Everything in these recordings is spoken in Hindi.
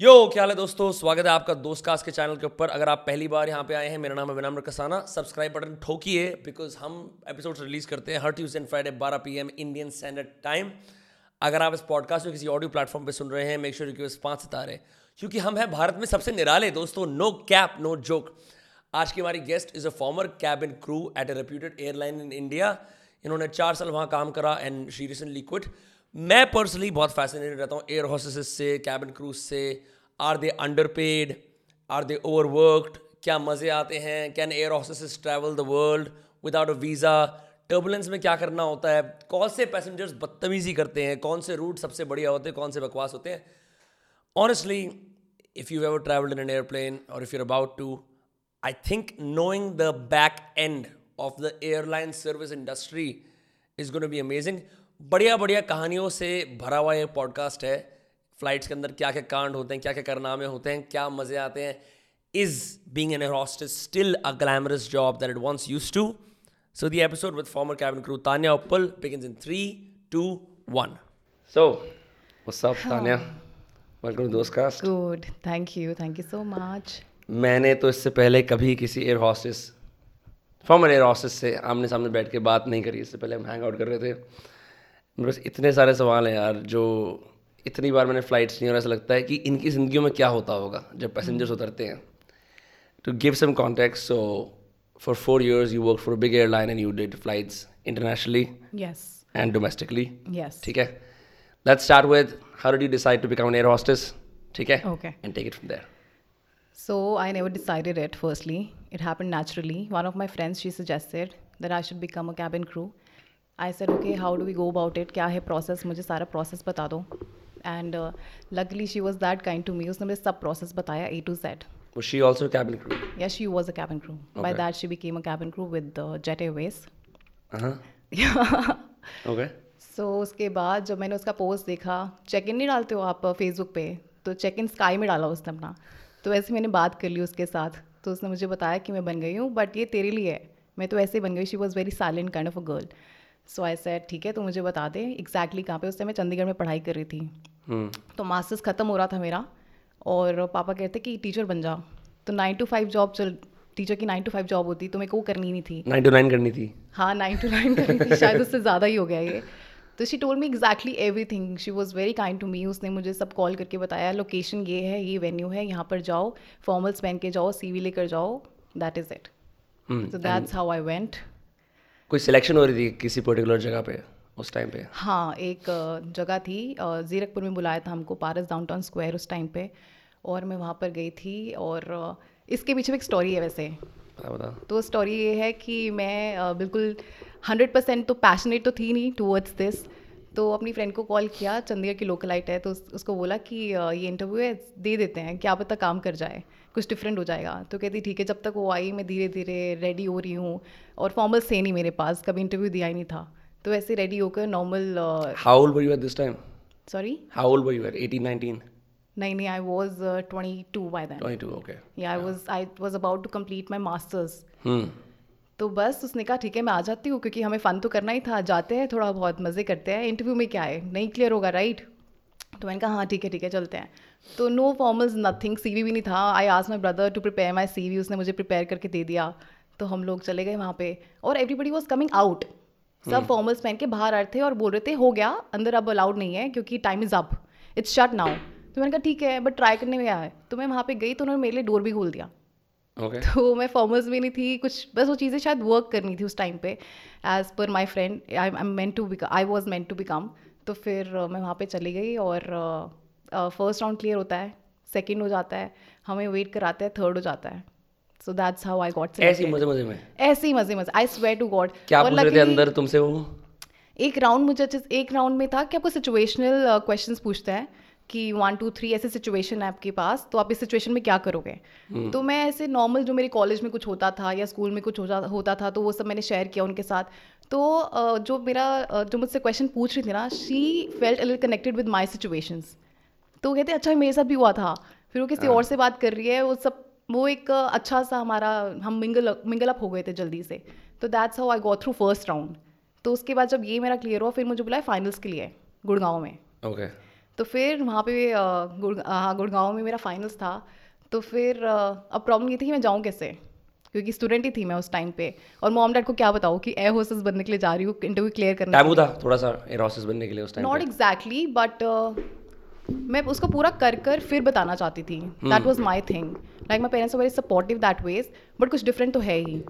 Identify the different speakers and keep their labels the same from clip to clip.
Speaker 1: यो क्या हाल है दोस्तों स्वागत है आपका दोस्त कास के चैनल के ऊपर अगर आप पहली बार यहाँ पे आए हैं मेरा नाम है विनम्र कसाना सब्सक्राइब बटन ठोकिए बिकॉज हम एपिसोड्स रिलीज़ करते हैं हर Tuesday and Friday 12 PM Indian standard time अगर आप इस पॉडकास्ट को किसी ऑडियो प्लेटफॉर्म पर सुन रहे हैं मेक श्योर sure रिक्वेस्ट पाँच सितारे क्योंकि हम हैं भारत में सबसे निराले दोस्तों नो कैप नो जोक आज की हमारी guest is a former cabin crew at a reputed airline in India इन्होंने चार साल वहाँ काम करा एंड शी रिसेंटली क्विट मैं पर्सनली बहुत फैसिनेटेड रहता हूँ एयर हॉसेस से कैबिन क्रूज से are they underpaid are they overworked क्या मज़े आते हैं कैन एयर हॉसेस travel the world without a visa turbulence में क्या करना होता है कौन से पैसेंजर्स बदतमीज़ी करते हैं कौन से रूट सबसे बढ़िया होते हैं कौन से बकवास होते हैं honestly if you ever travelled in an airplane और if you're about to I think knowing the back end of the airline service industry is gonna be amazing बढ़िया बढ़िया कहानियों से भरा हुआ ये पॉडकास्ट है फ्लाइट्स के अंदर क्या क्या कांड होते हैं क्या क्या कारनामे होते हैं क्या मज़े आते हैं is being an एरोस्ट is still a glamorous job that it wants use to so the episode with former cabin crew Tanya Uppal begin in three two one
Speaker 2: so what's Tanya welcome दोस्त cast good thank you thank you so much मैंने तो इससे पहले कभी किसी air hostess former air hostess से आमने सामने बैठ के बात नहीं करी इससे पहले हम हैंग आउट कर रहे थे मेरे पास इतने सारे सवाल हैं यार जो इतनी बार मैंने फ़्लाइट्स नहीं और ऐसा लगता है कि इनकी ज़िंदगी में क्या होता होगा जब पैसेंजर्स उतरते हैं to give some contact so for four years you work for big airline and you did flights internationally and domestically ठीक है let's start with how do you decide to become an air hostess ठीक है okay and take it from there
Speaker 3: so I never decided it, firstly it happen naturally one of my friends she suggested that I should become a cabin crew I said okay how do we go about it क्या है प्रोसेस मुझे सारा प्रोसेस बता दो and luckily she was that kind to me उसने मुझे सब प्रोसेस बताया A to Z Was she also a cabin crew? Yeah, she was a cabin crew. Okay. By that, she became a cabin crew with uh, Jet Airways. Uh-huh. Yeah. okay. So उसके बाद जब मैंने उसका पोस्ट देखा चेक इन नहीं डालते हो आप फेसबुक uh, पे तो चेक इन स्काई में डाला उसने अपना तो ऐसे मैंने बात कर ली उसके साथ तो उसने मुझे बताया कि मैं बन गई हूँ बट ये तेरे लिए है मैं तो ऐसे ही बन गई she was very silent kind of a girl so I said ठीक है तो मुझे बता दे एग्जैक्टली कहाँ पे उस टाइम मैं चंडीगढ़ में पढ़ाई कर रही थी हम्म। तो मास्टर्स ख़त्म हो रहा था मेरा और पापा कहते कि टीचर बन जा तो नाइन टू फाइव जॉब चल टीचर की नाइन टू फाइव जॉब होती तो मेरे को वो करनी नहीं थी
Speaker 2: नाइन टू नाइन करनी थी
Speaker 3: हाँ नाइन टू नाइन करनी थी शायद उससे ज़्यादा ही हो गया ये तो she told me exactly everything she was very kind to me उसने मुझे सब कॉल करके बताया लोकेशन ये है ये वेन्यू है यहाँ पर जाओ फॉर्मल्स पहन के जाओ सी वी लेकर जाओ that is it so that's how I went
Speaker 2: कोई सिलेक्शन हो रही थी किसी पर्टिकुलर जगह पे उस टाइम पे
Speaker 3: हाँ एक जगह थी जीरकपुर में बुलाया था हमको पारस डाउनटाउन स्क्वायर उस टाइम पे और मैं वहाँ पर गई थी और इसके पीछे एक स्टोरी है वैसे तो स्टोरी ये है कि मैं बिल्कुल हंड्रेड परसेंट तो पैशनेट तो थी नहीं टूवर्ड्स दिस तो अपनी फ्रेंड को कॉल किया चंडीगढ़ की लोकलाइट है तो उसको बोला कि ये इंटरव्यू है दे देते हैं क्या पता काम कर जाए कुछ डिफरेंट हो जाएगा तो कहती ठीक है जब तक वो आई मैं धीरे धीरे रेडी हो रही हूँ और फॉर्मल से नहीं मेरे पास कभी इंटरव्यू दिया ही नहीं था तो ऐसे रेडी होकर normal how old you this time sorry how old were you 18 19 नहीं नहीं I was twenty two by then twenty two okay या I was I was about to complete my masters तो बस उसने कहा ठीक है मैं आ जाती हूँ क्योंकि हमें फ़न तो करना ही था जाते हैं थोड़ा बहुत मज़े करते हैं इंटरव्यू में क्या है नहीं क्लियर होगा राइट तो मैंने कहा हाँ ठीक है ठीक है चलते हैं तो नो फॉर्मल्स नथिंग सी भी नहीं था आई आज my brother to prepare my C V उसने मुझे प्रिपेयर करके दे दिया तो हम लोग चले गए वहाँ पे और एवरीबडी वॉज कमिंग आउट सब फॉर्मल्स hmm. पहन के बाहर आए थे और बोल रहे थे हो गया अंदर अब अलाउड नहीं है क्योंकि time is up it's shut now तो मैंने कहा ठीक है बट ट्राई करने में आया है तो मैं वहाँ पे गई तो उन्होंने मेरे लिए डोर भी खोल दिया okay. तो मैं फॉर्मल्स भी नहीं थी कुछ बस वो चीज़ें शायद वर्क करनी थी उस टाइम पे as per my friend I I meant to become I was meant to become तो फिर uh, मैं वहाँ पे चली गई और uh, फर्स्ट राउंड क्लियर होता है सेकेंड हो जाता है हमें वेट कराते हैं थर्ड हो जाता है so that's how I got
Speaker 2: ऐसे मजे मजे में
Speaker 3: ऐसे ही मजे मजे आई स्वेयर टू गॉड
Speaker 2: क्या रहे थे अंदर तुमसे वो
Speaker 3: एक राउंड मुझे अच्छे एक राउंड में था कि आपको सिचुएशनल क्वेश्चन पूछते हैं कि वन टू थ्री ऐसी सिचुएशन है आपके पास तो आप इस सिचुएशन में क्या करोगे hmm. तो मैं ऐसे नॉर्मल जो मेरे कॉलेज में कुछ होता था या स्कूल में कुछ होता था तो वो सब मैंने शेयर किया उनके साथ तो जो मेरा जो मुझसे क्वेश्चन पूछ रही थी ना she felt connected with my situations तो कहते अच्छा मेरे साथ भी हुआ था फिर वो किसी हाँ। और से बात कर रही है वो सब वो एक अच्छा सा हमारा हम मिंगल मिंगल अप हो गए थे जल्दी से तो that's how I go through first round तो उसके बाद जब ये मेरा क्लियर हुआ फिर मुझे बुलाया फाइनल्स के लिए गुड़गांव में
Speaker 2: ओके
Speaker 3: तो फिर वहाँ पे हाँ गुड़गांव में मेरा फाइनल्स था तो फिर अब प्रॉब्लम ये थी कि मैं जाऊँ कैसे क्योंकि स्टूडेंट ही थी मैं उस टाइम पे और मॉम डैड को क्या बताऊँ कि एयर होस्टेस बनने के लिए जा रही हूँ इंटरव्यू क्लियर करना
Speaker 2: था थोड़ा सा एयर होस्टेस बनने के लिए उस टाइम
Speaker 3: नॉट एग्जैक्टली बट मैं उसको पूरा कर कर फिर बताना चाहती थी that was my thing like my parents very supportive that ways but कुछ डिफरेंट तो है ही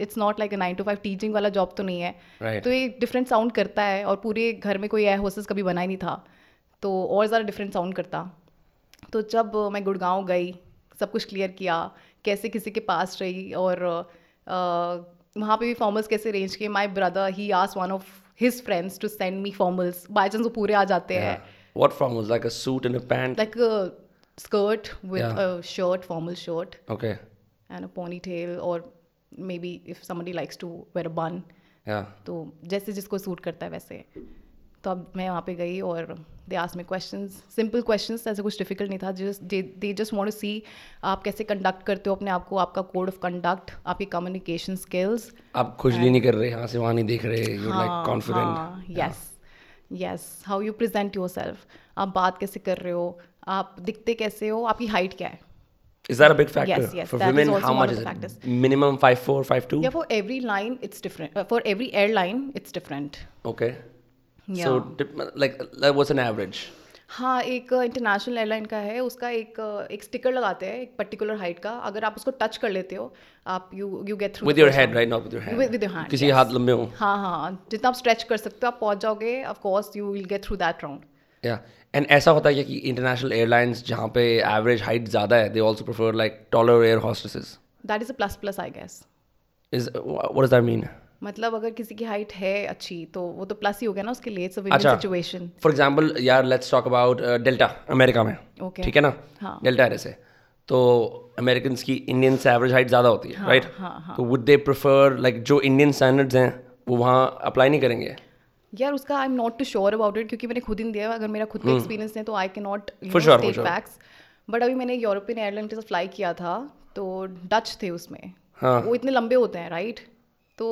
Speaker 3: it's not like nine to five teaching वाला जॉब तो नहीं है
Speaker 2: right.
Speaker 3: तो ये डिफरेंट साउंड करता है और पूरे घर में कोई एयर होस्टेस कभी बना ही नहीं था तो और ज़्यादा डिफरेंट साउंड करता तो जब मैं गुड़गांव गई सब कुछ क्लियर किया कैसे किसी के पास रही और uh, वहाँ पे भी फॉर्मल्स कैसे अरेंज किए my brother he us one of his friends to send me formals by chance वो पूरे आ जाते हैं yeah.
Speaker 2: What formal? Like a suit and a pant?
Speaker 3: Like a skirt with yeah. a shirt, formal shirt.
Speaker 2: Okay.
Speaker 3: And a ponytail, or maybe if somebody likes to wear a bun. Yeah. तो जैसे जिसको सूट करता है वैसे तो अब मैं वहाँ पे गई और दे आस में क्वेश्चन सिंपल क्वेश्चन ऐसे कुछ डिफिकल्ट नहीं था just they just want to see आप कैसे कंडक्ट करते हो अपने आप को आपका कोड ऑफ कंडक्ट आपकी कम्युनिकेशन स्किल्स
Speaker 2: आप खुजली नहीं कर रहे यहाँ से वहाँ नहीं देख रहे you like confident yes
Speaker 3: yes how you present yourself आप बात कैसे कर रहे हो आप दिखते कैसे हो आपकी हाइट क्या है Is that a big factor? Yes, yes. For that women, how much is it? Factors. Minimum 5'4, 5'2? Yeah, for every line, it's different. Uh, for every airline, it's different.
Speaker 2: Okay. Yeah. So, like, like, what's
Speaker 3: an average? हाँ एक इंटरनेशनल एयरलाइन का है उसका एक एक स्टिकर लगाते हैं एक पर्टिकुलर हाइट का अगर आप उसको टच कर लेते हो आप you you get
Speaker 2: through
Speaker 3: with your hand
Speaker 2: right not with your hand with your hand किसी हाथ लंबे हो
Speaker 3: हाँ, हाँ हाँ जितना आप स्ट्रेच कर सकते हो आप पहुंच जाओगे of course you will get through
Speaker 2: that round या एंड ऐसा होता है कि इंटरनेशनल एयरलाइंस जहाँ पे एवरेज हाइट ज़्यादा है they also prefer like taller air hostesses that is a plus plus I
Speaker 3: guess is what is that mean मतलब अगर किसी की हाइट है अच्छी तो वो तो प्लस ही हो गया ना उसके लिए इट्स अच्छा, सिचुएशन फॉर एग्जांपल यार let's talk about Delta America में ओके ठीक है ना डेल्टा एरस से तो अमेरिकन की इंडियन से एवरेज
Speaker 2: हाइट ज़्यादा होती है राइट हाँ, हाँ, हाँ. तो वुड दे प्रेफर लाइक जो इंडियन स्टैंडर्ड्स हैं
Speaker 3: वो वहाँ अप्लाई नहीं करेंगे यार उसका I am not too sure about it क्योंकि मैंने खुद ही दिया अगर मेरा खुद का एक्सपीरियंस हम्म. है तो आई के नॉट टेक बैक्स बट अभी मैंने यूरोपियन एयरलाइन के साथ फ्लाई किया था तो डच थे उसमें हाँ. वो इतने लंबे होते हैं राइट तो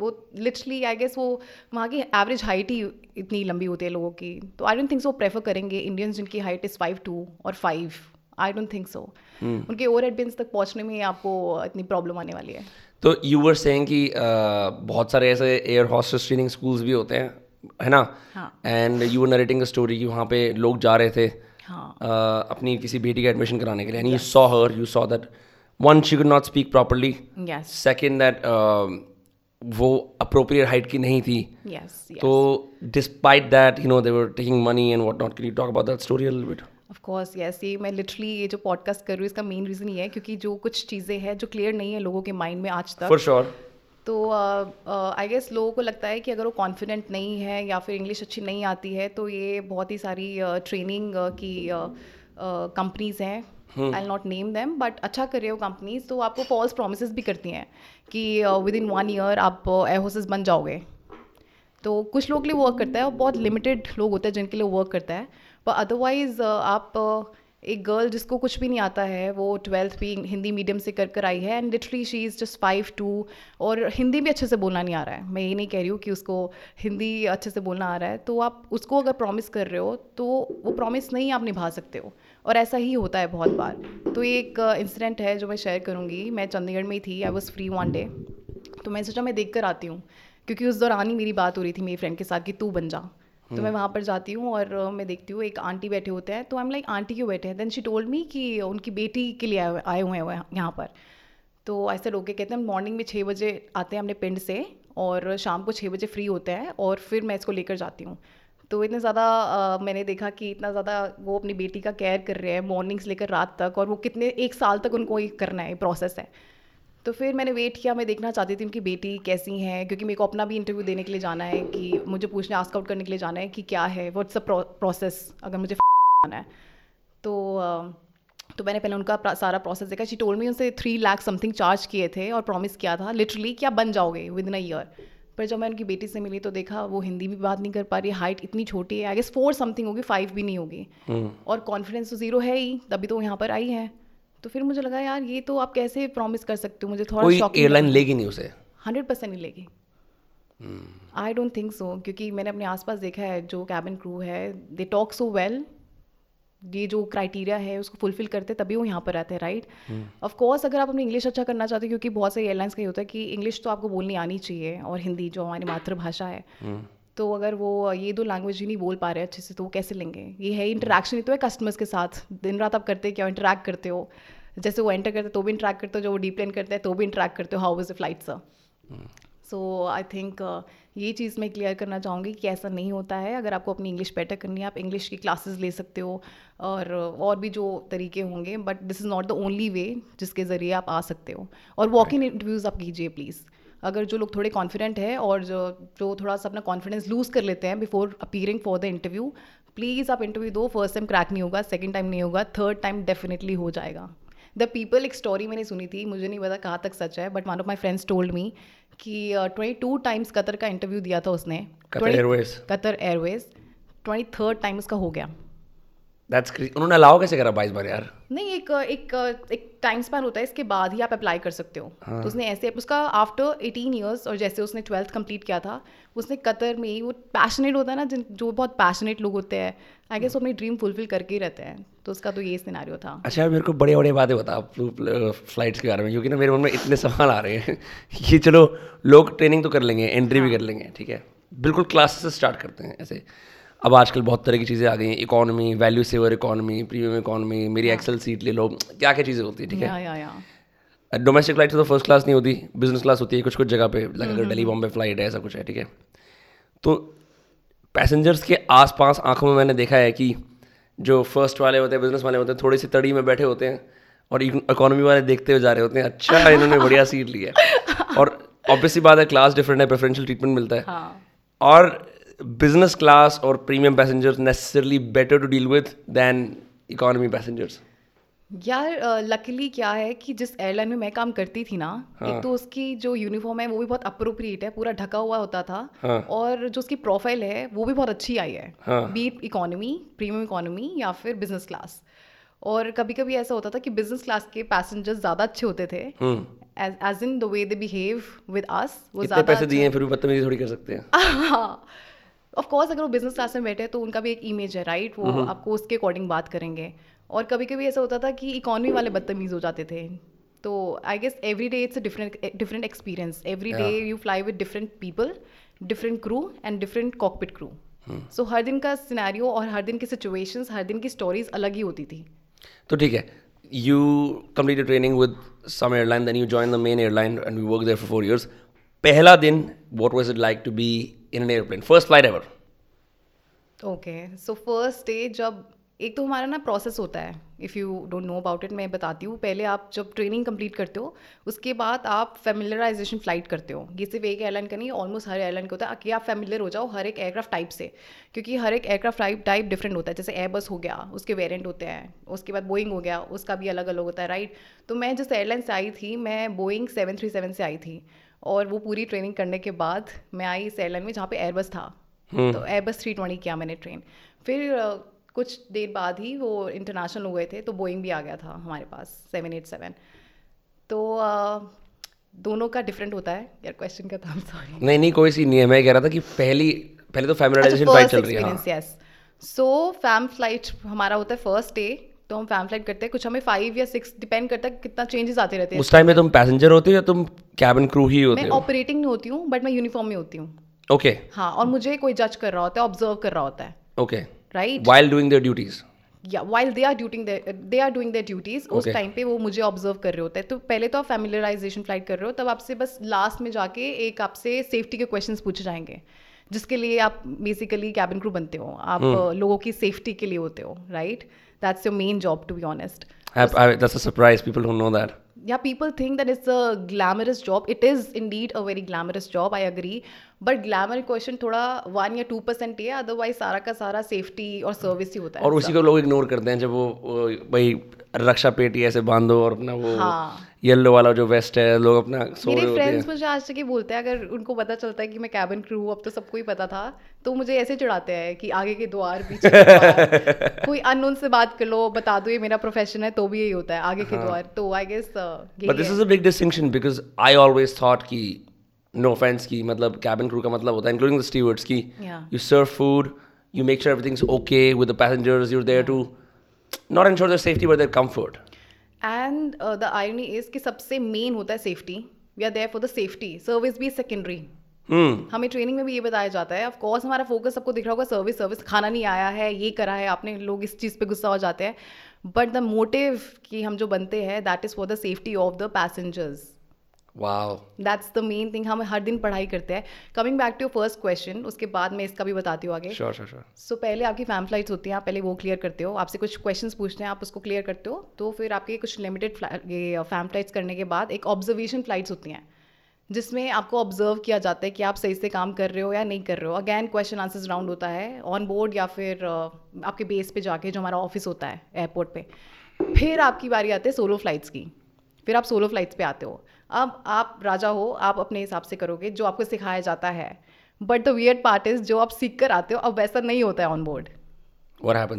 Speaker 3: वो लिटरली आई गेस वो वहाँ की एवरेज हाइट ही इतनी लंबी होती है लोगों की तो I don't think so prefer करेंगे इंडियंस जिनकी हाइट इज़ फाइव टू और five I don't think so उनके ओवर हेड तक पहुँचने में आपको इतनी प्रॉब्लम आने वाली है
Speaker 2: तो यू वर सेइंग कि बहुत सारे ऐसे एयर हॉस्टल ट्रेनिंग स्कूल्स भी होते हैं है ना and you were narrating story कि वहाँ पे लोग जा रहे थे हाँ. uh, अपनी किसी बेटी का एडमिशन कराने के लिए and you saw her you saw that one she could not speak properly second that वो अप्रोप्रिएट हाइट की नहीं थी तो despite that you know they were taking money
Speaker 3: and
Speaker 2: what not can you talk about that
Speaker 3: story little bit of course yes ये मैं लिटरली ये जो पॉडकास्ट कर रही हूँ इसका मेन रीज़न ये है क्योंकि जो कुछ चीज़ें हैं जो क्लियर नहीं है लोगों के माइंड में आज तक फॉर श्योर sure. तो आई uh, गेस uh, लोगों को लगता है कि अगर वो कॉन्फिडेंट नहीं है या फिर इंग्लिश अच्छी नहीं आती है तो ये बहुत ही सारी ट्रेनिंग uh, uh, की कंपनीज uh, uh, हैं I not name them but अच्छा कर रहे हो कंपनीज तो आपको फॉल्स प्रोमिस भी करती हैं कि विद इन वन ईयर आप एयर uh, होसेस बन जाओगे तो कुछ लोग के लिए वर्क करता है और बहुत लिमिटेड लोग होते हैं जिनके लिए वर्क करता है पर अदरवाइज़ uh, आप uh, एक गर्ल जिसको कुछ भी नहीं आता है वो ट्वेल्थ भी हिंदी मीडियम से कर कर आई है and literally she is just five two और हिंदी भी अच्छे से बोलना नहीं आ रहा है मैं ये नहीं कह रही हूँ कि उसको हिंदी अच्छे से बोलना आ रहा है तो आप उसको अगर प्रॉमिस कर रहे हो तो वो प्रॉमिस नहीं आप निभा सकते हो और ऐसा ही होता है बहुत बार तो ये एक इंसिडेंट है जो मैं शेयर करूँगी मैं चंडीगढ़ में ही थी I was free one day तो मैं सोचा मैं देख कर आती हूँ क्योंकि उस दौरान ही मेरी बात हो रही थी मेरी फ्रेंड के साथ कि तू बन जा तो मैं हम्म। वहाँ पर जाती हूँ और मैं देखती हूँ एक आंटी बैठे होते हैं तो आई एम लाइक आंटी क्यों बैठे हैं देन शी टोल्ड मी कि उनकी बेटी के लिए आए हुए हैं यहाँ पर तो ऐसे लोग कहते हैं मॉर्निंग में छः बजे आते हैं अपने पिंड से और शाम को छः बजे फ्री होते हैं और फिर मैं इसको लेकर जाती हूँ तो इतने ज़्यादा मैंने देखा कि इतना ज़्यादा वो अपनी बेटी का केयर कर रहे हैं मॉर्निंग से लेकर रात तक और वो कितने एक साल तक उनको ये करना है प्रोसेस है तो फिर मैंने वेट किया मैं देखना चाहती थी उनकी बेटी कैसी है क्योंकि मेरे को अपना भी इंटरव्यू देने के लिए जाना है कि मुझे पूछने आस्क आउट करने के लिए जाना है कि क्या है व्हाट्स अ प्रोसेस अगर मुझे आना है तो तो मैंने पहले उनका सारा प्रोसेस देखा शी टोल मी उनसे थ्री लाख समथिंग चार्ज किए थे और प्रॉमिस किया था लिटरली क्या बन जाओगे विद इन अ ईयर पर जब मैं उनकी बेटी से मिली तो देखा वो हिंदी भी बात नहीं कर पा रही हाइट इतनी छोटी है आई गेस फोर समथिंग होगी फाइव भी नहीं होगी हम्म। और कॉन्फिडेंस तो जीरो है ही तभी तो यहाँ पर आई है तो फिर मुझे लगा यार ये तो आप कैसे प्रॉमिस कर सकते हो मुझे थोड़ा
Speaker 2: एयरलाइन लेगी नहीं उसे
Speaker 3: हंड्रेड परसेंट नहीं लेगी आई डोंट थिंक सो क्योंकि मैंने अपने आसपास देखा है जो कैबिन क्रू है दे टॉक सो वेल ये जो क्राइटेरिया है उसको फुलफिल करते तभी वो यहाँ पर आते हैं राइट ऑफ कोर्स अगर आप अपनी इंग्लिश अच्छा करना चाहते हो क्योंकि बहुत सारी एयरलाइंस का ये होता है कि इंग्लिश तो आपको बोलनी आनी चाहिए और हिंदी जो हमारी मातृभाषा है हम्म। तो अगर वो ये दो लैंग्वेज ही नहीं बोल पा रहे अच्छे से तो वो कैसे लेंगे ये है इंटरेक्शन ही तो है कस्टमर्स के साथ दिन रात आप करते क्या इंटरेक्ट करते हो जैसे वो एंटर करते तो भी इंटरेक्ट करते हो जो वो डीप्लेन करते हैं तो भी इंटरेक्ट करते हो how is the flight sir so I think ये चीज़ मैं क्लियर करना चाहूँगी कि ऐसा नहीं होता है अगर आपको अपनी इंग्लिश बेटर करनी है आप इंग्लिश की क्लासेस ले सकते हो और और भी जो तरीके होंगे but this is not the only way जिसके ज़रिए आप आ सकते हो और वॉक इन इंटरव्यूज़ आप कीजिए प्लीज़ अगर जो लोग थोड़े कॉन्फिडेंट है और जो जो थोड़ा सा अपना कॉन्फिडेंस लूज़ कर लेते हैं before appearing for the interview please आप इंटरव्यू दो फर्स्ट टाइम क्रैक नहीं होगा सेकेंड टाइम नहीं होगा थर्ड टाइम डेफिनेटली हो जाएगा द पीपल एक स्टोरी मैंने सुनी थी मुझे नहीं पता कहाँ तक सच है but one of my friends told me कि ट्वेंटी टू टाइम्स कतर का इंटरव्यू दिया था उसने
Speaker 2: Qatar Airways
Speaker 3: Qatar Airways twenty third time उसका हो गया दैट्स उन्होंने अलाउ कैसे करा बाईस बार यार नहीं एक एक एक टाइम स्पैन होता है इसके बाद ही आप अप्लाई कर सकते हो हाँ. तो उसने ऐसे उसका आफ्टर एटीन ईयर्स और जैसे उसने ट्वेल्थ कंप्लीट किया था उसने कतर में ही वो पैशनेट होता है ना जिन जो बहुत पैशनेट लोग होते हैं आई गेस वो अपनी ड्रीम फुलफिल करके ही रहते हैं तो उसका तो ये सिनारियो
Speaker 2: था अच्छा मेरे को बड़े बड़े बातें बता फ्लाइट्स के बारे में क्योंकि ना मेरे मन में इतने सवाल आ रहे हैं कि चलो लोग ट्रेनिंग तो कर लेंगे एंट्री भी हाँ। कर लेंगे ठीक है बिल्कुल क्लासेस स्टार्ट करते हैं ऐसे अब आजकल बहुत तरह की चीज़ें आ गई हैं economy value saver economy premium economy मेरी एक्सेल सीट ले लो क्या क्या चीज़ें होती है ठीक है डोमेस्टिक uh, फ्लाइट तो फर्स्ट क्लास नहीं होती बिजनेस क्लास होती है कुछ कुछ जगह पे अगर दिल्ली बॉम्बे फ्लाइट है ऐसा कुछ है ठीक है तो पैसेंजर्स के आसपास आंखों में मैंने देखा है कि जो फर्स्ट वाले होते हैं बिजनेस वाले होते हैं थोड़ी सी तड़ी में बैठे होते हैं और इकोनॉमी वाले देखते हुए जा रहे होते हैं अच्छा इन्होंने बढ़िया सीट ली है और ऑब्वियसली बात है क्लास डिफरेंट है प्रेफरेंशियल ट्रीटमेंट मिलता है हाँ। और business class or premium passengers necessarily better to deal with than economy passengers?
Speaker 3: यार लकीली uh, क्या है कि जिस एयरलाइन में मैं काम करती थी ना हाँ. एक तो उसकी जो यूनिफॉर्म है वो भी बहुत अप्रोप्रिएट है पूरा ढका हुआ होता था हाँ. और जो उसकी प्रोफाइल है वो भी बहुत अच्छी आई है
Speaker 2: हाँ. बीट
Speaker 3: इकोनॉमी प्रीमियम इकोनॉमी या फिर बिजनेस क्लास और कभी कभी ऐसा होता था कि बिजनेस क्लास के पैसेंजर्स ज़्यादा अच्छे होते थे as in the way they behave with us वो ज़्यादा पैसे दिए हैं फिर भी बदतमीजी थोड़ी कर सकते हैं हाँ ऑफकोर्स अगर वो बिजनेस क्लास में बैठे तो उनका भी एक इमेज है राइट वो आपको उसके अकॉर्डिंग बात करेंगे और कभी कभी ऐसा होता था कि इकोनॉमी वाले बदतमीज़ हो जाते थे तो I guess every day it's different different experience every day you fly with different people different crew and different cockpit crew so हर दिन का सिनेरियो और हर दिन की सिचुएशंस हर दिन की स्टोरीज अलग ही होती थी तो ठीक है you completed training with some airline then you join the main airline and you work there for four years पहला दिन what was it like to be in an airplane first flight ever okay so first day जब एक तो हमारा ना प्रोसेस होता है if you don't know about it मैं बताती हूँ पहले आप जब ट्रेनिंग कंप्लीट करते हो उसके बाद आप फेमिलराइजेशन फ्लाइट करते हो ये सिर्फ एक एयरलाइन का नहीं ऑलमोस्ट हर एयरलाइन का होता है कि आप फेमिलर हो जाओ हर एक एयरक्राफ्ट टाइप से क्योंकि हर एक एयरक्राफ्ट टाइप टाइप डिफरेंट होता है जैसे एयरबस हो गया उसके वेरियंट होते हैं उसके बाद बोइंग हो गया उसका भी अलग अलग होता है राइट तो मैं जिस एयरलाइन से आई थी मैं बोइंग सेवन थ्री सेवन से आई थी और वो पूरी ट्रेनिंग करने के बाद मैं आई इस एयरलाइन में जहाँ पे एयरबस था हम्म। तो एयरबस थ्री ट्वेंटी किया मैंने ट्रेन फिर कुछ देर बाद ही वो इंटरनेशनल हो गए थे तो बोइंग भी आ गया था हमारे पास सेवन एट सेवन तो दोनों का डिफरेंट होता है यार क्वेश्चन का था तो सॉरी नहीं नहीं कोई सी नहीं है मैं कह रहा था कि पहली पहले तो फैमिलाइजेशन अच्छा, फ्लाइट चल रही है सो फैम फ्लाइट हमारा होता है फर्स्ट डे तो हम फैम फ्लाइट करते हैं कुछ हमें फाइव या सिक्स डिपेंड करता है कितना चेंजेस आते रहते हैं उस टाइम में तुम पैसेंजर होते हो या तुम कैबिन क्रू ही होते मैं ऑपरेटिंग नहीं होती हूँ बट मैं यूनिफॉर्म में होती हूँ ओके okay. हाँ और मुझे कोई जज कर रहा होता है ऑब्जर्व कर रहा होता है okay right while doing their duties या while they are ड्यूटिंग they are doing their duties उस टाइम पे वो मुझे ऑब्जर्व कर रहे होते हैं तो पहले तो आप फैमिलियराइजेशन फ्लाइट कर रहे हो तब आपसे बस लास्ट में जाके एक आपसे सेफ्टी के क्वेश्चन पूछे जाएंगे जिसके लिए आप बेसिकली कैबिन क्रू बनते हो आप hmm. लोगों की सेफ्टी के लिए होते हो right right? that's your main job to be honest I, I, that's a surprise people don't know that yeah people think that it's a glamorous job it is indeed a very glamorous job i agree but glamour question थोड़ा वन या टू परसेंट ही है अदरवाइज सारा का सारा सेफ्टी और सर्विस ही होता है और उसी को लोग इग्नोर करते हैं जब वो भाई रक्षा पेटी ऐसे बांधो और अपना वो हाँ. येलो वाला जो वेस्ट है लोग अपना सो मेरे फ्रेंड्स मुझे आज तक ये बोलते हैं अगर उनको पता चलता है कि मैं कैबिन क्रू हूँ अब तो सबको ही पता था तो मुझे ऐसे चढ़ाते हैं कि आगे के द्वार पीछे कोई अनोन से बात कर लो बता दो ये मेरा प्रोफेशन है तो भी यही होता है आगे के हाँ। द्वार तो I guess but this is a big distinction because I always thought कि नो ऑफेंस की मतलब कैबिन क्रू का मतलब होता है इंक्लूडिंग द स्टीवर्ड्स की you serve food you make sure everything's okay with the passengers you are there to not ensure their safety but their comfort and the irony is कि सबसे मेन होता है safety we are there for the safety service भी सेकेंडरी hmm. हमें ट्रेनिंग में भी ये बताया जाता है ऑफकोर्स हमारा फोकस सबको दिख रहा होगा सर्विस सर्विस खाना नहीं आया है ये करा है आपने लोग इस चीज़ पे गुस्सा हो जाते हैं बट द मोटिव कि हम जो बनते हैं that is for the safety of the passengers that's the main thing हम हर दिन पढ़ाई करते हैं coming back to your first question उसके बाद मैं इसका भी बताती हूँ आगे श्योर श्योर श्योर सो पहले आपकी फैम फ्लाइट्स होती हैं आप पहले वो क्लियर करते हो आपसे कुछ क्वेश्चन पूछते हैं आप उसको क्लियर करते हो तो फिर आपके कुछ लिमिटेड ये फैम uh, फ्लाइट्स करने के बाद एक ऑब्जर्वेशन फ्लाइट्स होती हैं जिसमें आपको ऑब्जर्व किया जाता है कि आप सही से काम कर रहे हो या नहीं कर रहे हो अगैन क्वेश्चन आंसर्स राउंड होता है ऑन बोर्ड या फिर uh, आपके बेस पे जाके जो हमारा ऑफिस होता है एयरपोर्ट पे फिर आपकी बारी आती है सोलो फ्लाइट्स की फिर आप सोलो फ्लाइट्स पे आते हो अब आप राजा हो आप अपने हिसाब से करोगे जो आपको सिखाया जाता है but the weird part is जो आप सीख कर आते हो अब वैसा नहीं होता है on board what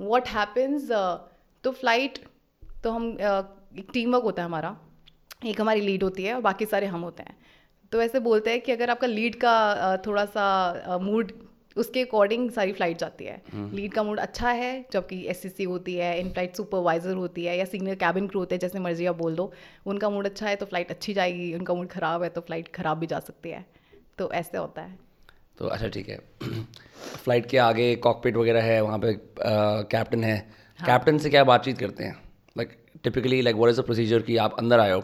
Speaker 3: what happens तो फ्लाइट तो हम uh, एक टीम वर्क होता है हमारा एक हमारी लीड होती है और बाकी सारे हम होते हैं तो ऐसे बोलते हैं कि अगर आपका लीड का uh, थोड़ा सा मूड uh, उसके अकॉर्डिंग सारी फ्लाइट जाती है लीड हम्म। का मूड अच्छा है जबकि एस होती है इन फ्लाइट सुपरवाइजर होती है या सीनियर कैबिन क्रू होते हैं जैसे मर्जी आप बोल दो उनका मूड अच्छा है तो फ्लाइट अच्छी जाएगी उनका मूड ख़राब है तो फ्लाइट ख़राब भी जा सकती है तो
Speaker 4: ऐसे होता है तो अच्छा ठीक है फ्लाइट के आगे कॉकपिट वगैरह है वहाँ पे कैप्टन है कैप्टन हाँ। से क्या बातचीत करते हैं like typically like what is the procedure कि आप अंदर आए हो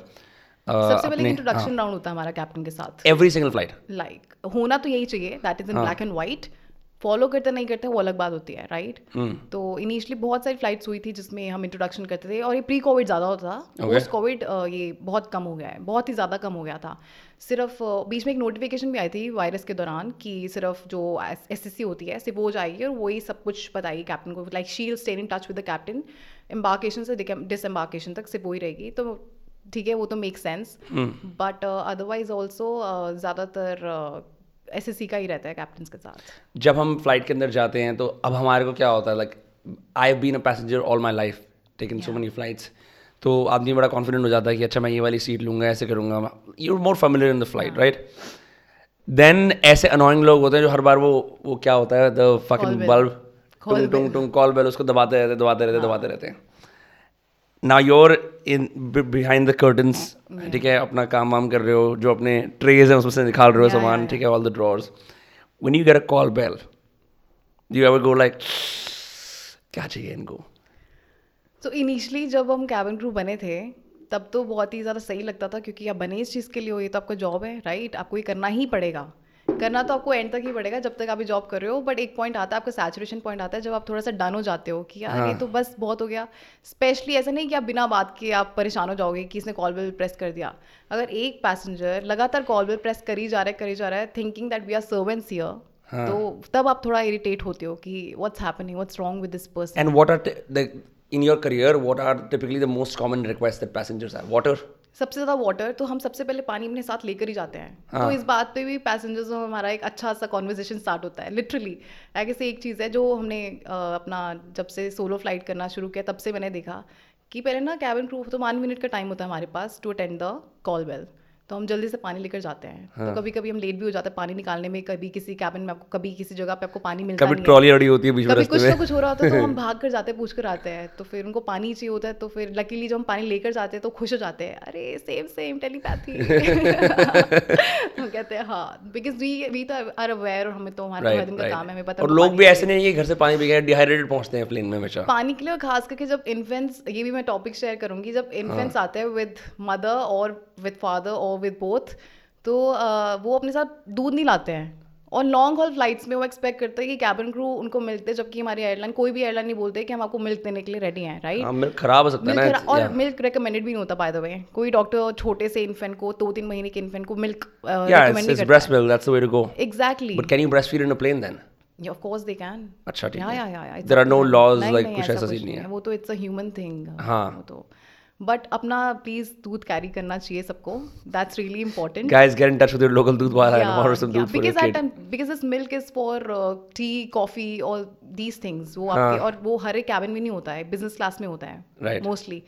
Speaker 4: सबसे पहले इंट्रोडक्शन राउंड हाँ। होता है हमारा कैप्टन के साथ एवरी सिंगल फ्लाइट लाइक होना तो यही चाहिए that is in black and white follow करते नहीं करते वो अलग बात होती है राइट हम्म। तो इनिशियली बहुत सारी फ्लाइट्स हुई थी जिसमें हम इंट्रोडक्शन करते थे और ये प्री कोविड ज़्यादा होता था पोस्ट कोविड ये बहुत कम हो गया है बहुत ही ज़्यादा कम हो गया था सिर्फ बीच में एक नोटिफिकेशन भी आई थी वायरस के दौरान कि सिर्फ जो एस एस होती है सिर्फ वो जाएगी और वही सब कुछ बताएगी कैप्टन को like she'll stand in touch with the captain embarkation से डिसम्बार्केशन तक सिर्फ वही रहेगी तो ठीक है वो तो make sense but otherwise also ज़्यादातर एस का ही रहता है कैप्टन के साथ जब हम फ्लाइट के अंदर जाते हैं तो अब हमारे को क्या होता है like I have been a passenger all my life taken so many flights तो आदमी बड़ा कॉन्फिडेंट हो जाता है कि अच्छा मैं ये वाली सीट लूँगा ऐसे करूँगा you more familiar in the flight right then ऐसे अनोइंग लोग होते हैं जो हर बार वो वो क्या होता है द फकिंग बल्ब टुंग टुंग टुंग कॉल बेल उसको दबाते रहते दबाते रहते दबाते रहते हैं ना your in behind the curtains ठीक है अपना काम वाम कर रहे हो जो अपने ट्रेज हैं उसमें से निकाल रहे हो सामान ठीक है all the drawers when you get a call bell you ever go like क्या चाहिए इनको तो इनिशियली जब हम कैबिन क्रू बने थे तब तो बहुत ही ज़्यादा सही लगता था क्योंकि आप बने इस चीज़ के लिए हो ये तो आपका जॉब है राइट आपको ये करना ही पड़ेगा करना तो आपको एंड तक ही पड़ेगा जब तक आप जॉब कर रहे हो बट एक पॉइंट आता है आपका सैचुरेशन पॉइंट आता है जब आप थोड़ा सा डन हो जाते हो कि यार ये हाँ। तो बस बहुत हो गया स्पेशली ऐसा नहीं कि आप बिना बात के आप परेशान हो जाओगे कि इसने कॉल बिल प्रेस कर दिया अगर एक पैसेंजर लगातार कॉल बिल प्रेस कर ही जा रहा है करी जा रहा है thinking that we are servants here तो तब आप थोड़ा इरिटेट होते हो कि what's happening what's wrong with this person and what are in your career what are typically the most common request that passengers are water सबसे ज़्यादा वाटर तो हम सबसे पहले पानी अपने साथ लेकर ही जाते हैं तो हाँ. तो इस बात पे भी पैसेंजर्स में हमारा एक अच्छा सा कॉन्वर्जेशन स्टार्ट होता है लिटरली ऐसे से एक चीज़ है जो हमने अपना जब से सोलो फ्लाइट करना शुरू किया तब से मैंने देखा कि पहले ना कैबिन प्रूफ तो वन मिनट का टाइम होता है हमारे पास to attend the call bell तो हम जल्दी से पानी लेकर जाते हैं तो हाँ. तो कभी कभी हम लेट भी हो जाते हैं पानी निकालने में कभी किसी कैबिन में आपको कभी किसी जगह पे आपको पानी मिलता कभी ट्रॉली अड़ी होती है बीच कभी कुछ ना कुछ हो रहा होता है तो हम भाग कर जाते हैं पूछ कर आते हैं तो फिर उनको पानी चाहिए होता है तो फिर लकीली जब हम पानी लेकर जाते हैं तो खुश हो जाते हैं अरे सेम सेम टेलीपैथी हम कहते हैं हाँ बिकॉज वी वी तो आर अवेयर और हमें तो हमारे घर का काम है हमें पता और तो लोग भी ऐसे नहीं है घर से पानी पी डिहाइड्रेटेड पहुंचते हैं प्लेन में हमेशा पानी के लिए खास करके जब इन्फेंट्स ये भी मैं टॉपिक शेयर करूंगी जब इन्फेंट्स हाँ। आते हैं विद मदर और विद फादर और विद बोथ तो uh, वो अपने साथ दूध नहीं लाते हैं और लॉन्ग हॉल फ्लाइट्स में वो एक्सपेक्ट करते हैं कि कैबिन क्रू उनको मिलते हैं जबकि हमारी एयरलाइन कोई भी एयरलाइन नहीं बोलते कि हम आपको मिल्क देने के लिए रेडी हैं राइट हाँ, मिल्क खराब हो सकता है ना और मिल्क रिकमेंडेड भी नहीं होता बाय द वे कोई डॉक्टर छोटे से इन्फेंट को दो तीन महीने के इन्फेंट को milk breast milk that's the way to go exactly but can you breast feed in a plane then Yeah, of course they can. अच्छा ठीक है. Yeah, yeah, yeah. There are no laws like कुछ ऐसा सीन नहीं है. वो तो it's a human thing. हाँ. वो तो. बट अपना प्लीज दूध कैरी करना चाहिए सबको that's really important guys get in touch with your local doodh wala and order some doodh because I that because this milk is for tea coffee और दीस थिंग्स वो हाँ। आपके और वो हर एक केबिन में नहीं होता है बिजनेस क्लास में होता है मोस्टली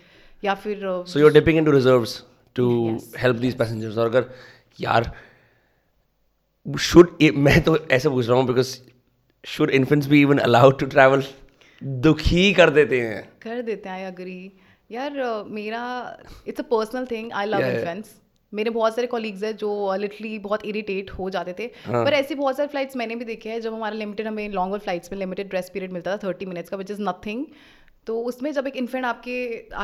Speaker 4: या फिर so you are dipping into reserves to help these passengers और अगर यार शुड मैं तो ऐसे पूछ रहा हूँ because should infants be even allowed to travel दुखी कर देते हैं कर देते हैं आई अग्री यार uh, मेरा it's a personal thing I love friends मेरे बहुत सारे कॉलीग्स हैं जो लिटली uh, बहुत इरिटेट हो जाते थे हाँ. पर ऐसी बहुत सारी फ्लाइट्स मैंने भी देखे हैं जब हमारा लिमिटेड हमें लॉन्गर फ्लाइट्स में लिमिटेड रेस्ट पीरियड मिलता था थर्टी मिनट्स का विच इज़ नथिंग तो उसमें जब एक इन्फेंट आपके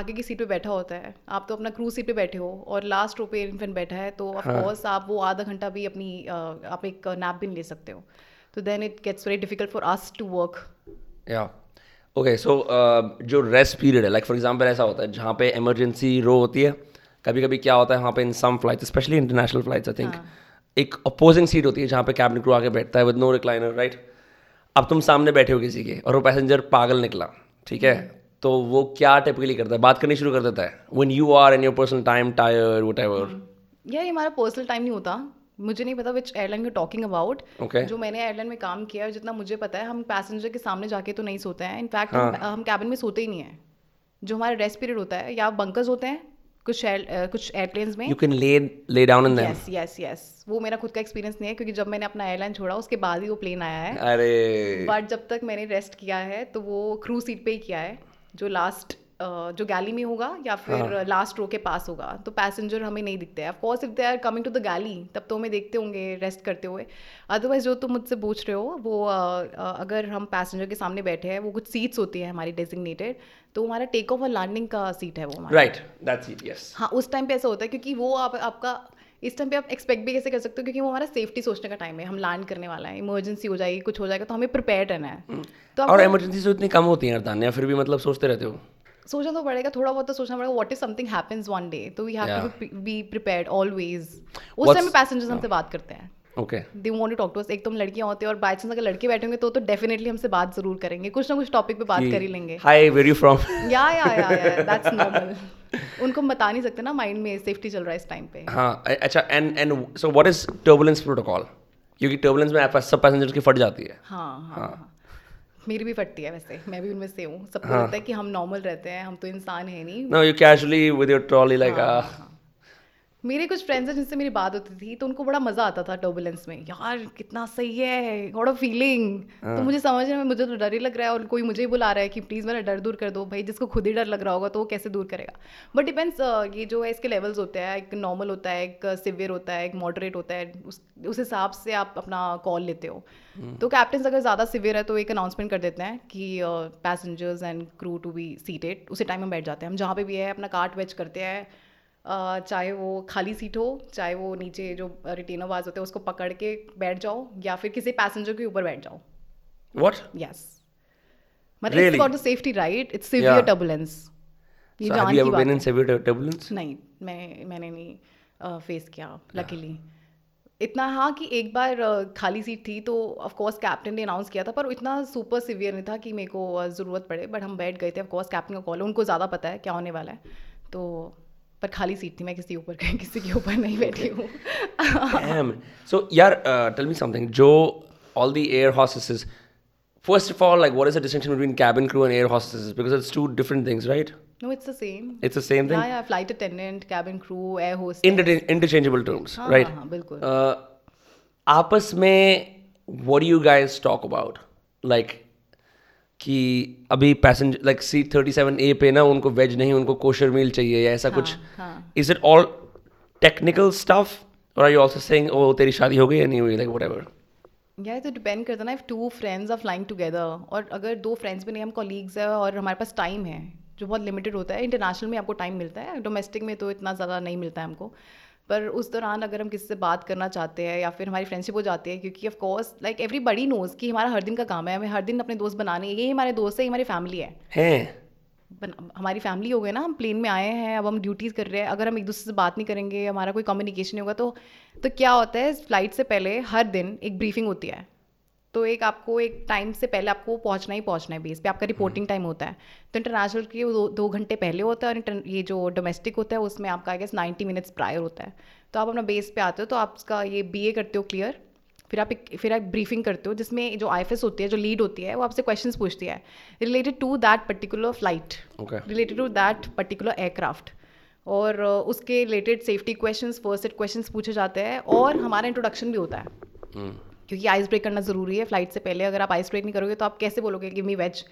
Speaker 4: आगे की सीट पे बैठा होता है आप तो अपना क्रूज सीट पे बैठे हो और लास्ट रो पे इन्फेंट बैठा है तो ऑफकोर्स हाँ. आप वो आधा घंटा भी अपनी uh, आप एक नैप भी नहीं ले सकते हो तो then it gets very difficult for us to work
Speaker 5: okay so uh, जो रेस्ट पीरियड है लाइक फॉर एग्जांपल ऐसा होता है जहाँ पे इमरजेंसी रो होती है कभी कभी क्या होता है वहाँ पे in some flight specially international flights I think एक अपोजिंग सीट होती है जहाँ पे कैबिन क्रू आके बैठता है विद नो रिक्लाइनर राइट अब तुम सामने बैठे हो किसी के और वो पैसेंजर पागल निकला ठीक है हम्म। तो वो क्या टिपिकली करता है बात करनी शुरू कर देता है when you are in your personal time tire whatever हमारा
Speaker 4: पर्सनल टाइम नहीं होता मुझे नहीं पता which airline you talking about जो मैंने एयरलाइन में काम किया है जितना मुझे पता है हम पैसेंजर के सामने जाके तो नहीं सोते हैं इनफैक्ट हाँ. हम कैबिन में सोते ही नहीं है जो हमारा रेस्ट पीरियड होता है या बंकर्स होते हैं कुछ एल, uh, कुछ एयरप्लेन्स में you
Speaker 5: can lay lay down in yes
Speaker 4: yes yes वो मेरा खुद का एक्सपीरियंस नहीं है क्योंकि जब मैंने अपना एयरलाइन छोड़ा उसके बाद ही वो प्लेन आया है अरे बट जब तक मैंने रेस्ट किया है तो वो क्रू सीट पे ही किया है जो लास्ट जो गैली में होगा या फिर हाँ. लास्ट रो के पास होगा तो पैसेंजर हमें नहीं दिखते हैं of course if they are coming to the galley तब तो हमें देखते होंगे रेस्ट करते हुए अदरवाइज जो तुम मुझसे पूछ रहे हो वो अगर हम पैसेंजर के सामने बैठे हैं वो कुछ सीट्स होती हैं हमारी डेजिग्नेटेड तो हमारा टेक ऑफ और लैंडिंग का सीट है वो
Speaker 5: राइट दैट्स इट यस
Speaker 4: हाँ उस टाइम पे ऐसा होता है क्योंकि वो आप आपका इस टाइम पे आप एक्सपेक्ट भी कैसे कर सकते हो क्योंकि वो हमारा सेफ्टी सोचने का टाइम है हम लैंड करने वाला है इमरजेंसी हो जाएगी कुछ हो जाएगा तो हमें प्रिपेयर रहना है हम्म।
Speaker 5: तो और इमरजेंसी तो इतनी कम होती है फिर भी मतलब सोचते रहते हो
Speaker 4: सोचना तो पड़ेगा थोड़ा बहुत तो सोचना पड़ेगा what is something happens one day तो we have to be prepared always उस टाइम पैसेंजर्स हमसे बात करते
Speaker 5: हैं okay they want to
Speaker 4: talk to us एक तो हम लड़कियां होती हैं और बाय चांस अगर लड़के बैठे होंगे तो तो डेफिनेटली हमसे बात जरूर करेंगे कुछ ना कुछ टॉपिक पे बात कर ही लेंगे hi where you from yeah या या दैट्स नॉर्मल उनको हम बता नहीं सकते ना माइंड में
Speaker 5: सेफ्टी चल रहा है इस टाइम पे हां अच्छा and and so what is turbulence protocol क्योंकि टर्बुलेंस में सब पैसेंजर्स की फट जाती है
Speaker 4: हाँ हाँ, हाँ।, हाँ। मेरी भी फटती है वैसे मैं भी उनमें से हूँ सबको हाँ. लगता है कि हम नॉर्मल रहते हैं हम तो इंसान है नहीं
Speaker 5: no you casually with your trolley like
Speaker 4: मेरे कुछ फ्रेंड्स हैं जिनसे मेरी बात होती थी तो उनको बड़ा मज़ा आता था टर्बुलेंस में यार कितना सही है गॉड ऑफ फीलिंग तो हाँ। मुझे समझने में मुझे तो डर ही लग रहा है और कोई मुझे ही बुला रहा है कि प्लीज़ मेरा डर दूर कर दो भाई जिसको खुद ही डर लग रहा होगा तो वो कैसे दूर करेगा बट डिपेंड्स ये जो है इसके लेवल्स होते हैं एक नॉर्मल होता है एक सिवियर होता है एक मॉडरेट होता है उस उस हिसाब से आप अपना कॉल लेते हो हम्म। तो कैप्टन अगर ज़्यादा सिवियर है तो एक अनाउंसमेंट कर देते हैं कि passengers and crew to be seated उसी टाइम में बैठ जाते हैं हम जहाँ पे भी है अपना कार्ट वेच करते हैं चाहे वो खाली सीट हो चाहे वो नीचे जो रिटेनर वाज होते हैं उसको पकड़ के बैठ जाओ या फिर किसी पैसेंजर के ऊपर बैठ जाओ वॉट यस मतलब it's the safety right
Speaker 5: it's severe turbulence ये so जान की बात है
Speaker 4: नहीं मैं मैंने नहीं फेस किया लकीली इतना हाँ कि एक बार खाली सीट थी तो कोर्स कैप्टन ने अनाउंस किया था पर इतना सुपर सिवियर नहीं था कि मेरे को ज़रूरत पड़े बट हम बैठ गए थे कोर्स कैप्टन का कॉल उनको ज़्यादा पता है क्या होने वाला है तो पर खाली सीट थी मैं किसी ऊपर
Speaker 5: किसी के ऊपर नहीं बैठी First of all, like, what is the distinction between cabin crew and air hostesses? Because it's two different things, right?
Speaker 4: No, it's the same. It's the same thing. Yeah, yeah. Flight attendant, cabin crew, air hostess.
Speaker 5: interchangeable terms, हाँ, ah, right? हाँ, हाँ, बिल्कुल. Uh, आपस में, what do you guys talk about? Like, कि अभी passenger like C thirty seven A पे ना उनको वेज नहीं उनको कोशर मील चाहिए या ऐसा हाँ, कुछ is it all technical stuff और आई ऑल्सो सेइंग ओ तेरी शादी हो गई या नहीं हुई लाइक वट यार तो डिपेंड
Speaker 4: करता ना two friends are flying together और अगर दो फ्रेंड्स भी नहीं हम कॉलीग्स हैं और हमारे पास टाइम है जो बहुत लिमिटेड होता है इंटरनेशनल में आपको टाइम मिलता है डोमेस्टिक में तो इतना ज़्यादा नहीं मिलता है हमको पर उस दौरान अगर हम किसी से बात करना चाहते हैं या फिर हमारी फ्रेंडशिप हो जाती है क्योंकि of course like everybody knows कि हमारा हर दिन का काम है हमें हर दिन अपने दोस्त बनाने ये हमारे दोस्त है ये हमारी फैमिली है,
Speaker 5: है।
Speaker 4: हमारी फैमिली हो गई ना हम प्लेन में आए हैं अब हम ड्यूटीज़ कर रहे हैं अगर हम एक दूसरे से बात नहीं करेंगे हमारा कोई कम्युनिकेशन नहीं होगा तो तो क्या होता है फ्लाइट से पहले हर दिन एक ब्रीफिंग होती है तो एक आपको एक टाइम से पहले आपको पहुंचना ही पहुंचना है बेस पे आपका रिपोर्टिंग टाइम होता है तो इंटरनेशनल के दो दो घंटे पहले होता है और ये जो डोमेस्टिक होता है उसमें आपका I guess ninety minutes prior होता है तो आप अपना बेस पे आते हो तो आप उसका ये बी करते हो क्लियर फिर आप एक फिर आप ब्रीफिंग करते हो जिसमें जो आई होती है जो लीड होती है वो आपसे क्वेश्चन पूछती है related to that particular flight related to that particular aircraft और uh, उसके related safety question first aid question पूछे जाते हैं और हमारा इंट्रोडक्शन भी होता है hmm. क्योंकि आइस ब्रेक करना ज़रूरी है फ्लाइट से पहले अगर आप आइस ब्रेक नहीं करोगे तो आप कैसे बोलोगे गिव मी वेज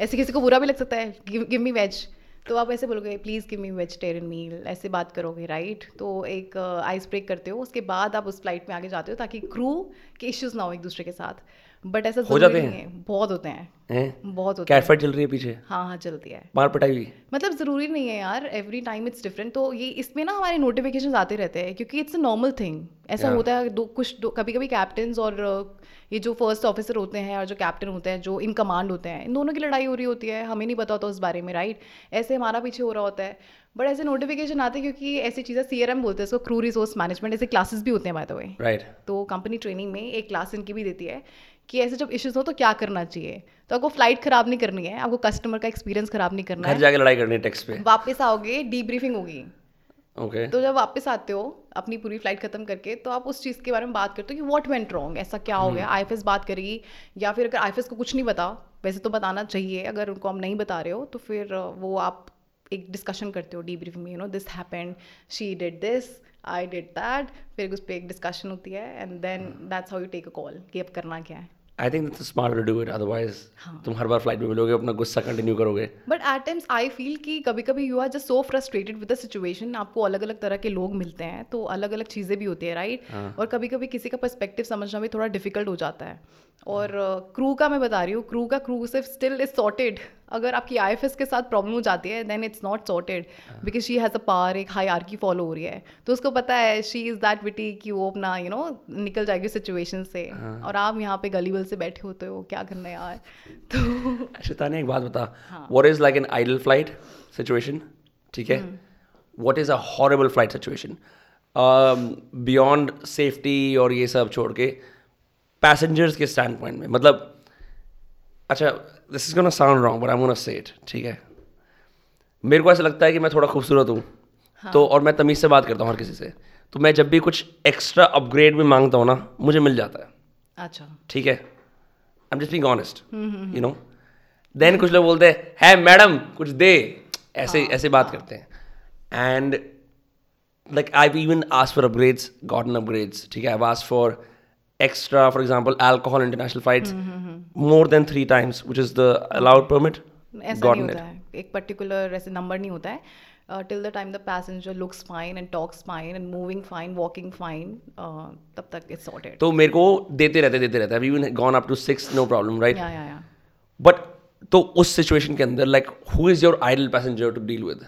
Speaker 4: ऐसे किसी को बुरा भी लग सकता है गिव मी वेज तो आप ऐसे बोलोगे please give me vegetarian meal ऐसे बात करोगे राइट तो एक आइस uh, ब्रेक करते हो उसके बाद आप उस फ्लाइट में आगे जाते हो ताकि क्रू के इश्यूज़ ना हो एक दूसरे के साथ बट ऐसा हो जाते हैं बहुत होते हैं बहुत होते
Speaker 5: हैं चल रही है पीछे हाँ हाँ चलती है मार पटाई भी
Speaker 4: मतलब ज़रूरी नहीं है यार एवरी टाइम इट्स डिफरेंट तो ये इसमें ना हमारे नोटिफिकेशन आते रहते हैं क्योंकि इट्स अ नॉर्मल थिंग ऐसा होता है दो कुछ दो, कभी कभी कैप्टन और ये जो फर्स्ट ऑफिसर होते हैं और जो कैप्टन होते हैं जो इन कमांड होते हैं इन दोनों की लड़ाई हो रही होती है हमें नहीं पता होता उस बारे में राइट ऐसे हमारा पीछे हो रहा होता है बट ऐसे नोटिफिकेशन आते हैं क्योंकि ऐसी चीज़ें सी बोलते हैं उसको क्रू रिसोर्स मैनेजमेंट ऐसे क्लासेस भी होते हैं बाय द वे राइट तो कंपनी ट्रेनिंग में एक क्लास इनकी भी देती है कि ऐसे जब इश्यूज हो तो क्या करना चाहिए तो आपको फ्लाइट खराब नहीं करनी है आपको कस्टमर का एक्सपीरियंस खराब नहीं करना
Speaker 5: है जाके लड़ाई करनी टैक्स पे
Speaker 4: वापस आओगे डीब्रीफिंग होगी
Speaker 5: ओके
Speaker 4: okay. तो जब वापस आते हो अपनी पूरी फ्लाइट खत्म करके तो आप उस चीज़ के बारे में बात करते हो कि व्हाट वेंट रॉन्ग ऐसा क्या हो गया आई हम्म। बात करेगी या फिर अगर आई को कुछ नहीं बता वैसे तो बताना चाहिए अगर उनको हम नहीं बता रहे हो तो फिर वो आप एक डिस्कशन करते हो डीब्रीफ में you know this happened she did this I did that फिर उस पर एक डिस्कशन होती है and then that's how you take a call कि अब करना क्या है
Speaker 5: I think it's smart to do it otherwise तुम हर बार फ्लाइट में मिलोगे अपना गुस्सा
Speaker 4: कंटिन्यू करोगे but at times I feel कि कभी कभी you are just so frustrated with the situation आपको अलग अलग तरह के लोग मिलते हैं तो अलग अलग चीज़ें भी होती है राइट right? हाँ. और कभी कभी किसी का पर्सपेक्टिव समझना भी थोड़ा डिफिकल्ट हो जाता है और क्रू uh, का मैं बता रही हूँ क्रू का क्रू सिर्फ स्टिल इज सॉर्टेड अगर आपकी आई के साथ प्रॉब्लम हो जाती है then it's not sorted because she has a पार एक हाई आर की फॉलो हो रही है तो उसको पता है शी इज़ दैट बिटी कि वो अपना यू you नो know, निकल जाएगी सिचुएशन से हाँ. और आप यहाँ पे गलीबल से बैठे होते हो क्या करना यार तो
Speaker 5: अच्छा, ने एक बात बता what is like an ideal flight situation ठीक है what is a horrible flight situation beyond safety और ये सब छोड़ के पैसेंजर्स के स्टैंड पॉइंट में मतलब अच्छा this is gonna sound wrong but I would say it ठीक है मेरे को ऐसा लगता है कि मैं थोड़ा खूबसूरत हूँ हाँ. तो और मैं तमीज़ से बात करता हूँ हर किसी से तो मैं जब भी कुछ एक्स्ट्रा अपग्रेड भी मांगता हूँ ना मुझे मिल जाता है
Speaker 4: अच्छा
Speaker 5: ठीक है I am just being honest you know then कुछ लोग बोलते हैं है मैडम कुछ दे ऐसे हाँ, ऐसे बात हाँ. करते हैं and like I even ask for upgrades गॉडन upgrades ठीक है I ask for extra, for example, alcohol international flights more than three times, which is the allowed permit.
Speaker 4: ऐसा नहीं होता है एक पर्टिकुलर ऐसे नंबर नहीं होता है till the time the passenger looks fine and talks fine and moving fine walking fine तब तक इट्स सॉर्टेड तो मेरे को देते रहते
Speaker 5: देते रहते have you gone up to 6 no problem right yeah या बट तो उस सिचुएशन के अंदर like who is your ideal passenger to deal with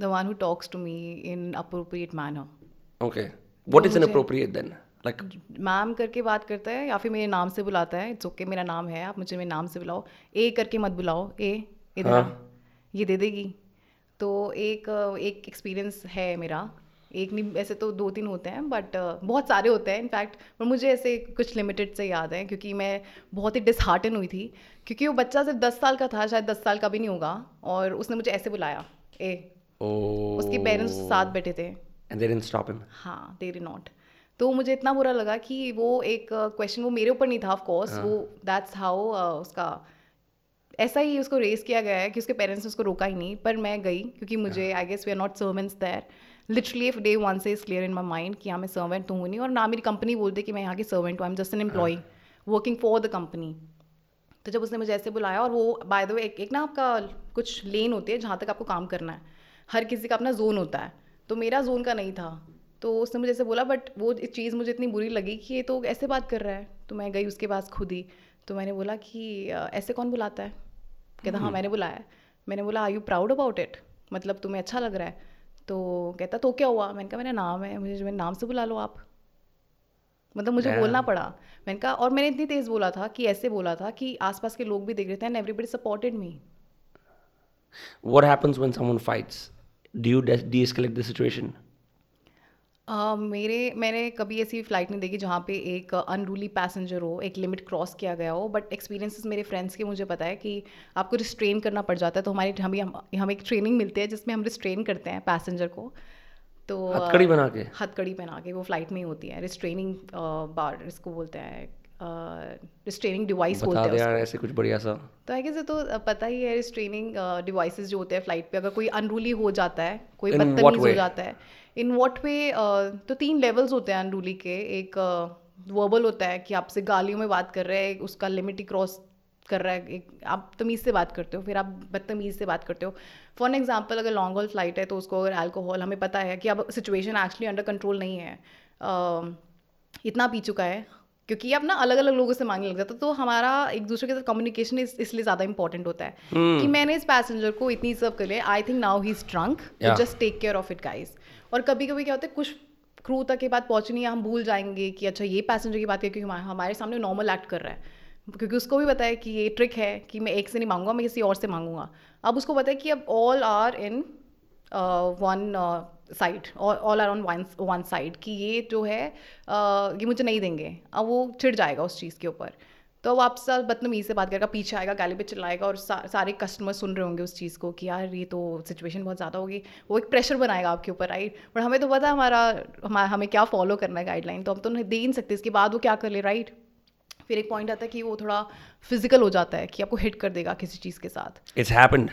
Speaker 4: the one who talks to me in appropriate
Speaker 5: manner okay what is an appropriate then like
Speaker 4: ma'am करके बात करता है या फिर मेरे नाम से बुलाता है इट्स ओके मेरा नाम है आप मुझे मेरे नाम से बुलाओ ए करके मत बुलाओ ए इधर हाँ. ये दे देगी तो एक एक एक्सपीरियंस है मेरा एक नहीं ऐसे तो दो तीन होते हैं बट बहुत सारे होते हैं इनफैक्ट पर मुझे ऐसे कुछ लिमिटेड से याद है क्योंकि मैं बहुत ही डिसहार्टन हुई थी क्योंकि वो बच्चा सिर्फ दस साल का था शायद दस साल का भी नहीं होगा और उसने मुझे ऐसे बुलाया ए उसके पेरेंट्स साथ बैठे थे हाँ दे नॉट तो मुझे इतना बुरा लगा कि वो एक क्वेश्चन वो मेरे ऊपर नहीं था ऑफकोर्स हाँ। वो दैट्स हाउ उसका ऐसा ही उसको रेस किया गया है कि उसके पेरेंट्स ने उसको रोका ही नहीं पर मैं गई क्योंकि मुझे I guess we are not servants there literally if day one से is clear in my mind कि हाँ मैं सर्वेंट तो हूँ नहीं और ना मेरी कंपनी बोलते कि मैं यहाँ की सर्वेंट हूँ I am just an employee working for the company तो जब उसने मुझे ऐसे बुलाया और वो बाय द वे एक, एक ना आपका कुछ लेन होती है जहाँ तक आपको काम करना है हर किसी का अपना जोन होता है तो मेरा जोन का नहीं था तो उसने मुझे ऐसे बोला बट वो चीज़ मुझे इतनी बुरी लगी कि ये तो ऐसे बात कर रहा है तो मैं गई उसके पास खुद ही तो मैंने बोला कि ऐसे कौन बुलाता है कहता हाँ हम्म। मैंने बुलाया मैंने बोला I you proud about it मतलब तुम्हें अच्छा लग रहा है तो कहता तो क्या हुआ मैंने कहा मेरा नाम है मुझे मेरे नाम से बुला लो आप मतलब मुझे बोलना पड़ा मैंने कहा और मैंने इतनी तेज़ बोला था कि ऐसे बोला था कि आसपास के लोग भी देख रहे थे and everybody supported
Speaker 5: me what happens when someone fights do you de-escalate
Speaker 4: the situation मेरे मैंने कभी ऐसी फ्लाइट नहीं देखी जहाँ पे एक अनरूली पैसेंजर हो एक लिमिट क्रॉस किया गया हो बट एक्सपीरियंसेस मेरे फ्रेंड्स के मुझे पता है कि आपको रिस्ट्रेन करना पड़ जाता है तो हमारी हमें हम, हम एक ट्रेनिंग मिलती है जिसमें हम रिस्ट्रेन करते हैं पैसेंजर को
Speaker 5: तो हथकड़ी बना के
Speaker 4: हथकड़ी पहना के वो फ्लाइट में ही होती है रिस्ट्रेनिंग बार इसको बोलते हैं रिस्ट्रेनिंग डिवाइस बोलते
Speaker 5: हैं यार ऐसे कुछ बढ़िया सा
Speaker 4: तो आई गेस तो पता ही है रिस्ट्रेनिंग डिवाइसेस जो होते हैं फ्लाइट पे अगर कोई अनरूली हो जाता है कोई बदतमीज हो जाता है इन वॉट वे तो तीन लेवल्स होते हैं अनरूली के एक वर्बल uh, होता है कि आपसे गालियों में बात कर रहे हैं उसका लिमिट ही क्रॉस कर रहा है एक आप तमीज़ से बात करते हो फिर आप बदतमीज़ से बात करते हो फॉर एग्जाम्पल अगर लॉन्ग हॉल फ्लाइट है तो उसको अगर अल्कोहल हमें पता है कि अब सिचुएशन एक्चुअली अंडर कंट्रोल नहीं है uh, इतना पी चुका है क्योंकि अब ना अलग अलग लोगों से मांगने लग जाता तो हमारा एक दूसरे के साथ कम्युनिकेशन इस, इसलिए ज़्यादा इंपॉर्टेंट होता है hmm. कि मैंने इस पैसेंजर को इतनी सर्व कर लिया I think now he is drunk just take care of it guys और कभी कभी क्या होता है कुछ क्रू तक के बात पहुँचनी है हम भूल जाएंगे कि अच्छा ये पैसेंजर की बात है क्योंकि हमारे सामने नॉर्मल एक्ट कर रहा है क्योंकि उसको भी पता है कि ये ट्रिक है कि मैं एक से नहीं मांगूंगा मैं किसी और से मांगूंगा अब उसको पता है कि अब all are in one side all are on one one side कि ये जो है uh, ये मुझे नहीं देंगे अब वो छिड़ जाएगा उस चीज़ के ऊपर तो वो आपसे बदतमीज़ से बात करेगा पीछे आएगा गाली पे चिल्लाएगा और सा, सारे कस्टमर सुन रहे होंगे उस चीज़ को कि यार ये तो सिचुएशन बहुत ज़्यादा होगी वो एक प्रेशर बनाएगा आपके ऊपर राइट बट हमें तो पता है हमारा हमा, हमें क्या फॉलो करना है गाइडलाइन तो हम तो दे नहीं सकते इसके बाद वो क्या कर ले राइट फिर एक पॉइंट आता है कि वो थोड़ा फिजिकल हो जाता है कि आपको हिट कर देगा किसी चीज़ के साथ
Speaker 5: it's happened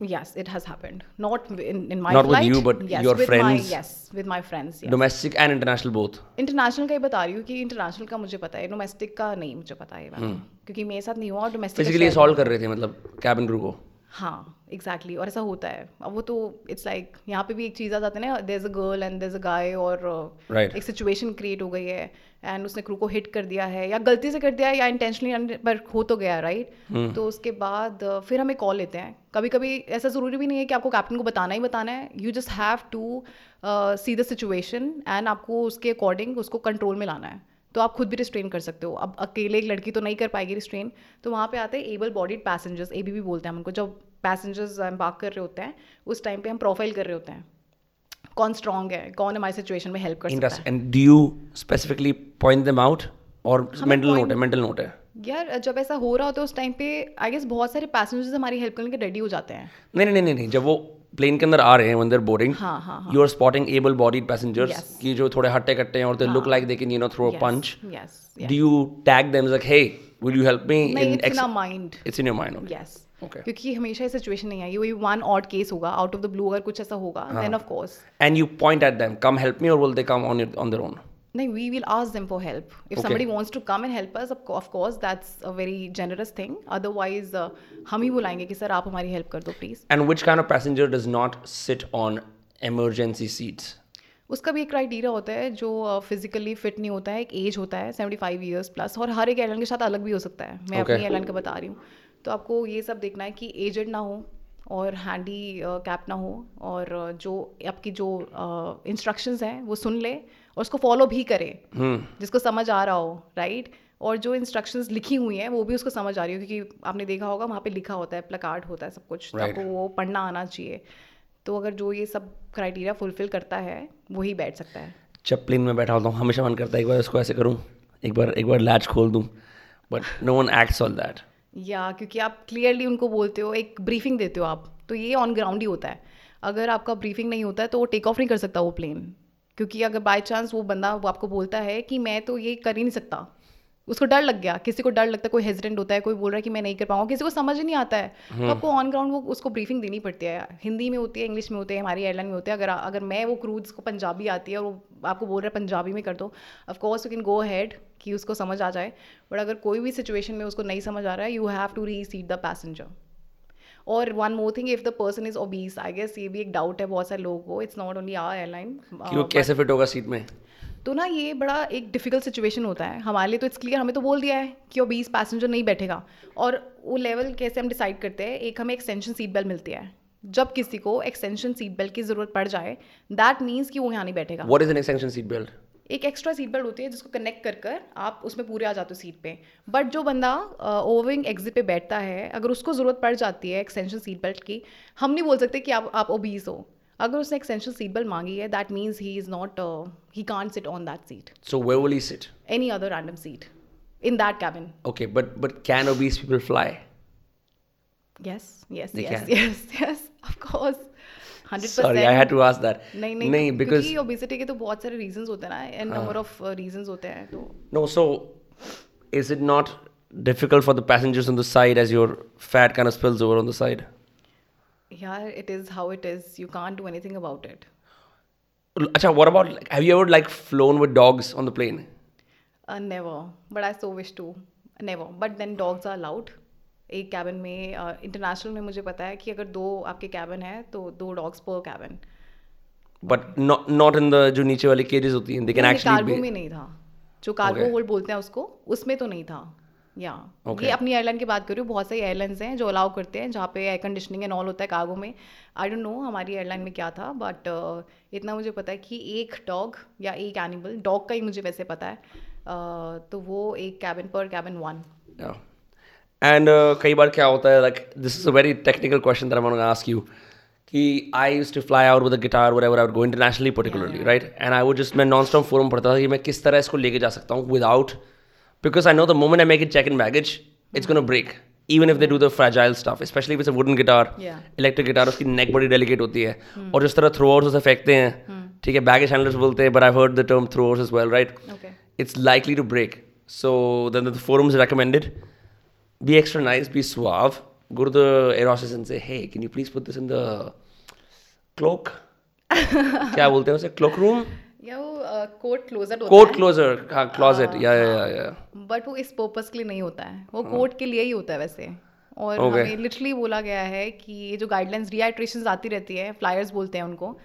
Speaker 4: Yes, it has happened. Not in, in my Not
Speaker 5: flight. with you, but yes, your with friends.
Speaker 4: My, yes, with my friends.
Speaker 5: Yes. Domestic and international both.
Speaker 4: International ka hi bata rahi hu ki international ka mujhe pata hai domestic ka nahi mujhe pata hai क्योंकि मेरे साथ नहीं हुआ और domestic.
Speaker 5: Basically solve kar rahe the matlab cabin crew ko
Speaker 4: हाँ एग्जैक्टली exactly. और ऐसा होता है अब वो तो इट्स लाइक like, यहाँ पे भी एक चीज़ आ जाती है ना there is a girl and there is a guy और uh, right. एक सिचुएशन क्रिएट हो गई है एंड उसने क्रू को हिट कर दिया है या गलती से कर दिया है या इंटेंशनली पर हो तो गया राइट right? hmm. तो उसके बाद uh, फिर हमें कॉल लेते हैं कभी कभी ऐसा ज़रूरी भी नहीं है कि आपको कैप्टन को बताना ही बताना है you just have to see the situation and आपको उसके अकॉर्डिंग उसको कंट्रोल में लाना है तो आप खुद भी रिस्ट्रेन कर सकते हो अब अकेले एक लड़की तो नहीं कर पाएगी रिस्ट्रेन तो वहाँ पे आते हैं able bodied passengers A B बोलते हैं हमको जब पैसेंजर्स बाक कर रहे होते हैं उस टाइम पे हम प्रोफाइल कर रहे होते हैं कौन स्ट्रांग है कौन हमारी सिचुएशन में हेल्प कर सकता है and
Speaker 5: do you specifically point them out और मेंटल नोट है मेंटल नोट है
Speaker 4: यार जब ऐसा हो रहा होता है उस टाइम पे आई गेस बहुत सारे पैसेंजर्स हमारी हेल्प करने के रेडी हो जाते हैं नहीं नहीं
Speaker 5: नहीं नहीं जब वो प्लेन के अंदर आ रहे हैं when they're boarding you are spotting able bodied passengers कि जो थोड़े हट्टे कट्टे हैं और they look like they can you know throw punch do you tag them like hey will you help me in it's in mind it's in your mind okay yes okay क्योंकि हमेशा ये सिचुएशन
Speaker 4: नहीं आई वही वन ऑड केस होगा आउट ऑफ द ब्लू अगर कुछ ऐसा होगा then
Speaker 5: of course and you point at them come help me और will they come on on their own
Speaker 4: नहीं we will ask them for help if someone wants to come and help help us, of course, that's a very uh, हम ही बुलाएंगे कि सर आप हमारी हेल्प कर दो please and which kind
Speaker 5: of passenger does not sit on emergency seats
Speaker 4: उसका भी एक क्राइटेरिया होता है जो फिजिकली uh, फिट नहीं होता है एक एज होता है सेवेंटी फाइव ईयर्स प्लस और हर एक एयरलाइन के साथ अलग भी हो सकता है मैं okay. अपनी एयरलाइन का बता रही हूँ तो आपको ये सब देखना है कि एजड ना हो और हैंडी कैप uh, ना हो और जो आपकी जो इंस्ट्रक्शंस हैं वो सुन ले और उसको फॉलो भी करें
Speaker 5: हम्म।
Speaker 4: जिसको समझ आ रहा हो राइट और जो इंस्ट्रक्शंस लिखी हुई हैं वो भी उसको समझ आ रही हो क्योंकि आपने देखा होगा वहाँ पे लिखा होता है प्लकार्ड होता है सब कुछ तो right. आपको वो पढ़ना आना चाहिए तो अगर जो ये सब क्राइटेरिया फुलफिल करता है वही बैठ सकता है
Speaker 5: प्लेन में बैठा होता हूँ हमेशा मन करता है एक बार उसको ऐसे करूँ एक बार एक बार लैच खोल दूँ but no one acts on that
Speaker 4: या क्योंकि आप क्लियरली उनको बोलते हो एक ब्रीफिंग देते हो आप तो ये ऑन ग्राउंड ही होता है अगर आपका ब्रीफिंग नहीं होता है तो वो टेक ऑफ नहीं कर सकता वो प्लेन क्योंकि अगर बाय चांस वो बंदा वो आपको बोलता है कि मैं तो ये कर ही नहीं सकता उसको डर लग गया किसी को डर लगता है कोई हेजिडेंट होता है कोई बोल रहा है कि मैं नहीं कर पाऊंगा किसी को समझ नहीं आता है तो हम्म। आपको ऑन ग्राउंड वो उसको ब्रीफिंग देनी पड़ती है हिंदी में होती है इंग्लिश में होती है हमारी एयरलाइन में होती है अगर अगर मैं वो क्रूज को पंजाबी आती है और वो आपको बोल रहा है पंजाबी में कर दो of course you can go ahead कि उसको समझ आ जाए बट अगर कोई भी सिचुएशन में उसको नहीं समझ आ रहा है you have to reseat the passenger और one more thing if the person is obese I guess ये भी एक डाउट है बहुत सारे लोगों को it's not only our airline
Speaker 5: कैसे फिट होगा सीट में
Speaker 4: तो ना ये बड़ा एक डिफिकल्ट सिचुएशन होता है हमारे लिए तो इट्स क्लियर हमें तो बोल दिया है कि वो बीस पैसेंजर नहीं बैठेगा और वो लेवल कैसे हम डिसाइड करते हैं एक हमें एक्सटेंशन सीट बेल्ट मिलती है जब किसी को एक्सटेंशन सीट बेल्ट की जरूरत पड़ जाए दैट मीन्स कि वो यहाँ नहीं बैठेगा
Speaker 5: what is an extension seat belt
Speaker 4: एक एक्स्ट्रा सीट बेल्ट होती है जिसको कनेक्ट कर कर आप उसमें पूरे आ जाते हो सीट पे बट जो बंदा ओविंग एग्जिट पे बैठता है अगर उसको ज़रूरत पड़ जाती है एक्सटेंशन सीट बेल्ट की हम नहीं बोल सकते कि आप आप ओबीज हो अगर उसने एक्सटेंशन सीट बेल्ट मांगी है that means he is not he can't sit on that seat
Speaker 5: so way will he sit
Speaker 4: any other random seat in that cabin
Speaker 5: okay but but can obese people fly
Speaker 4: Yes, yes, yes, yes, yes. Of course. Sorry, I
Speaker 5: had to ask that.
Speaker 4: नहीं नहीं, नहीं because क्योंकि obesity के तो बहुत सारे reasons होते हैं ना and number of uh, reasons होते हैं तो
Speaker 5: No, so is it not difficult for the passengers on the side as your fat kind of spills over on the side?
Speaker 4: Yeah, it is how it is. You can't do anything about it.
Speaker 5: Acha, what about like, have you ever like flown with dogs on the plane?
Speaker 4: Uh, never, but I so wish to. Never, but then dogs are allowed. एक कैबिन में इंटरनेशनल में मुझे पता है कि अगर दो आपके कैबिन है तो दो डॉग्स पर cabin but not
Speaker 5: in the जो नीचे वाली केजेस होती हैं दे कैन एक्चुअली कार्गो में नहीं
Speaker 4: था जो कार्गो okay. होल्ड बोलते हैं उसको उसमें तो नहीं था या yeah. okay. ये अपनी एयरलाइन की बात कर रही हूँ बहुत सारी एयरलाइंस हैं जो अलाउ करते हैं जहाँ पे एयर कंडीशनिंग एंड ऑल होता है कार्गो में आई डोंट नो हमारी एयरलाइन में क्या था बट uh, इतना मुझे पता है कि एक डॉग या एक एनिमल डॉग का ही मुझे वैसे पता है uh, तो वो एक कैबिन पर कैबिन वन
Speaker 5: एंड
Speaker 4: uh,
Speaker 5: कई बार क्या होता है like this is a very technical question there I ask you कि I use to fly out with guitar were ever go internationally particularly right and I वो जस्ट मैं नॉन स्टॉप फोरम पढ़ता था कि मैं किस तरह इसको लेके जा सकता हूँ without because I know the moment I make it check in baggage it's gonna break even if they do the fragile staff specially with wooden guitar electric guitar उसकी नेक बड़ी डेलीकेट होती है hmm. और जिस तरह थ्रो आउट उसे फेंकते हैं hmm. ठीक है बैगेज हैंडलर्स बोलते हैं but I heard the term throw out is well right it's likely to break so then the is recommended be extra nice, be suave. Go to the air hostess and say, hey, can you please put this in the cloak? क्या बोलते हैं उसे क्लोक रूम या वो कोट क्लोजर होता कोट क्लोजर हाँ क्लोजेट या या या या बट वो
Speaker 4: इस पर्पस के लिए नहीं होता है वो कोट हाँ। के लिए ही होता है वैसे और okay. हमें लिटरली बोला गया है कि ये जो गाइडलाइंस रिहाइड्रेशन आती रहती है फ्लायर्स बोलते हैं उनको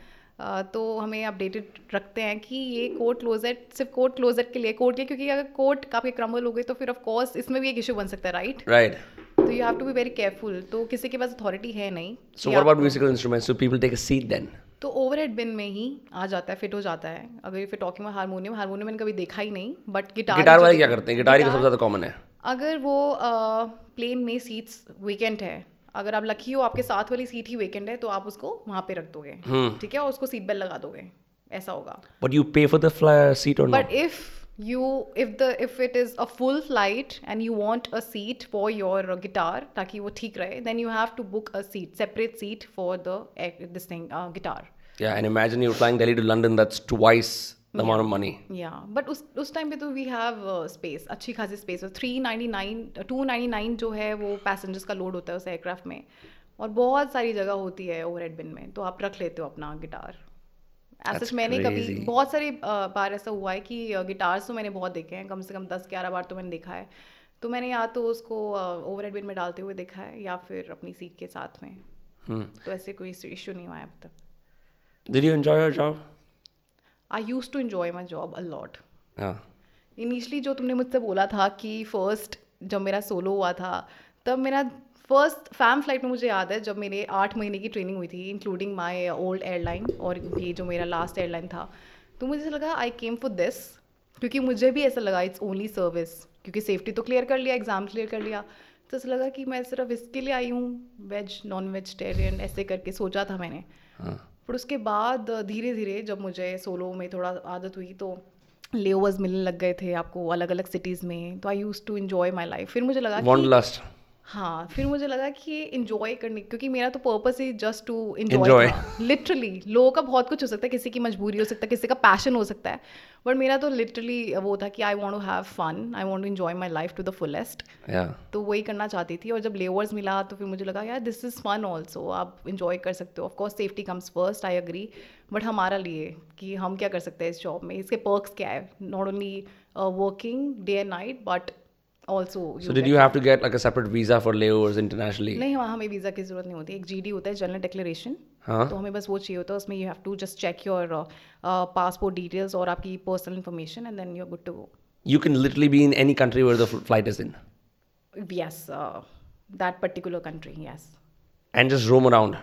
Speaker 4: तो हमें अपडेटेड रखते हैं कि ये कोट क्लोजेट सिर्फ कोट क्लोजेट के लिए कोर्ट के क्योंकि अगर कोर्ट काफी क्रम्बल हो गए तो फिर ऑफकोर्स इसमें भी एक इशू बन सकता है राइट
Speaker 5: राइट तो you have to be
Speaker 4: very careful तो किसी के पास अथॉरिटी है नहीं so
Speaker 5: what about musical instruments so people take a seat then तो ओवरहेड बिन
Speaker 4: में ही आ जाता है फिट हो जाता है अगर फिर टॉकिंग में हारमोनियम हारमोनियम मैंने कभी देखा ही नहीं बट गिटार गिटार वाले तो क्या करते
Speaker 5: हैं गिटार ही तो सबसे ज्यादा कॉमन है अगर
Speaker 4: वो प्लेन में सीट्स वीकेंड है अगर आप लकी हो आपके साथ वाली सीट ही वेकेंट है तो आप उसको वहां पे रख दोगे हम्म। ठीक है और उसको सीट बेल्ट लगा दोगे ऐसा होगा but you pay for the but if you if the if it is a full flight and you want a seat for your guitar ताकि वो ठीक रहे then you have to book a seat separate seat for this guitar Yeah, and imagine you're flying Delhi to London, that's twice the yeah. amount of money. Yeah, but उस उस टाइम पे तो we have uh, space अच्छी खासी space और 399 299 जो है वो passengers का load होता है उस aircraft में और बहुत सारी जगह होती है overhead bin में तो आप रख लेते हो अपना गिटार ऐसे मैंने कभी बहुत सारी uh, बार ऐसा हुआ है कि गिटार्स uh, तो मैंने बहुत देखे हैं कम से कम दस ग्यारह बार तो मैंने देखा है तो मैंने या तो उसको ओवरहेड uh, बिन में डालते हुए देखा है या फिर अपनी सीट के साथ में हम्म. तो ऐसे कोई इशू नहीं हुआ है अब तक Did you enjoy your job? I use to enjoy my job a lot initially जो तुमने मुझसे बोला था कि फर्स्ट जब मेरा सोलो हुआ था तब मेरा फर्स्ट फैम फ्लाइट में मुझे याद है जब मेरे आठ महीने की ट्रेनिंग हुई थी इंक्लूडिंग माई ओल्ड एयरलाइन और ये जो मेरा लास्ट एयरलाइन था तो मुझे लगा आई केम फॉर दिस क्योंकि मुझे भी ऐसा लगा इट्स ओनली सर्विस क्योंकि सेफ्टी तो क्लियर कर लिया एग्ज़ाम क्लियर कर लिया तो ऐसा लगा कि मैं सिर्फ इसके लिए आई हूँ वेज नॉन वेजिटेरियन ऐसे करके सोचा था मैंने
Speaker 5: हाँ।
Speaker 4: फिर उसके बाद धीरे धीरे जब मुझे सोलो में थोड़ा आदत हुई तो ले मिलने लग गए थे आपको अलग अलग सिटीज़ में तो I use to enjoy my life फिर मुझे लगा हाँ फिर मुझे लगा कि इंजॉय करने क्योंकि मेरा तो पर्पस ही जस्ट टू इंजॉय लिटरली लोगों का बहुत कुछ हो सकता है किसी की मजबूरी हो सकता है किसी का पैशन हो सकता है बट मेरा तो लिटरली वो था कि I want to have fun I want to enjoy my life to the fullest तो वही करना चाहती थी और जब लेवर्स मिला तो फिर मुझे लगा यार दिस इज़ फन ऑल्सो आप इन्जॉय कर सकते हो of course safety comes first I agree but हमारा लिए कि हम क्या कर सकते हैं इस जॉब में इसके पर्क्स क्या है not only working day and night but also
Speaker 5: so did you have to get like a separate visa for layovers internationally
Speaker 4: नहीं वहाँ हमें वीज़ा की ज़रूरत नहीं होती एक जीडी होता है जनरल डिक्लेरेशन
Speaker 5: हाँ?
Speaker 4: तो हमें बस वो चाहिए होता है उसमें you have to just check your passport details और आपकी personal information and then you are good to go
Speaker 5: you can literally be in any country where the flight is in
Speaker 4: yes that particular country yes
Speaker 5: and just roam around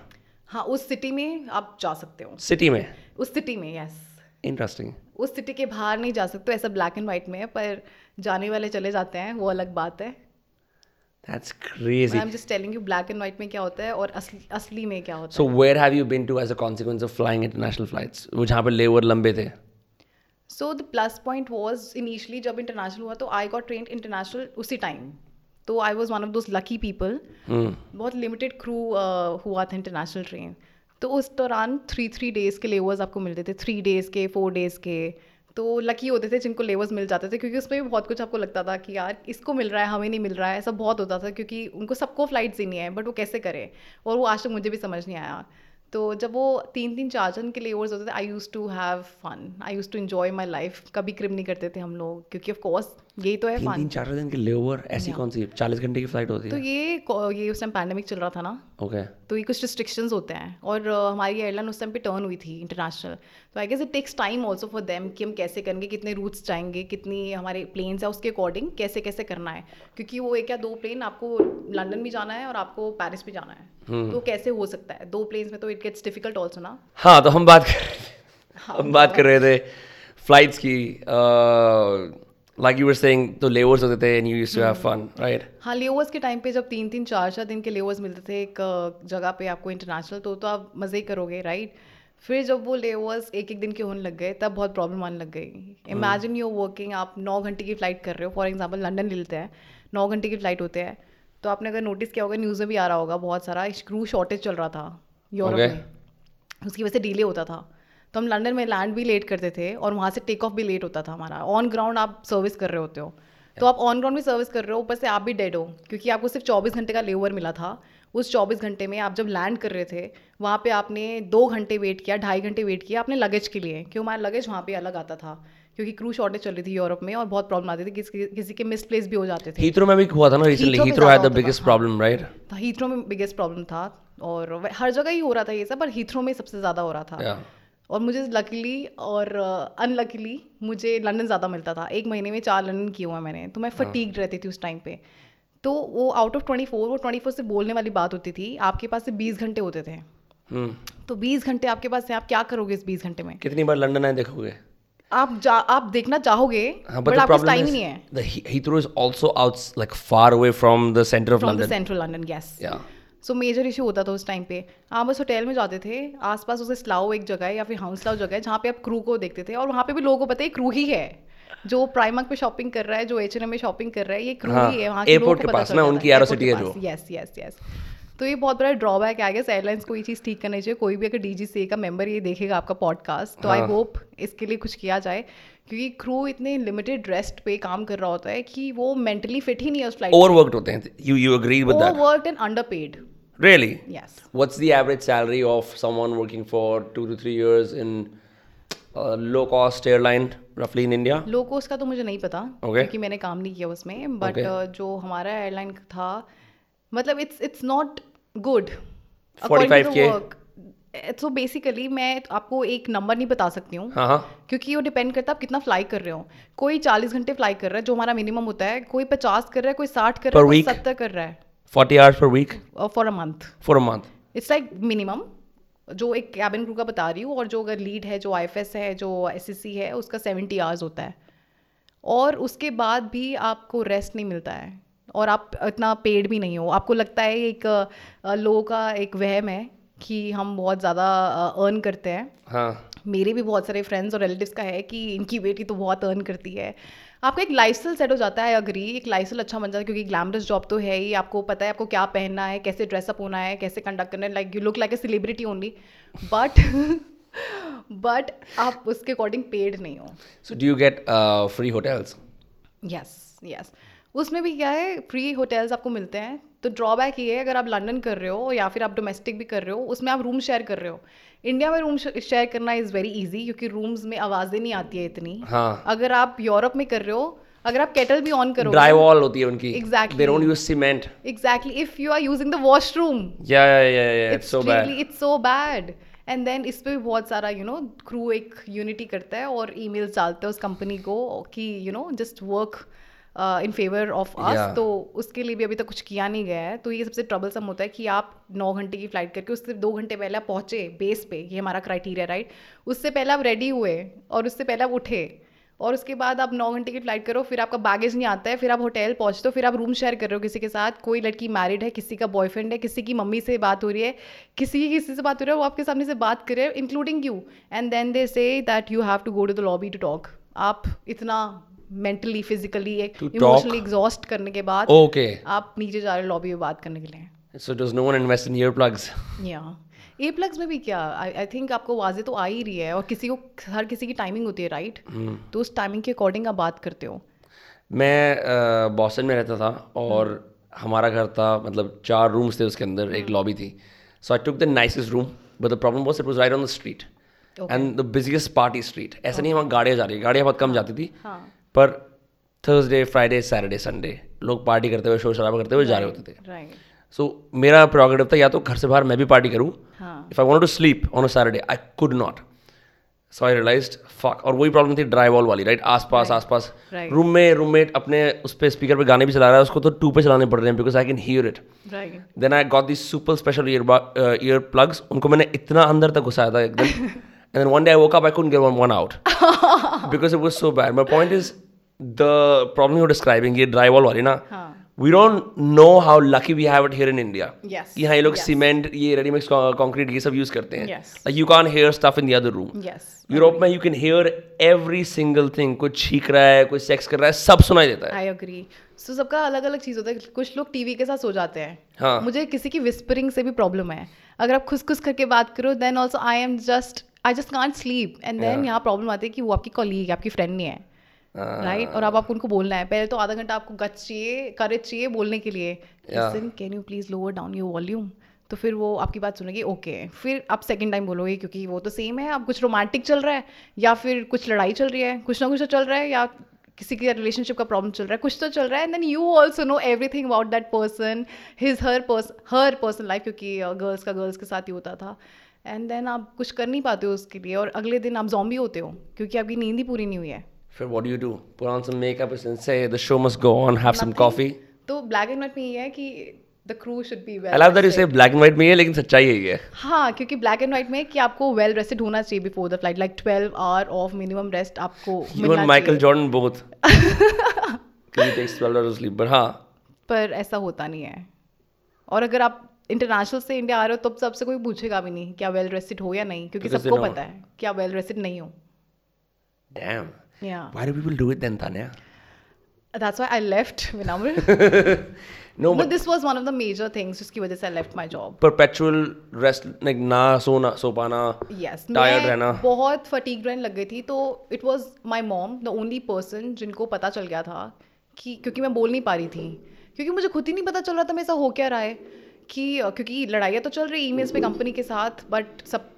Speaker 4: हाँ उस सिटी में आप जा सकते हो
Speaker 5: सिटी में
Speaker 4: उस सिटी में यस yes.
Speaker 5: इंटरेस्टिंग
Speaker 4: उस सिटी के बाहर नहीं जा सकते ऐसा ब्लैक एंड व्हाइट में है पर जाने वाले चले जाते हैं वो अलग बात है
Speaker 5: That's crazy.
Speaker 4: I'm just telling you, black and white में क्या होता है और असली असली में
Speaker 5: क्या होता so, है. So where have you been to as a consequence of flying international flights? वो जहाँ पे लेवर लंबे थे.
Speaker 4: So the plus point was initially जब इंटरनेशनल हुआ तो आई गॉट ट्रेंड इंटरनेशनल उसी टाइम तो I was one of those lucky people बहुत लिमिटेड क्रू uh, हुआ था इंटरनेशनल ट्रेन तो उस दौरान थ्री थ्री डेज़ के लेवर्स आपको मिलते थे थ्री डेज़ के फोर डेज़ के तो लकी होते थे जिनको लेवर्स मिल जाते थे क्योंकि उसमें भी बहुत कुछ आपको लगता था कि यार इसको मिल रहा है हमें नहीं मिल रहा है ऐसा बहुत होता था क्योंकि उनको सबको फ़्लाइट्स ही नहीं है बट वो कैसे करें और वो आज तक मुझे भी समझ नहीं आया तो जब वो तीन तीन चार जन के लेवर्स होते थे I use to have fun I use to enjoy my life कभी क्रिम नहीं करते थे हम लोग क्योंकि ऑफ कोर्स यही तो है तीन, तीन चार दिन के लेवर ऐसी कौन सी चालीस घंटे की फ्लाइट होती तो है तो ये ये उस टाइम पैंडमिक चल रहा था ना ओके okay. तो ये कुछ रिस्ट्रिक्शंस होते हैं और हमारी एयरलाइन उस टाइम पे टर्न हुई थी इंटरनेशनल तो I guess it takes time also for them कि हम कैसे करेंगे कितने रूट्स जाएंगे कितनी हमारे प्लेन्स है उसके अकॉर्डिंग कैसे कैसे करना है क्योंकि वो एक या दो प्लेन आपको लंदन भी जाना है और आपको पैरिस भी जाना है हम्म। तो कैसे हो सकता है दो प्लेन्स में तो इट गेट्स डिफिकल्ट ऑल्सो ना
Speaker 5: हाँ तो हम बात कर हाँ, हम बात कर रहे थे फ्लाइट्स की लाइक यू वर सेइंग तो लेवर्स होते थे and you used to have fun right
Speaker 4: हाँ लेवर्स के टाइम पे जब तीन तीन चार चार दिन के लेवर्स मिलते थे एक जगह पे आपको इंटरनेशनल तो तो आप मज़े ही करोगे राइट फिर जब वो लेवर्स एक एक दिन के होने लग गए तब बहुत प्रॉब्लम आने लग गई इमेजिन यू वर्किंग आप नौ घंटे की फ़्लाइट कर रहे हो फॉर एग्जाम्पल लंडन लेते हैं नौ घंटे की फ़्लाइट होते हैं तो आपने अगर नोटिस किया होगा न्यूज़ में भी आ रहा होगा बहुत सारा क्रू शॉर्टेज चल रहा था यूरोप में उसकी वजह से डिले होता था तो हम लंदन में लैंड भी लेट करते थे और वहाँ से टेक ऑफ भी लेट होता था हमारा ऑन ग्राउंड आप सर्विस कर रहे होते हो तो आप ऑन ग्राउंड भी सर्विस कर रहे हो ऊपर से आप भी डेड हो क्योंकि आपको सिर्फ चौबीस घंटे का लेवर मिला था उस चौबीस घंटे में आप जब लैंड कर रहे थे वहाँ पे आपने दो घंटे वेट किया ढाई घंटे वेट किया आपने लगेज के लिए क्यों हमारा लगेज वहाँ पे अलग आता था क्योंकि क्रू शॉर्टेज चल रही थी यूरोप में और बहुत प्रॉब्लम आती थी किसी किसी के मिसप्लेस भी हो जाते
Speaker 5: थे हीथ्रो में भी हुआ था ना recently Heathrow had the biggest problem right Heathrow
Speaker 4: में बिगेस्ट हाँ, प्रॉब्लम था और हर जगह ही हो रहा था ये सब पर हीथ्रो में सबसे ज़्यादा हो रहा था और मुझे लकीली और अनलकीली uh, मुझे लंदन ज़्यादा मिलता था एक महीने में चार लंदन किए हुआ मैंने तो मैं फटीक हाँ। रहती थी उस टाइम पे तो वो आउट ऑफ ट्वेंटी फोर वो ट्वेंटी फोर से बोलने वाली बात होती थी आपके पास से बीस घंटे होते थे
Speaker 5: हम्म।
Speaker 4: तो बीस घंटे आपके पास से आप क्या करोगे इस बीस घंटे में कितनी बार लंदन आए देखोगे आप जा आप देखना चाहोगे बट हाँ, आपको टाइम नहीं है
Speaker 5: Heathrow is also out like far away from the centre of London central London
Speaker 4: yes so major issue होता था उस टाइम पे आप हाँ, बस होटल में जाते थे आसपास उसे स्लाओ एक जगह है या फिर हाउस लाओ जगह है जहाँ पे आप क्रू को देखते थे और वहाँ पे भी लोगों को पता है क्रू ही है जो प्राइमक पे शॉपिंग कर रहा है जो एच एन एम में शॉपिंग कर रहा है ये क्रू हाँ, ही है वहाँ एयरपोर्ट के पास ना
Speaker 5: उनकी
Speaker 4: एरोसिटी है जो यस यस यस तो ये बहुत बड़ा ड्रॉबैक आ गया एयरलाइंस को ये चीज़ ठीक करनी चाहिए कोई भी अगर डी का मेंबर ये देखेगा आपका पॉडकास्ट तो आई होप हाँ। इसके लिए कुछ किया जाए क्योंकि क्रू इतने लिमिटेड रेस्ट पे काम कर रहा होता है कि वो मेंटली फिट ही नहीं है उस फ्लाइट
Speaker 5: ओवरवर्कड होते हैं you you agree with that
Speaker 4: overworked and underpaid
Speaker 5: really yes what's the average salary of someone working for 2 to 3 years in low cost airline रफली इन इंडिया
Speaker 4: लो कॉस्ट का तो मुझे
Speaker 5: नहीं पता okay. क्योंकि मैंने
Speaker 4: काम नहीं किया उसमें बट okay. uh, जो हमारा एयरलाइन था मतलब it's it's not good
Speaker 5: 45k
Speaker 4: so basically मैं आपको एक नंबर नहीं बता सकती हूँ हाँ, हाँ। क्योंकि वो डिपेंड करता है आप कितना फ्लाई कर रहे हो कोई चालीस घंटे फ्लाई कर रहा है जो हमारा मिनिमम होता है कोई पचास कर रहा है कोई साठ कर रहा है कोई
Speaker 5: सत्तर
Speaker 4: कर
Speaker 5: रहा है forty hours per week for a month for a month it's like minimum
Speaker 4: जो एक कैबिन क्रू का बता रही हूँ और जो अगर लीड है जो आई है जो एस है उसका सेवेंटी आवर्स होता है और उसके बाद भी आपको रेस्ट नहीं मिलता है और आप इतना पेड भी नहीं हो आपको लगता है एक लोगों uh, का एक वहम है कि हम बहुत ज़्यादा अर्न करते हैं
Speaker 5: हाँ
Speaker 4: मेरे भी बहुत सारे फ्रेंड्स और रिलेटिव्स का है कि इनकी बेटी तो बहुत अर्न करती है आपका एक लाइफ स्टाइल सेट हो जाता है अग्री एक लाइफ स्टाइल अच्छा बन जाता है क्योंकि ग्लैमरस जॉब तो है ही आपको पता है आपको क्या पहनना है कैसे ड्रेसअप होना है कैसे कंडक्ट करना है like you look like a celebrity only but but आप उसके अकॉर्डिंग पेड नहीं हो
Speaker 5: so do you get free hotels
Speaker 4: yes yes उसमें भी क्या है फ्री होटल्स आपको मिलते हैं तो ड्रॉबैक ये है अगर आप लंदन कर रहे हो या फिर आप डोमेस्टिक भी कर रहे हो उसमें आप रूम शेयर कर रहे हो इंडिया में रूम शेयर करना इज़ वेरी इजी क्योंकि रूम्स में आवाज़ें नहीं आती है इतनी
Speaker 5: हाँ.
Speaker 4: अगर आप यूरोप में कर रहे हो अगर आप केटल भी ऑन करो
Speaker 5: ड्राई वॉल होती है उनकी exactly they don't use cement exactly if you are using the washroom या या या या it's so bad it's so bad and then इस पर
Speaker 4: भी बहुत सारा यू नो क्रू एक यूनिटी करता है और ईमेल्स डालते हैं उस कंपनी को कि you know just work in favour of us तो उसके लिए भी अभी तक कुछ किया नहीं गया है तो ये सबसे ट्रबल सम होता है कि आप नौ घंटे की फ्लाइट करके उससे दो घंटे पहले आप पहुँचे बेस पे ये हमारा क्राइटेरिया राइट उससे पहले आप रेडी हुए और उससे पहले आप उठे और उसके बाद आप नौ घंटे की फ्लाइट करो फिर आपका बैगेज नहीं आता है फिर आप होटल पहुँचते हो फिर आप रूम शेयर कर रहे हो किसी के साथ कोई लड़की मैरिड है किसी का बॉयफ्रेंड है किसी की मम्मी से बात हो रही है किसी की किसी से बात हो रही है वो आपके सामने से बात कर रहे हैं including you and then they say that you have to go to the lobby to talk आप इतना मेंटली फिजिकली
Speaker 5: एक इमोशनली एग्जॉस्ट करने के बाद ओके okay. आप नीचे जा रहे हो लॉबी में बात करने के लिए so does no one invest in ear plugs या ए प्लग्स में भी क्या आई थिंक आपको वाजे
Speaker 4: तो आ ही रही है और किसी को हर किसी की टाइमिंग होती है राइट right? hmm. तो उस टाइमिंग के अकॉर्डिंग आप बात करते हो मैं बॉस्टन में रहता था
Speaker 5: और hmm. हमारा घर था मतलब चार रूम्स थे उसके अंदर hmm. एक लॉबी थी so I took the nicest room but the problem was it was right on the street and the busiest party street ऐसा नहीं वहाँ गाड़ियाँ जा रही गाड़ियाँ बहुत कम हाँ. जाती थी हाँ. पर थर्सडे फ्राइडे सैटरडे संडे लोग पार्टी करते हुए शोर शराबा करते हुए right. जा रहे होते थे सो right. सो so, मेरा प्रोग्रेटिव था या तो घर से बाहर मैं भी पार्टी करूँ if I want to sleep on a Saturday I could not so I realise fuck और वही प्रॉब्लम थी ड्राई वॉल वाली राइट आस पास आस पास रूम में रूममेट अपने उस पर स्पीकर पर गाने भी चला रहा है उसको तो टू पे चलाने पड़ रहे हैं because I can hear it then I got this super special ear ear plugs उनको मैंने इतना अंदर तक घुसाया था एकदम and one day I woke up I couldn't get one one out because it was so bad my point is the problem you describing ये ड्राई वॉल वाली ना we don't know how lucky we have it here in India कि हाँ ये लोग सीमेंट ये रेडीमेड कॉन्क्रीट ये सब यूज करते हैं you can hear stuff in the other room Europe में you can hear every single thing कुछ छीक रहा है कोई सेक्स कर रहा है सब सुनाई देता है आई अग्री
Speaker 4: सो सबका अलग अलग चीज़ होता है कुछ लोग टीवी के साथ सो जाते हैं हाँ. मुझे किसी की विस्परिंग से भी प्रॉब्लम है अगर आप खुस खुस करके बात करो then also I am just I just can't sleep and then यहाँ प्रॉब्लम आती है कि वो आपकी कॉलीग आपकी फ्रेंड नहीं है राइट और अब आपको उनको बोलना है पहले तो आधा घंटा आपको गच चाहिए करेज चाहिए बोलने के लिए can you please lower down your volume तो फिर वो आपकी बात सुनेगी ओके फिर आप सेकेंड टाइम बोलोगे क्योंकि वो तो सेम है अब कुछ रोमांटिक चल रहा है या फिर कुछ लड़ाई चल रही है कुछ ना कुछ तो चल रहा है या किसी के रिलेशनशिप का प्रॉब्लम चल रहा है कुछ तो चल रहा है and then you also know every thing about that person his her purse her person life क्योंकि गर्ल्स uh, का गर्ल्स के साथ ही होता था एंड देन आप कुछ कर नहीं पाते हो उसके लिए और अगले दिन आप जॉम्बी होते हो क्योंकि आपकी नींद ही पूरी नहीं हुई है फिर what you do put on some makeup
Speaker 5: से the show must go on have some coffee तो ब्लैक एंड व्हाइट में ये है कि the crew should be well I love that you say black and white में है लेकिन सच्चाई यही है हां क्योंकि ब्लैक एंड व्हाइट में है कि आपको
Speaker 4: वेल रेस्टेड होना चाहिए before the flight like 12 hour of minimum rest आपको
Speaker 5: मिलना चाहिए माइकल जॉर्डन बोथ क्योंकि टेक्स 12 आवर्स स्लीप बट हां
Speaker 4: पर ऐसा होता नहीं है और अगर आप इंटरनेशनल से इंडिया आ रहे हो तो सबसे कोई पूछेगा भी नहीं क्या वेल रेस्टेड हो या नहीं क्योंकि सबको पता है क्या वेल रेस्टेड नहीं हो damn Yeah. Why do people do it then, Tanya? That's why I left Vinamal. no, but, but, this was one of the major things. Just because I left my job. Perpetual rest, like na ना सोना सो पाना. Yes. Tired रहना. बहुत fatigued रहने लग गई थी तो it was my mom the only person जिनको पता चल गया था कि क्योंकि मैं बोल नहीं पा रही थी क्योंकि मुझे खुद ही नहीं पता चल रहा था मेरे साथ हो क्या रहा है कि क्योंकि लड़ाइयाँ तो चल रही ईमेल्स पे कंपनी के साथ बट सब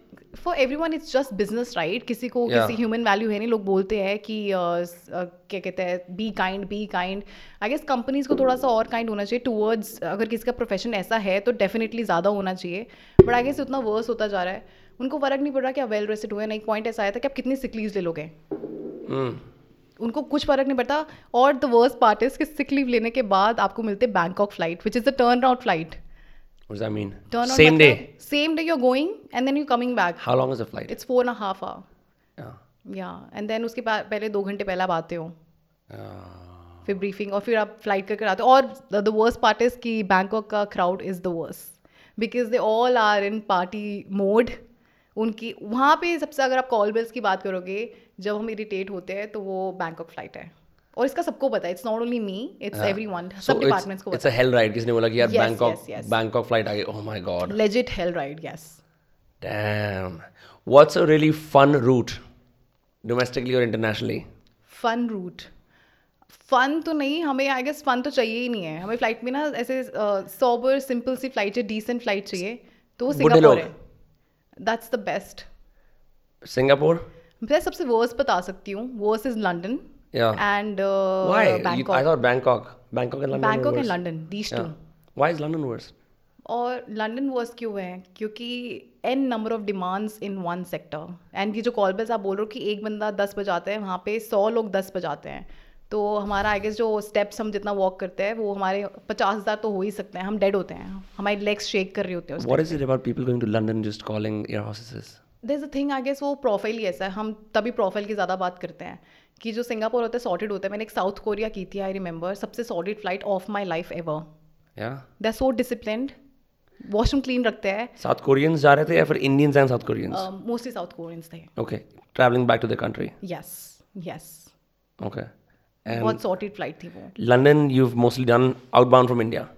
Speaker 4: for everyone it's just business right किसी को yeah. किसी ह्यूमन वैल्यू है नहीं लोग बोलते हैं कि uh, uh, क्या कहते हैं be kind be kind I guess companies को थोड़ा सा और काइंड होना चाहिए टूवर्ड्स अगर किसी का प्रोफेशन ऐसा है तो डेफिनेटली ज़्यादा होना चाहिए बट आई गेस उतना वर्स होता जा रहा है उनको फ़र्क नहीं पड़ रहा कि आप वेल रेस्टेड हुए ना एक पॉइंट ऐसा आया था कि आप कितनी सिक लीव ले लोगे hmm. उनको कुछ फर्क नहीं पड़ता और द वर्स्ट पार्ट इज कि सिक लीव लेने के बाद आपको मिलते Bangkok flight which is a turn out
Speaker 5: flight What does that mean? Turn same matlab, day.
Speaker 4: Same day you're going and then you're coming back.
Speaker 5: How long is the flight?
Speaker 4: It's four and a half hour. Yeah. Yeah. And then उसके बाद पहले दो घंटे पहले आप आते हो. Uh. फिर ब्रीफिंग और फिर आप फ्लाइट करके आते हो और द वर्स्ट पार्ट इज कि बैंकॉक का crowd is the worst because they all are in party mode उनकी वहाँ पे सबसे अगर आप कॉल बिल्स की बात करोगे जब हम इरिटेट होते हैं तो वो बैंकॉक फ्लाइट है और इसका सबको पता है it's not only me
Speaker 5: it's
Speaker 4: everyone सब डिपार्टमेंट्स को इट्स अ हेल राइड किसने बोला
Speaker 5: कि यार बैंकॉक
Speaker 4: बैंकॉक
Speaker 5: फ्लाइट आ गई oh my god legit
Speaker 4: hell ride yes damn
Speaker 5: what's a really fun route domestically और
Speaker 4: इंटरनेशनली फन रूट फन तो नहीं हमें आई गेस फन तो
Speaker 5: चाहिए ही नहीं है हमें
Speaker 4: फ्लाइट में ना ऐसे सोबर सिंपल सी फ्लाइट है डिसेंट फ्लाइट चाहिए तो वो सिंगापुर है दैट्स द बेस्ट
Speaker 5: सिंगापुर
Speaker 4: मैं सबसे वर्स्ट बता सकती हूँ worse is London Yeah. And uh, why? Bangkok. You, I thought Bangkok,
Speaker 5: Bangkok and London. Bangkok and London. These yeah. two. Why is
Speaker 4: London worse? और लंदन वर्स क्यों है क्योंकि N number of demands in one sector and ये जो कॉल बेल्स आप बोल रहे हो कि एक बंदा दस बजाते हैं वहाँ पे सौ लोग दस बजाते हैं तो हमारा आई गेस जो स्टेप्स हम जितना वॉक करते हैं वो हमारे पचास हज़ार तो हो ही सकते हैं हम डेड होते हैं हमारी
Speaker 5: लेग्स शेक कर रहे होते हैं
Speaker 4: थिंग आई गेस वो प्रोफाइल ही ऐसा है हम तभी प्रोफाइल की ज़्यादा बात करते हैं कि जो सिंगापुर होते हैं सॉर्टेड होते हैं मैंने एक साउथ कोरिया की थी आई रिमेंबर सबसे
Speaker 5: sorted flight of my life ever
Speaker 4: they so discipline washroom clean रखते हैं
Speaker 5: साउथ
Speaker 4: कोरियंस जा रहे थे या फिर Indians and
Speaker 5: South Koreans
Speaker 4: mostly South Koreans थे
Speaker 5: okay travelling back to the country yes yes okay बहुत सॉर्टेड फ्लाइट थी वो London you have mostly done outbound from India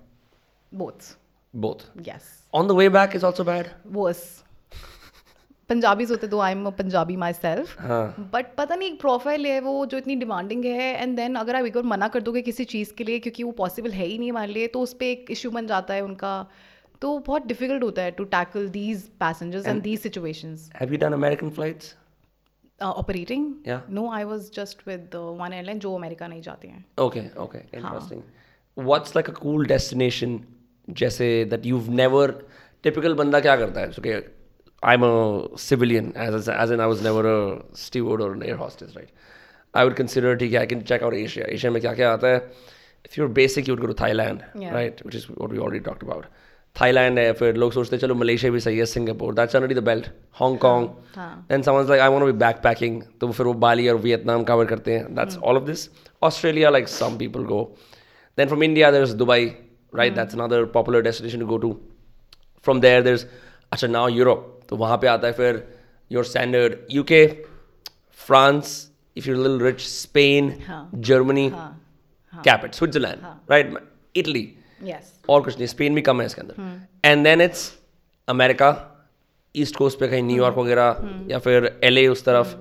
Speaker 5: both both yes on the way back is also
Speaker 4: bad worse Punjabi होते तो I am Punjabi myself but पता नहीं एक प्रोफाइल है वो जो इतनी डिमांडिंग है एंड देन अगर आप एक और मना कर दोगे किसी चीज़ के लिए क्योंकि वो पॉसिबल है ही नहीं हमारे लिए तो उस पर एक इशू बन जाता है उनका तो बहुत डिफिकल्ट होता है
Speaker 5: to tackle these passengers and these situation have you done American flights operating no I was just with one
Speaker 4: airline जो अमेरिका नहीं जाते हैं okay okay interesting what's like a cool destination जैसे दैट यू नेवर टिपिकल बंदा क्या करता है
Speaker 5: I'm a civilian, as, in I was never a steward or an air hostess, right? I would consider, okay, I can check out Asia. Asia, mein kya kya aata if you're basic, you would go to Thailand, right? Which is what we already talked about. Thailand, if people think, "Oh, Malaysia, bhi sahi yes, Singapore, that's already the belt. Hong Kong. Yeah. And someone's like, I want to be backpacking. So then Bali or Vietnam cover That's hmm. all of this. Australia, like some people go. Then from India, there's Dubai, right? Hmm. That's another popular destination to go to. From there, there's, actually now Europe. तो वहाँ पे आता है फिर your standard UK France if you lil rich Spain Germany कैपिट स्विट्जरलैंड राइट इटली और कुछ नहीं स्पेन भी कम है इसके अंदर and then it's America East Coast पे कहीं न्यूयॉर्क हम्म। वगैरह हम्म। या फिर एल उस तरफ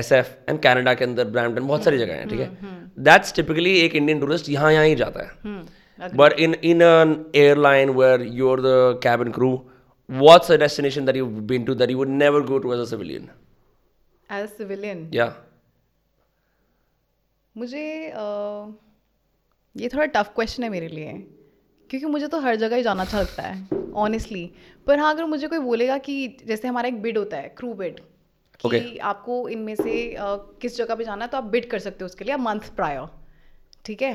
Speaker 5: एस एफ एंड कैनेडा के अंदर ब्रैमटन बहुत सारी जगह हैं ठीक है दैट्स हम्म। टिपिकली एक इंडियन टूरिस्ट यहाँ यहाँ ही जाता है but in in an airline where you are the cabin crew what's a destination that you've been to that you would never go to as a civilian?
Speaker 4: As a civilian?
Speaker 5: Yeah.
Speaker 4: मुझे uh, ये थोड़ा टफ क्वेश्चन है मेरे लिए क्योंकि मुझे तो हर जगह ही जाना अच्छा लगता है ऑनेस्टली पर हाँ अगर मुझे कोई बोलेगा कि जैसे हमारा एक बिड होता है क्रू बिड कि okay. आपको इनमें से uh, किस जगह पे जाना है तो आप बिड कर सकते हो उसके लिए मंथ प्रायर ठीक है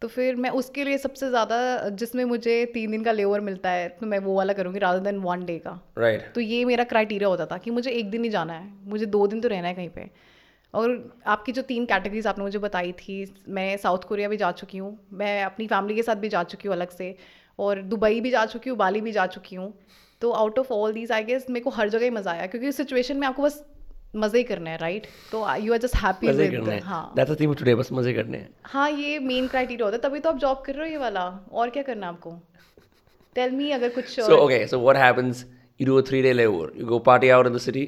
Speaker 4: तो फिर मैं उसके लिए सबसे ज़्यादा जिसमें मुझे तीन दिन का लेवर मिलता है तो मैं वो वाला करूँगी राधर देन वन डे का राइट right. तो ये मेरा क्राइटेरिया होता था कि मुझे एक दिन ही जाना है मुझे दो दिन तो रहना है कहीं पे और आपकी जो तीन कैटेगरीज आपने मुझे बताई थी मैं साउथ कोरिया भी जा चुकी हूँ मैं अपनी फैमिली के साथ भी जा चुकी हूँ अलग से और दुबई भी जा चुकी हूँ बाली भी जा चुकी हूँ तो out of all these I guess मेरे को हर जगह ही मज़ा आया क्योंकि उस सिचुएशन में आपको बस मजे करने हैं राइट तो यू आर जस्ट हैप्पी मजे हां दैट इज द टुडे बस मजे करने हैं हां ये मेन क्राइटेरिया होता है तभी तो आप जॉब कर रहे हो ये वाला और क्या करना आपको टेल मी अगर कुछ so
Speaker 5: okay so what happens you do a 3
Speaker 4: day layover you go party out in the city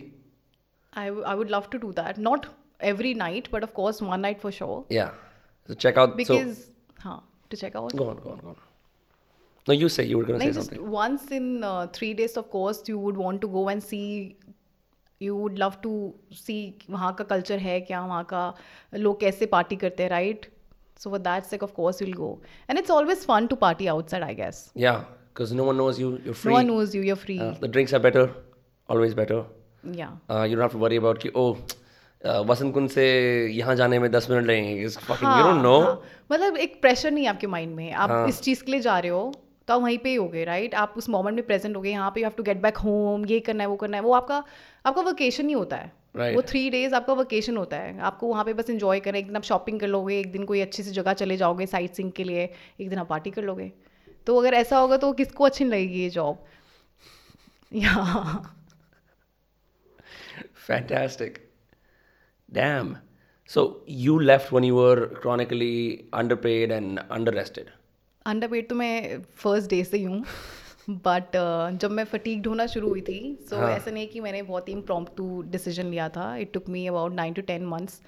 Speaker 4: I I would love to do that not every night but of course one night for sure या सो चेक आउट बिकॉज़ हां to check out go on go on go on no you say you were gonna say something once in 3 days of course you would want to go and see you would love to see वहाँ का कल्चर है क्या वहाँ का लोग कैसे पार्टी करते हैं right So for that sake, of course, you'll go. And it's always fun to party outside, I guess.
Speaker 5: Yeah, because no one knows you. You're
Speaker 4: free. No one knows you. You're free. Uh,
Speaker 5: the drinks are better, always better. Yeah. Uh, you don't have to worry about कि oh. वसंत कुंड से यहाँ जाने में दस मिनट लगेंगे मतलब एक प्रेशर नहीं आपके माइंड में आप इस चीज़ के लिए जा रहे हो तो आप वहीं पे ही हो गए राइट आप उस मोमेंट में प्रेजेंट हो गए यहाँ पे you have to get back home ये करना है वो करना है वो आपका आपका वोकेशन ही होता है Right. वो थ्री डेज आपका वकेशन होता है आपको वहाँ पे बस इन्जॉय करें एक दिन आप शॉपिंग कर लोगे एक दिन कोई अच्छी सी जगह चले जाओगे साइट सिंग के लिए एक दिन आप पार्टी कर लोगे तो अगर ऐसा होगा तो किसको अच्छी नहीं लगेगी ये job fantastic damn so you left one you are chronically under paid and under rested under weight तो मैं फर्स्ट डे से ही हूँ बट uh, जब मैं फटीक होना शुरू हुई थी सो so हाँ. ऐसा नहीं कि मैंने बहुत ही इम्प्रॉम टू डिसीजन लिया था it took me about nine to ten months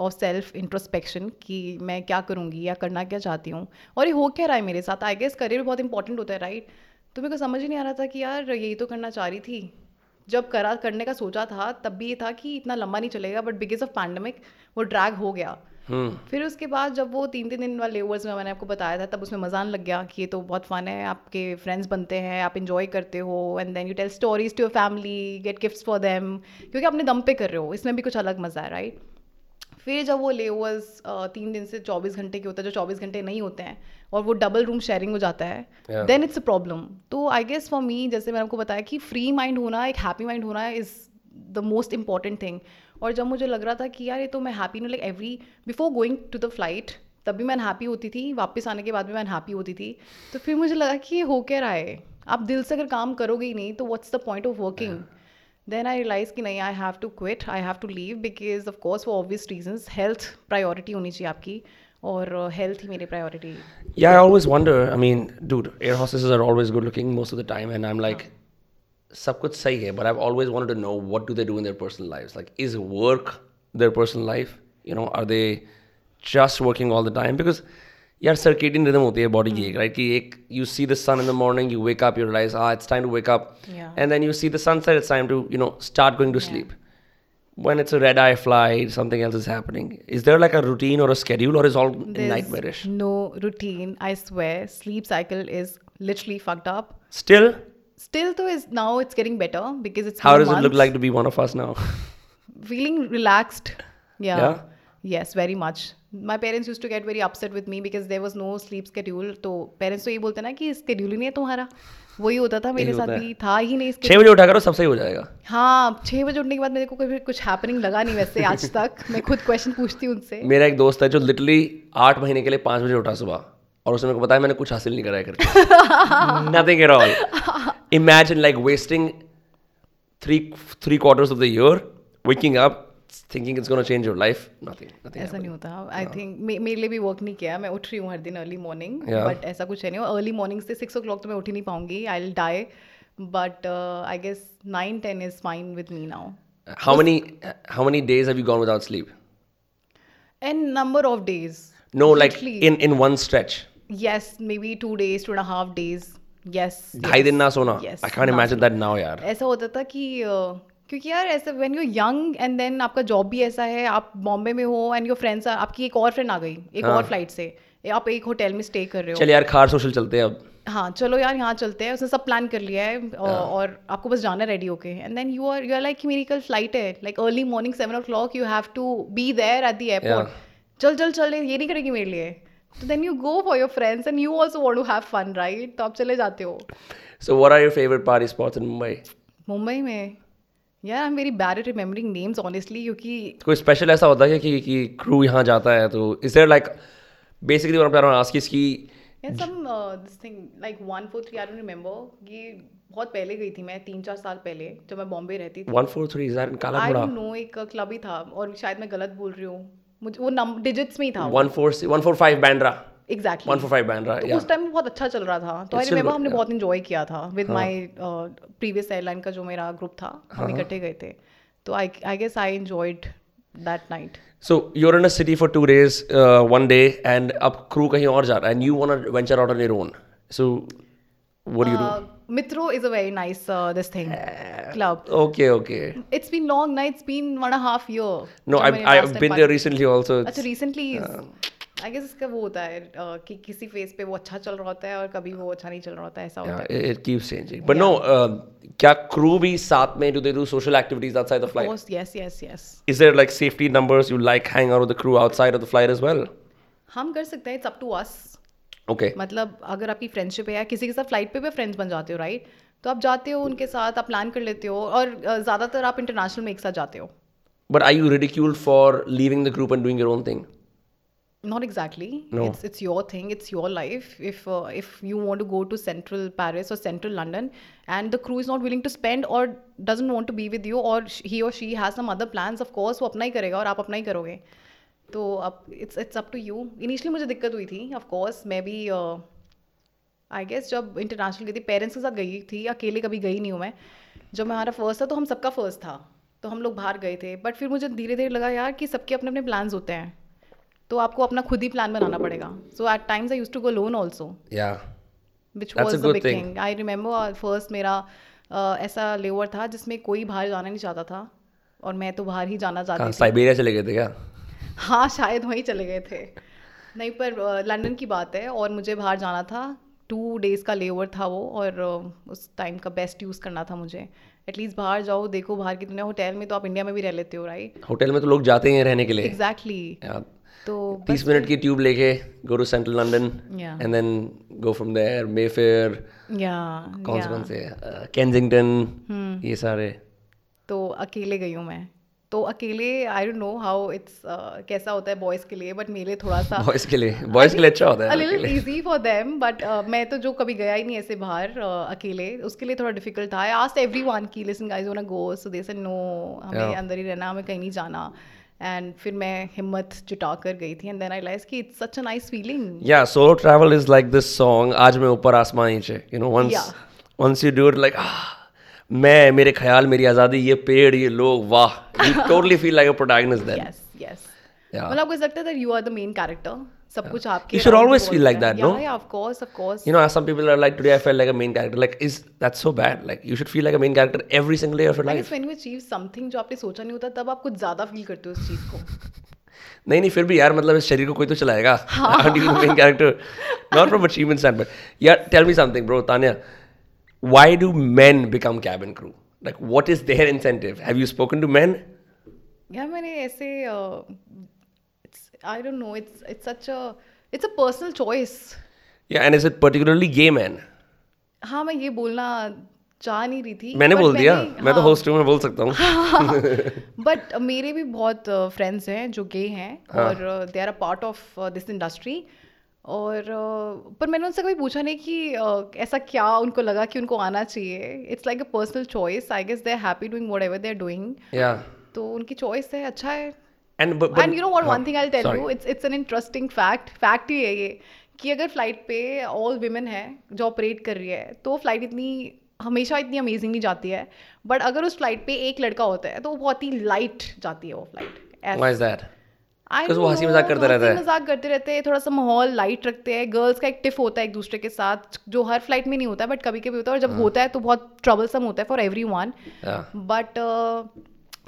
Speaker 5: of self introspection कि मैं क्या करूँगी या करना क्या चाहती हूँ और ये हो क्या रहा है मेरे साथ आई गेस करियर बहुत इंपॉर्टेंट होता है राइट right? तो मेरे को समझ ही नहीं आ रहा था कि यार यही तो करना चाह रही थी जब करा करने का सोचा था तब भी ये था कि इतना लंबा नहीं चलेगा बट बिकॉज ऑफ पैंडमिक वो ड्रैग हो गया हम्म। फिर उसके बाद जब वो तीन तीन दिन वाले ओवर्स में मैंने आपको बताया था तब उसमें मजा लग गया कि ये तो बहुत फन है आपके फ्रेंड्स बनते हैं आप इन्जॉय करते हो and then you tell stories to your family get gifts for them क्योंकि अपने दम पे कर रहे हो इसमें भी कुछ अलग मज़ा है राइट फिर जब वो लेवर्स तीन दिन से चौबीस घंटे के होते हैं जो चौबीस घंटे नहीं होते हैं और वो डबल रूम शेयरिंग हो जाता है देन इट्स अ प्रॉब्लम तो आई गेस फॉर मी जैसे मैंने आपको बताया कि फ्री माइंड होना एक हैप्पी माइंड होना is the most important thing और जब मुझे लग रहा था कि यार ये तो मैं हैप्पी नहीं like every before going to the flight तब भी मैं हैप्पी होती थी वापस आने के बाद भी मैं हैप्पी होती थी तो फिर मुझे लगा कि ये हो क्या रहा है आप दिल से अगर काम करोगे ही नहीं तो what's the point of working then I realise कि नहीं I have to quit I have to leave because of course for obvious reasons health priority होनी चाहिए आपकी और हेल्थ uh, ही मेरी प्रायोरिटी या I always wonder I mean dude air hostesses are always good looking most of the time and I am like सब कुछ सही है but I always wanted to know what do they do in their personal life like is work their personal life you know are they just working all the time because यार सर्केडियन रिदम होती है बॉडी की एक राइट कि एक you see the sun in the morning you wake up you realise हाँ it's time to wake up and then you see the sunset it's time to you know start going to sleep when it's a red eye flight, something else is happening. Is there like a routine or a schedule, or is all There's nightmarish? No routine, I swear. Sleep cycle is literally fucked up. Still, still though is now it's getting better because it's how does months. it look like to be one of us now feeling relaxed yeah. yeah. yes very much my parents used to get very upset with me because there was no sleep schedule so parents to ye bolte na ki schedule ही नहीं है तुम्हारा वही होता था मेरे साथ भी था ही नहीं छः बजे उठा करो सब सही हो जाएगा हाँ छः बजे उठने के बाद मेरे को कभी कुछ हैपनिंग लगा नहीं वैसे आज तक मैं खुद क्वेश्चन पूछती हूँ उनसे मेरा एक दोस्त है जो लिटरली आठ महीने के लिए पाँच बजे उठा सुबह और उसने मेरे को बताया मैंने कुछ हासिल नहीं कराया करके nothing at all imagine like wasting three three quarters of the year waking up thinking it's gonna change your life nothing nothing ऐसा नहीं होता आई थिंक हाँ. मेरे लिए भी वर्क नहीं किया मैं उठ रही हूँ हर दिन अर्ली मॉर्निंग बट ऐसा कुछ है नहीं अर्ली मॉर्निंग से सिक्स ओ क्लॉक तो मैं उठ ही नहीं पाऊंगी I will die but I guess nine ten is fine with me now how many how many days have you gone without sleep N number of days no Literally. like in in one stretch yes maybe two days two and a half days yes ढाई दिन ना सोना I can't imagine that now यार ऐसा होता था कि क्योंकि यार ऐसा when you young and then आपका जॉब भी ऐसा है आप बॉम्बे में हो एंड योर फ्रेंड्स आपकी एक और फ्रेंड आ गई एक हाँ। और फ्लाइट से आप एक होटल में स्टे कर रहे हो चल यार खार सोशल चलते हैं अब हाँ चलो यार यहाँ चलते हैं उसने सब प्लान कर लिया है और, हाँ। और आपको बस जाना रेडी होके and then you are you are like
Speaker 6: मेरी कल फ्लाइट है like early morning seven o'clock you have to be there at the airport चल चल चल ये नहीं करेगी मेरे लिए तो then you go for your friends and you also want to have fun right तो आप चले जाते हो so what are your favourite party spot in Mumbai Mumbai में यार I M very bad at remembering names honestly क्योंकि कोई स्पेशल ऐसा होता है कि कि क्रू यहाँ जाता है तो is there like basically one I am trying to ask is की yeah some uh, this thing like 143 i don't remember ये बहुत पहले गई थी मैं तीन चार साल पहले जब मैं बॉम्बे रहती थी 143 is that in Kalapura I know एक क्लब ही था और शायद मैं गलत बोल रही हूँ मुझे वो नंबर डिजिट्स में ही था 14 145 one Bandra exactly one four five Bandra तो उस टाइम बहुत अच्छा चल रहा था तो आई रिमेंबर हमने बहुत एंजॉय किया था विद माय प्रीवियस एयरलाइन का जो मेरा ग्रुप था हम हाँ। इकट्ठे गए थे तो I I guess I enjoyed that night so you are in a city for two days one day and अब क्रू कहीं और जा रहा है and you want to venture out on your own so what do you do Mitro is a very nice uh, this thing club. Okay, okay. It's been long night. It's been one and a half year. No, I've, I've been there recently also. अच्छा recently. आई गेस इसका वो होता है कि किसी फेज पे वो अच्छा चल रहा होता है और कभी वो अच्छा नहीं चल रहा होता है ऐसा होता है it keeps changing but no क्या क्रू भी साथ में do they do social activities outside the flight yes yes yes is there like safety numbers you like hang out with the crew outside of the flight as well हम कर सकते हैं it's up to us okay okay. मतलब अगर आपकी फ्रेंडशिप है या किसी के साथ फ्लाइट पे भी फ्रेंड्स बन जाते हो राइट तो आप जाते हो उनके साथ आप प्लान कर लेते हो और ज्यादातर आप इंटरनेशनल में एक साथ जाते हो but I you ridicule for leaving the group and doing your own thing not exactly it's it's your thing it's your life if if you want to go to central Paris और central London and the crew is not willing to spend और doesn't want to be with you और ही और she has some other plan of course वो अपना ही करेगा और आप अपना ही करोगे तो अब it's it's up to you initially मुझे दिक्कत हुई थी ऑफकोर्स मैं भी आई uh, गेस जब इंटरनेशनल गई थी पेरेंट्स के साथ गई थी अकेले कभी गई नहीं हूँ मैं जब हमारा फर्स्ट था तो हम सबका फर्स्ट था तो हम लोग बाहर गए थे बट फिर मुझे धीरे धीरे लगा यार कि सबके अपने अपने प्लान्स होते हैं तो आपको अपना खुद ही प्लान बनाना पड़ेगा so at times I use to go alone also which was the thing I remember first मेरा uh, ऐसा लेवर था जिसमें कोई बाहर जाना नहीं चाहता था और मैं तो बाहर ही जाना चाहती थी साइबेरिया चले गए थे क्या हाँ शायद वहीं चले गए थे नहीं पर लंदन की बात है और मुझे बाहर जाना था टू डेज़ का लेवर था वो और उस टाइम का बेस्ट यूज़ करना था मुझे एटलीस्ट बाहर जाओ देखो बाहर की दुनिया होटल में तो आप इंडिया में भी रह लेते हो राइट होटल में तो लोग जाते हैं रहने के लिए एग्जैक्टली तो तीस मिनट की ट्यूब लेके go to central London and then go from there Mayfair कौन से कौन से कैंजिंगटन hmm. ये सारे तो अकेले गई हूँ मैं तो अकेले I don't know how it's कैसा होता है बॉयज़ के लिए बट मेरे थोड़ा सा बॉयज़ के लिए बॉयज़ के लिए अच्छा होता है little easy for them but मैं तो जो कभी गया ही नहीं ऐसे बाहर uh, अकेले उसके लिए थोड़ा डिफिकल्ट था आई आस्ट एवरी वन की listen guys one go so they know हमें yeah. अंदर ही रहना हमें कहीं नहीं जाना एंड फिर मैं हिम्मत जुटा कर गई थी एंड देन आई लाइज कि it's such a nice feeling या solo travel is like this song आज मैं ऊपर आसमान नीचे you know once once you do it like ah मैं मेरे ख्याल मेरी आजादी ये पेड़ ये लोग वाह totally feel like a yes yes मतलब लगता है you are the main character सब कुछ आपके you should always feel like that no ऑफ सोचा नहीं होता तब आप कुछ ज्यादा फील करते हो उस चीज को नहीं नहीं फिर भी यार मतलब इस शरीर को कोई तो चलाएगा आई यार tell me something bro Tania why do men become cabin crew? Like, what is their incentive? Have you spoken to men? Yeah, many essay.
Speaker 7: Uh, it's I don't know. It's it's such a it's a personal choice.
Speaker 6: Yeah, and is it particularly gay men?
Speaker 7: हाँ मैं ये बोलना चाह नहीं रही थी
Speaker 6: मैंने बोल दिया मैंने, मैं तो होस्ट हूँ मैं बोल सकता हूँ बट
Speaker 7: uh, मेरे भी बहुत फ्रेंड्स uh, हैं जो गे हैं और they are a part of this industry और पर मैंने उनसे कभी पूछा नहीं कि ऐसा क्या उनको लगा कि उनको आना चाहिए it's like a personal choice I guess they happy doing whatever they are doing तो उनकी चॉइस
Speaker 6: है अच्छा है and and you know one thing
Speaker 7: I tell you it's it's an interesting fact fact ही है ये कि अगर फ्लाइट पे ऑल वीमेन है जो ऑपरेट कर रही है तो फ्लाइट इतनी हमेशा इतनी अमेजिंगली जाती है बट अगर उस फ्लाइट पे एक लड़का होता है तो वो बहुत ही लाइट जाती है वो
Speaker 6: फ्लाइट
Speaker 7: वो हंसी मजाक
Speaker 6: करते रहते हैं
Speaker 7: मजाक करते रहते
Speaker 6: हैं
Speaker 7: थोड़ा सा माहौल लाइट रखते हैं गर्ल्स का एक टिफ होता है एक दूसरे के साथ जो हर फ्लाइट में नहीं होता है बट कभी कभी होता है और जब हाँ। होता है तो बहुत ट्रबलसम होता है फॉर एवरी वन बट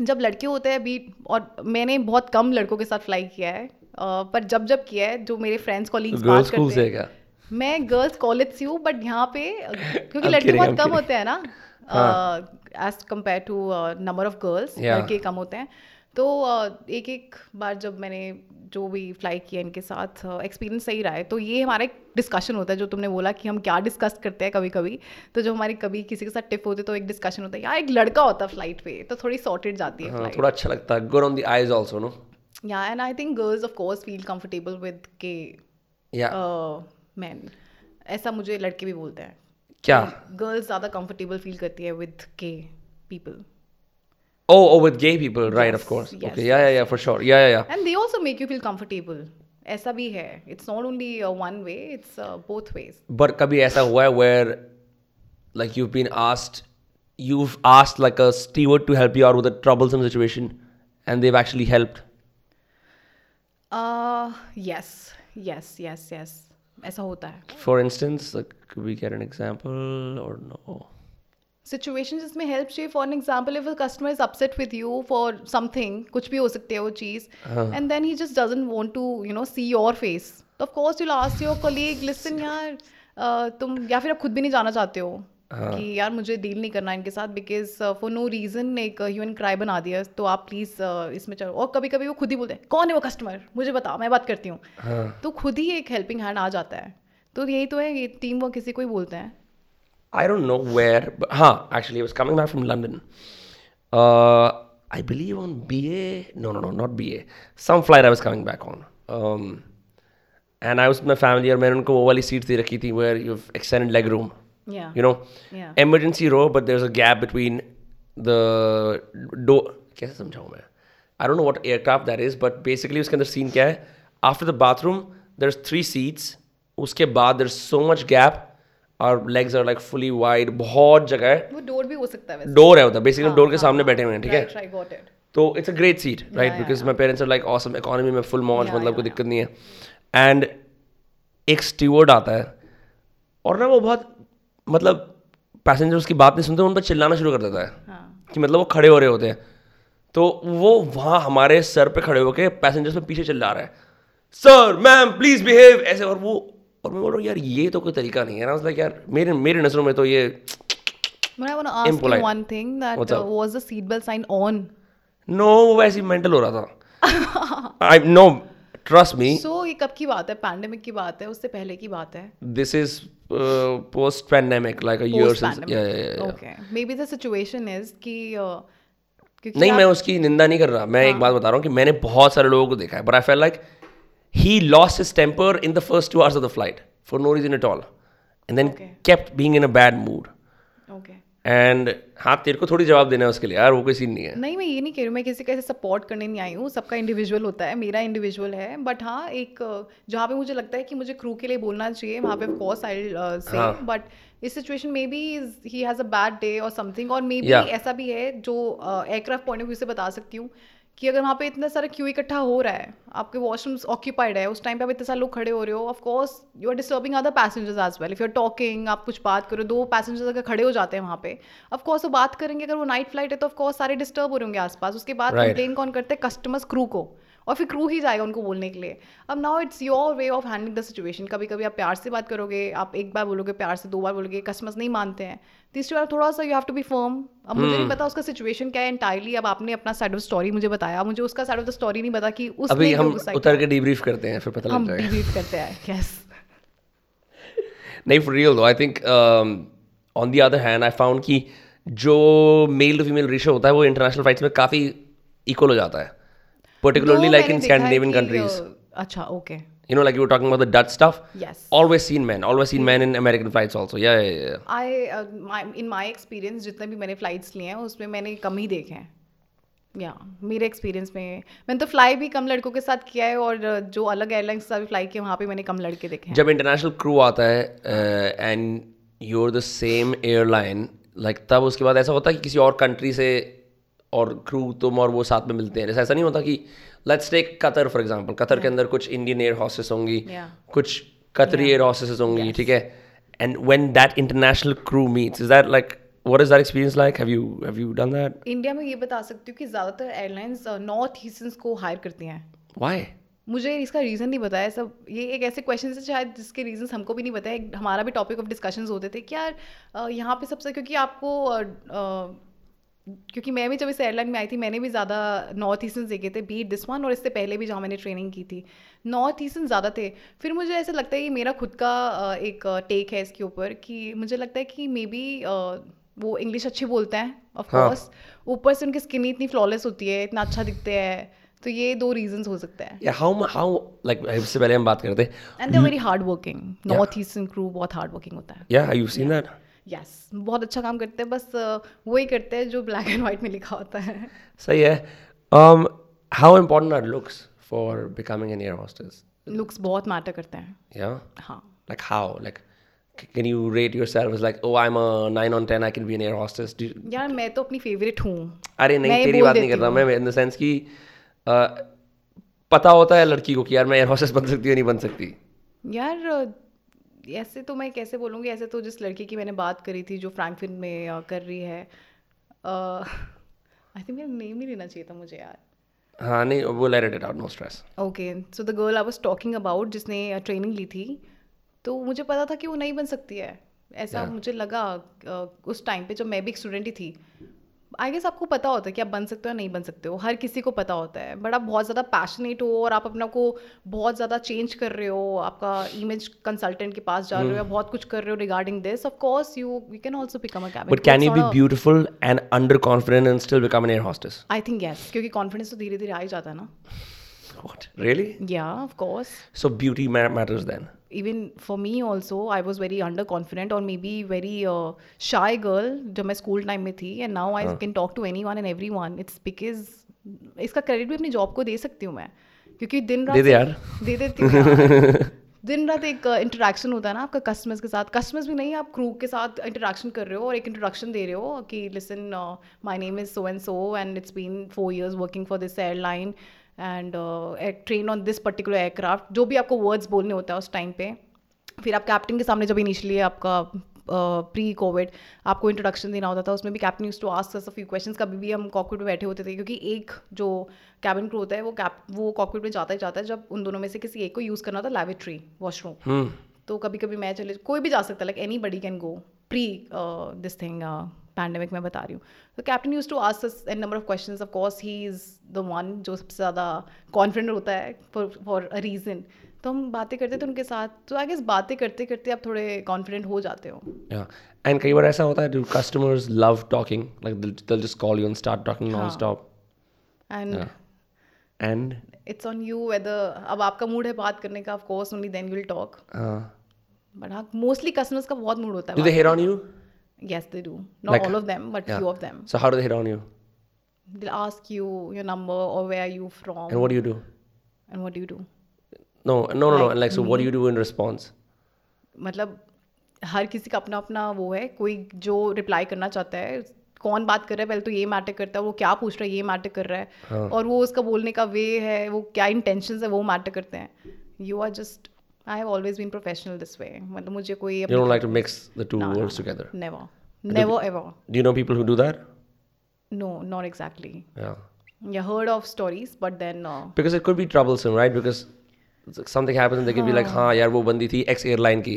Speaker 7: जब लड़के होते हैं अभी और मैंने बहुत कम लड़कों के साथ फ्लाई किया है uh, पर जब जब किया है जो मेरे फ्रेंड्स
Speaker 6: कॉलीग्स बात करते हैं
Speaker 7: मैं गर्ल्स कॉलेज से हूँ बट यहाँ पे uh, क्योंकि लड़के बहुत कम होते हैं ना as compare to number of girls लड़के कम होते हैं तो एक एक बार जब मैंने जो भी फ्लाई किया इनके साथ एक्सपीरियंस सही रहा है तो ये हमारा एक डिस्कशन होता है जो तुमने बोला कि हम क्या डिस्कस करते हैं कभी कभी तो जो हमारी कभी किसी के साथ टिप होती है तो एक डिस्कशन होता है यार एक लड़का होता है फ्लाइट पे तो थोड़ी सॉर्टेड जाती
Speaker 6: है हाँ, थोड़ा अच्छा लगता है good on the eyes also no या and I think girls of course
Speaker 7: feel comfortable with के मैन ऐसा मुझे लड़के भी बोलते हैं
Speaker 6: क्या
Speaker 7: गर्ल्स ज़्यादा कंफर्टेबल फील करती है विद के people
Speaker 6: Oh, oh, with gay people, right? Of course. Yes, okay. Yeah, yeah, yeah, for sure. Yeah, yeah, yeah. And they also make you feel comfortable. ऐसा भी है It's not only one way. It's uh, both ways. But कभी ऐसा हुआ where like you've been asked, you you've asked like a steward to help you out with a troublesome situation and they've actually helped Ah, yes yes yes yes
Speaker 7: ऐसा होता है for instance like could we get an example or no situation जिसमें हेल्प चाहिए for example if customer is upset with you for something कुछ भी हो सकती है वो चीज़ and then he just doesn't want to you know see your face तो of course you last your colleague listen यार तुम या फिर आप खुद भी नहीं जाना चाहते हो हाँ। कि यार मुझे डील नहीं करना इनके साथ बिकॉज फॉर नो रीज़न एक ह्यूमन क्राई बना दिया तो आप प्लीज़ इसमें चलो और कभी कभी वो खुद ही बोलते हैं कौन है वो कस्टमर मुझे बताओ मैं बात करती हूँ
Speaker 6: हाँ।
Speaker 7: तो खुद ही एक हेल्पिंग हैंड आ जाता है तो यही तो है ये टीम वर्क किसी को
Speaker 6: ही
Speaker 7: बोलते हैं
Speaker 6: I don't know where, but huh, actually, I was coming back from London. Uh, I believe on BA. No, no, no, not BA. Some flight I was coming back on. Um, and I was with my family, and I had one seat where you have extended leg room. Yeah. You know? Yeah. Emergency row, but there's a gap between the door. I समझाऊँ मैं I don't know what aircraft that is, but basically, उसके अंदर सीन क्या है after the bathroom there's three seats उसके बाद देर सो मच और legs are like fully wide बहुत जगह है वो डोर भी हो सकता है डोर है उधर बेसिकली हाँ, डोर के हाँ, सामने हाँ। बैठे हुए हैं ठीक है तो it's a great seat right because my parents are like awesome economy में फुल मौज मतलब कोई दिक्कत नहीं है एंड एक स्टीवर्ड आता है और ना वो बहुत मतलब पैसेंजर्स की बात नहीं सुनते उन पर चिल्लाना शुरू कर देता
Speaker 7: है कि मतलब
Speaker 6: वो खड़े हो रहे होते हैं तो वो वहाँ हमारे सर पे खड़े होकर पैसेंजर्स पे पीछे चिल्ला रहा है सर मैम प्लीज़ बिहेव ऐसे और वो और मैं बोल रहा हूँ यार ये तो कोई तरीका
Speaker 7: नहीं है ना मतलब यार मेरे मेरे नजरों में तो ये मेंटल
Speaker 6: uh, हो रहा था I know trust me so ये कब की बात है पैंडेमिक की बात है उससे पहले की बात है this is post pandemic like maybe the is कि uh, नहीं मैं उसकी निंदा नहीं कर रहा मैं एक हाँ। बात बता रहा हूँ कि मैंने बहुत सारे लोगों को देखा है but I fail like he lost his temper in the first two hours of the flight for no reason at all and then okay. kept being in a bad mood okay and हाँ तेरे को थोड़ी जवाब देना है उसके लिए यार वो कोई सीन नहीं है नहीं मैं ये नहीं कह रही हूँ मैं किसी का ऐसे सपोर्ट करने नहीं आई हूँ सबका इंडिविजुअल होता है मेरा इंडिविजुअल
Speaker 7: है बट हाँ एक जहाँ पे मुझे लगता है कि मुझे क्रू के लिए बोलना चाहिए वहाँ पे कोर्स आई से बट इस सिचुएशन में भी he has a bad day और समथिंग और मे बी ऐसा भी है जो एयरक्राफ्ट पॉइंट ऑफ व्यू से बता सकती हूँ कि अगर वहाँ पे इतना सारा क्यू इकट्ठा हो रहा है आपके वॉशरूम्स ऑक्यूपाइड है उस टाइम पे आप इतने सारे लोग खड़े हो रहे हो of course you are disturbing other passengers as well if you are talking आप कुछ बात करो दो पैसेंजर्स अगर खड़े हो जाते हैं वहाँ पे कोर्स वो बात करेंगे अगर वो नाइट फ्लाइट है तो ऑफकोर्स सारे डिस्टर्ब हो रहे होंगे आसपास उसके बाद कंप्लेन right. कौन करते हैं कस्टमर्स क्रू को और फिर क्रू ही जाएगा उनको बोलने के लिए अब now it's your way of handling the situation कभी कभी आप प्यार से बात करोगे आप एक बार बोलोगे प्यार से दो बार बोलोगे कस्टमर्स नहीं मानते हैं तीसरी बार थोड़ा सा you have to be firm अब मुझे नहीं hmm. पता उसका सिचुएशन क्या है एंटायरली अब आपने अपना साइड ऑफ स्टोरी मुझे बताया मुझे उसका साइड ऑफ द स्टोरी
Speaker 6: नहीं पता कि उस अभी हम उतर के डीब्रीफ करते हैं फिर पता लग जाएगा डीब्रीफ करते हैं यस नहीं for real though I think on the other hand I found कि जो मेल टू फीमेल रेशियो होता है वो इंटरनेशनल फ्लाइट्स में काफ़ी इक्वल हो जाता है particularly no, like in Scandinavian countries.
Speaker 7: Uh, acha,
Speaker 6: okay. You know, like you were talking about the Dutch stuff.
Speaker 7: Yes.
Speaker 6: Always seen men. Always seen men in American flights
Speaker 7: also. Yeah, yeah, yeah. I, uh, my, in my
Speaker 6: experience, जितने भी मैंने flights
Speaker 7: लिए हैं, उसमें मैंने कम ही देखे हैं. या मेरे एक्सपीरियंस में मैंने तो फ्लाई भी कम लड़कों के साथ किया है और जो अलग एयरलाइंस का भी फ्लाई किया वहाँ पे मैंने कम लड़के देखे हैं
Speaker 6: जब इंटरनेशनल क्रू आता है and you are the same airline like तब उसके बाद ऐसा होता है कि किसी और कंट्री से और क्रू तुम और वो साथ में मिलते हैं ऐसा नहीं होता कि let's take Qatar for example Qatar के अंदर कुछ इंडियन
Speaker 7: एयर हॉस्टेस होंगी
Speaker 6: कुछ कतरी एयर हॉस्टेस होंगी ठीक है and when that international crew meets is that like what is that experience like have you have you done
Speaker 7: that? India में ये बता सकती हूँ कि ज़्यादातर एयरलाइंस नॉर्थ ईस्टर्न्स को हायर करती हैं व्हाई मुझे इसका रीज़न नहीं बताया सब ये एक ऐसे क्वेश्चन है शायद जिसके रीज़न हमको भी नहीं बताया हमारा भी टॉपिक ऑफ डिस्कशंस होते थे कि यार uh, यहाँ पे सबसे क्योंकि आपको uh, uh, क्योंकि मैं भी जब इस एयरलाइन में आई थी मैंने भी ज़्यादा नॉर्थ ईस्टर्न देखे थे बीट दिस वन और इससे पहले भी जहाँ मैंने ट्रेनिंग की थी नॉर्थ ईस्टर्न ज़्यादा थे फिर मुझे ऐसा लगता है कि मेरा खुद का एक टेक है इसके ऊपर कि मुझे लगता है कि मे बी वो इंग्लिश अच्छी बोलते हैं ऑफकोर्स हाँ। ऊपर से उनकी स्किन इतनी फ्लॉलेस होती है इतना अच्छा दिखते हैं तो ये दो रीजंस हो सकते हैं हाउ हाउ लाइक इससे
Speaker 6: पहले हम बात करते हैं and they very
Speaker 7: hard working north eastern crew बहुत हार्ड वर्किंग होता है
Speaker 6: या यू सीन दैट
Speaker 7: यस बहुत अच्छा काम करते हैं बस वही करते हैं जो ब्लैक एंड वाइट में लिखा होता है सही
Speaker 6: है how important are looks for becoming an air hostess looks बहुत मैटर करते हैं या हाँ like how like can you rate yourself is like oh i'm am 9 on 10 I can be an air hostess
Speaker 7: यार मैं तो अपनी फेवरेट हूं
Speaker 6: अरे नहीं तेरी बात नहीं कर रहा मैं इन द सेंस कि पता होता है लड़की को कि यार मैं एयर होस्टेस बन सकती या नहीं बन सकती यार
Speaker 7: ऐसे तो मैं कैसे बोलूँगी ऐसे तो जिस लड़की की मैंने बात करी थी जो फ्रैंकफिन में कर रही है आई थिंक मेरा नेम ही लेना चाहिए था मुझे यार
Speaker 6: हाँ नहीं वो let it out no stress
Speaker 7: okay so the girl I was talking about जिसने ट्रेनिंग ली थी तो मुझे पता था कि वो नहीं बन सकती है ऐसा yeah. मुझे लगा उस टाइम पे जब मैं भी एक स्टूडेंट ही थी आई गेस आपको पता होता है कि आप बन सकते हो या नहीं बन सकते हो हर किसी को पता होता है बट आप बहुत ज़्यादा पैशनेट हो और आप अपना को बहुत ज़्यादा चेंज कर रहे हो आपका इमेज कंसल्टेंट के पास जा रहे हो या hmm. बहुत कुछ कर रहे हो regarding this of course you you can also become a cabin
Speaker 6: but can you be beautiful and under confident and still become an air hostess
Speaker 7: I think yes क्योंकि कॉन्फिडेंस तो धीरे धीरे आ ही जाता है ना What?
Speaker 6: Really? Yeah, of course. So beauty ma- matters then. Even for
Speaker 7: me also, I was very underconfident or maybe very uh, shy girl जब मैं school time. में थी and now I कैन हाँ। can talk to anyone and everyone. It's because इसका क्रेडिट भी अपनी जॉब को दे सकती हूँ मैं क्योंकि दिन रात दे दे यार दे देती हूँ दिन रात एक इंटरेक्शन uh, होता है ना आपका कस्टमर्स के साथ कस्टमर्स भी नहीं आप क्रू के साथ इंटरेक्शन कर रहे हो और एक इंट्रोडक्शन दे रहे हो कि listen my name is so and so and it's been four years working for this airline and train on this particular aircraft जो भी आपको वर्ड्स बोलने होता है उस टाइम पे फिर आप कैप्टन के सामने जब इनिशियली आपका प्री uh, कोविड आपको इंट्रोडक्शन देना होता था उसमें भी captain use to ask us few questions कभी भी हम कॉकपिट में बैठे होते थे क्योंकि एक जो कैबिन क्रू होता है वो कैप वो कॉकपिट में जाता ही जाता है जब उन दोनों में से किसी एक को यूज़ करना होता है लेबोरेटरी वॉशरूम
Speaker 6: हम्म।
Speaker 7: तो कभी कभी मैं चले कोई भी जा सकता like anybody can go pre this thing pandemic मैं बता रही हूँ तो captain use to ask an number of question of course he is the one जो सबसे ज़्यादा कॉन्फिडेंट होता है फॉर अ रीज़न तो हम बातें करते थे उनके साथ तो आई गेस बातें करते करते आप थोड़े कॉन्फिडेंट हो जाते
Speaker 6: हो एंड कई बार ऐसा होता है customers love talking like just call you and start talking non stop
Speaker 7: and
Speaker 6: and
Speaker 7: it's on you whether अब आपका मूड है बात करने का of course only then you will talk but हाँ मोस्टली कस्टमर्स हाँ, का बहुत मूड होता है do
Speaker 6: they hear on you
Speaker 7: Yes, they do. Not like, all of them, but yeah. few of them. So how do they
Speaker 6: hit on you? They'll
Speaker 7: ask you your number or where are you from.
Speaker 6: And what do you do?
Speaker 7: And what do you do?
Speaker 6: No, no, no, like, no. And like, so what do you do in response?
Speaker 7: मतलब हर किसी का अपना अपना वो है कोई जो रिप्लाई करना चाहता है कौन बात कर रहा है पहले तो ये मैटर करता है वो क्या पूछ रहा है ये मैटर कर रहा है हाँ. और वो उसका बोलने का वे है वो क्या इंटेंशन है वो मैटर करते हैं you are just I have always been professional this way मतलब मुझे
Speaker 6: कोई you don't like to mix the two worlds together
Speaker 7: never never ever
Speaker 6: do you know people who do that
Speaker 7: No, not exactly.
Speaker 6: Yeah.
Speaker 7: Yeah, heard of stories, but then. Uh,
Speaker 6: because it could be troublesome, right? Because something happens and they can be like, हाँ। हाँ, यार वो बंदी थी एक्स एयरलाइन की.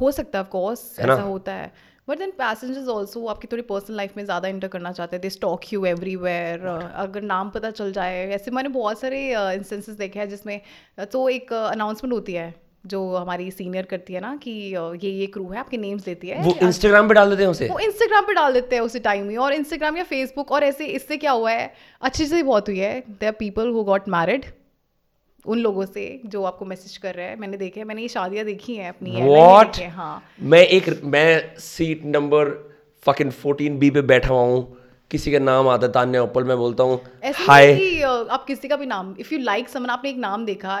Speaker 6: हो सकता है, of course, ऐसा होता है. बट देन पैसेंजर्स ऑल्सो आपकी थोड़ी पर्सनल लाइफ में ज़्यादा इंटर करना
Speaker 7: चाहते हैं दे स्टॉक यू एवरीवेयर अगर नाम पता चल जाए ऐसे मैंने बहुत सारे इंस्टेंसेस uh, देखे हैं जिसमें तो एक अनाउंसमेंट uh, होती है जो हमारी सीनियर करती है ना कि ये ये क्रू है आपके नेम्स देती है वो इंस्टाग्राम पे डाल देते हैं उसे वो इंस्टाग्राम पे डाल देते हैं उसी टाइम ही और इंस्टाग्राम या फेसबुक और ऐसे इससे क्या हुआ है अच्छी से बहुत हुई है they are people who got married उन लोगों से जो आपको मैसेज कर रहे हैं मैंने देखे मैंने ये शादियां
Speaker 6: देखी हैं अपनी What? है, हाँ मैं एक मैं सीट नंबर फकिंग 14 बी पे बैठा हुआ हूँ किसी का नाम आता तान्या ओपल मैं बोलता हूँ
Speaker 7: हाय आप किसी का भी नाम इफ़ यू लाइक समन आपने एक नाम देखा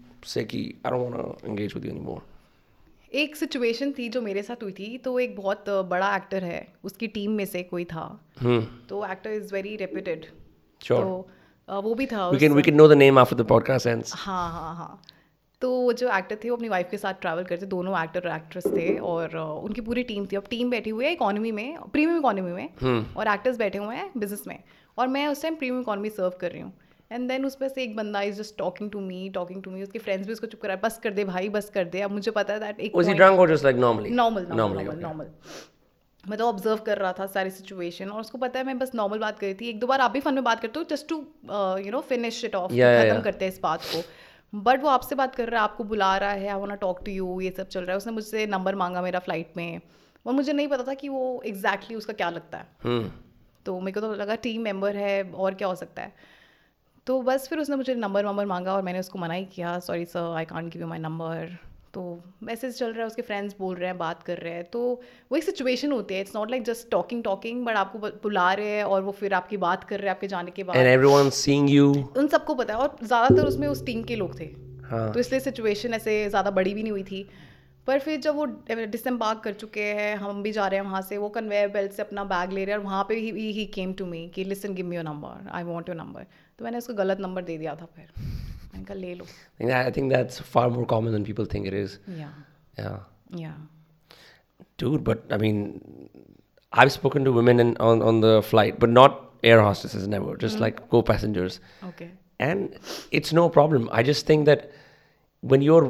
Speaker 6: से कि I don't want to engage with you anymore
Speaker 7: एक सिचुएशन थी जो मेरे साथ हुई थी तो एक बहुत बड़ा एक्टर है उसकी टीम में से कोई था हम्म। तो एक्टर इज वेरी रेप्यूटेड तो वो भी था we can we can know the name after the podcast ends हां हां हां तो जो एक्टर थे वो अपनी वाइफ के साथ ट्रैवल करते दोनों एक्टर और एक्ट्रेस थे और उनकी पूरी टीम थी अब टीम बैठी हुई है इकोनॉमी में प्रीमियम इकोनॉमी में हम्म। और एक्टर्स बैठे हुए हैं बिजनेस में और मैं उस टाइम प्रीमियम इकोनॉमी सर्व कर रही हूँ एंड देन पर से एक बंदा is just talking to me talking to me उसके फ्रेंड्स भी उसको चुप करा बस कर दे भाई बस कर दे अब मुझे पता है दैट एक नॉर्मल नॉर्मल नॉर्मल तो ऑब्जर्व कर रहा था सारी सिचुएशन और उसको पता है मैं बस नॉर्मल बात रही थी एक दो बार आप भी फन में बात करते हो just to you know finish it off खत्म करते हैं इस बात को बट वो आपसे बात कर रहा है आपको बुला रहा है I want talk to you ये सब चल रहा है उसने मुझसे नंबर मांगा मेरा फ्लाइट में और मुझे नहीं पता था कि वो एग्जैक्टली exactly उसका क्या लगता है hmm. तो मेरे को तो लगा टीम मेंबर है और क्या हो सकता है तो बस फिर उसने मुझे नंबर वंबर मांगा और मैंने उसको मना ही किया sorry sir I can't give you my number तो मैसेज चल रहा है उसके फ्रेंड्स बोल रहे हैं बात कर रहे हैं तो वो एक सिचुएशन होती है it's not like just talking talking but आपको बुला रहे हैं और वो फिर आपकी बात कर रहे हैं आपके जाने के
Speaker 6: बाद एंड एवरीवन सीइंग यू
Speaker 7: उन सबको पता है और ज़्यादातर उसमें उस टीम के लोग थे
Speaker 6: हाँ.
Speaker 7: तो इसलिए सिचुएशन ऐसे ज़्यादा बड़ी भी नहीं हुई थी पर फिर जब वो डिसम्बार्क कर चुके हैं हम भी जा रहे हैं वहाँ से वो कन्वेयर बेल्ट से अपना बैग ले रहे हैं और वहाँ पे ही ही केम टू मी कि listen give me your number I want your number तो I उसको गलत नंबर दे दिया था फिर मैंने कहा ले लो I think that's far more common than people
Speaker 6: think it is dude but i mean i've spoken to women on the flight but not air hostesses never just mm-hmm. like co-passengers okay and it's no problem i just think that when you're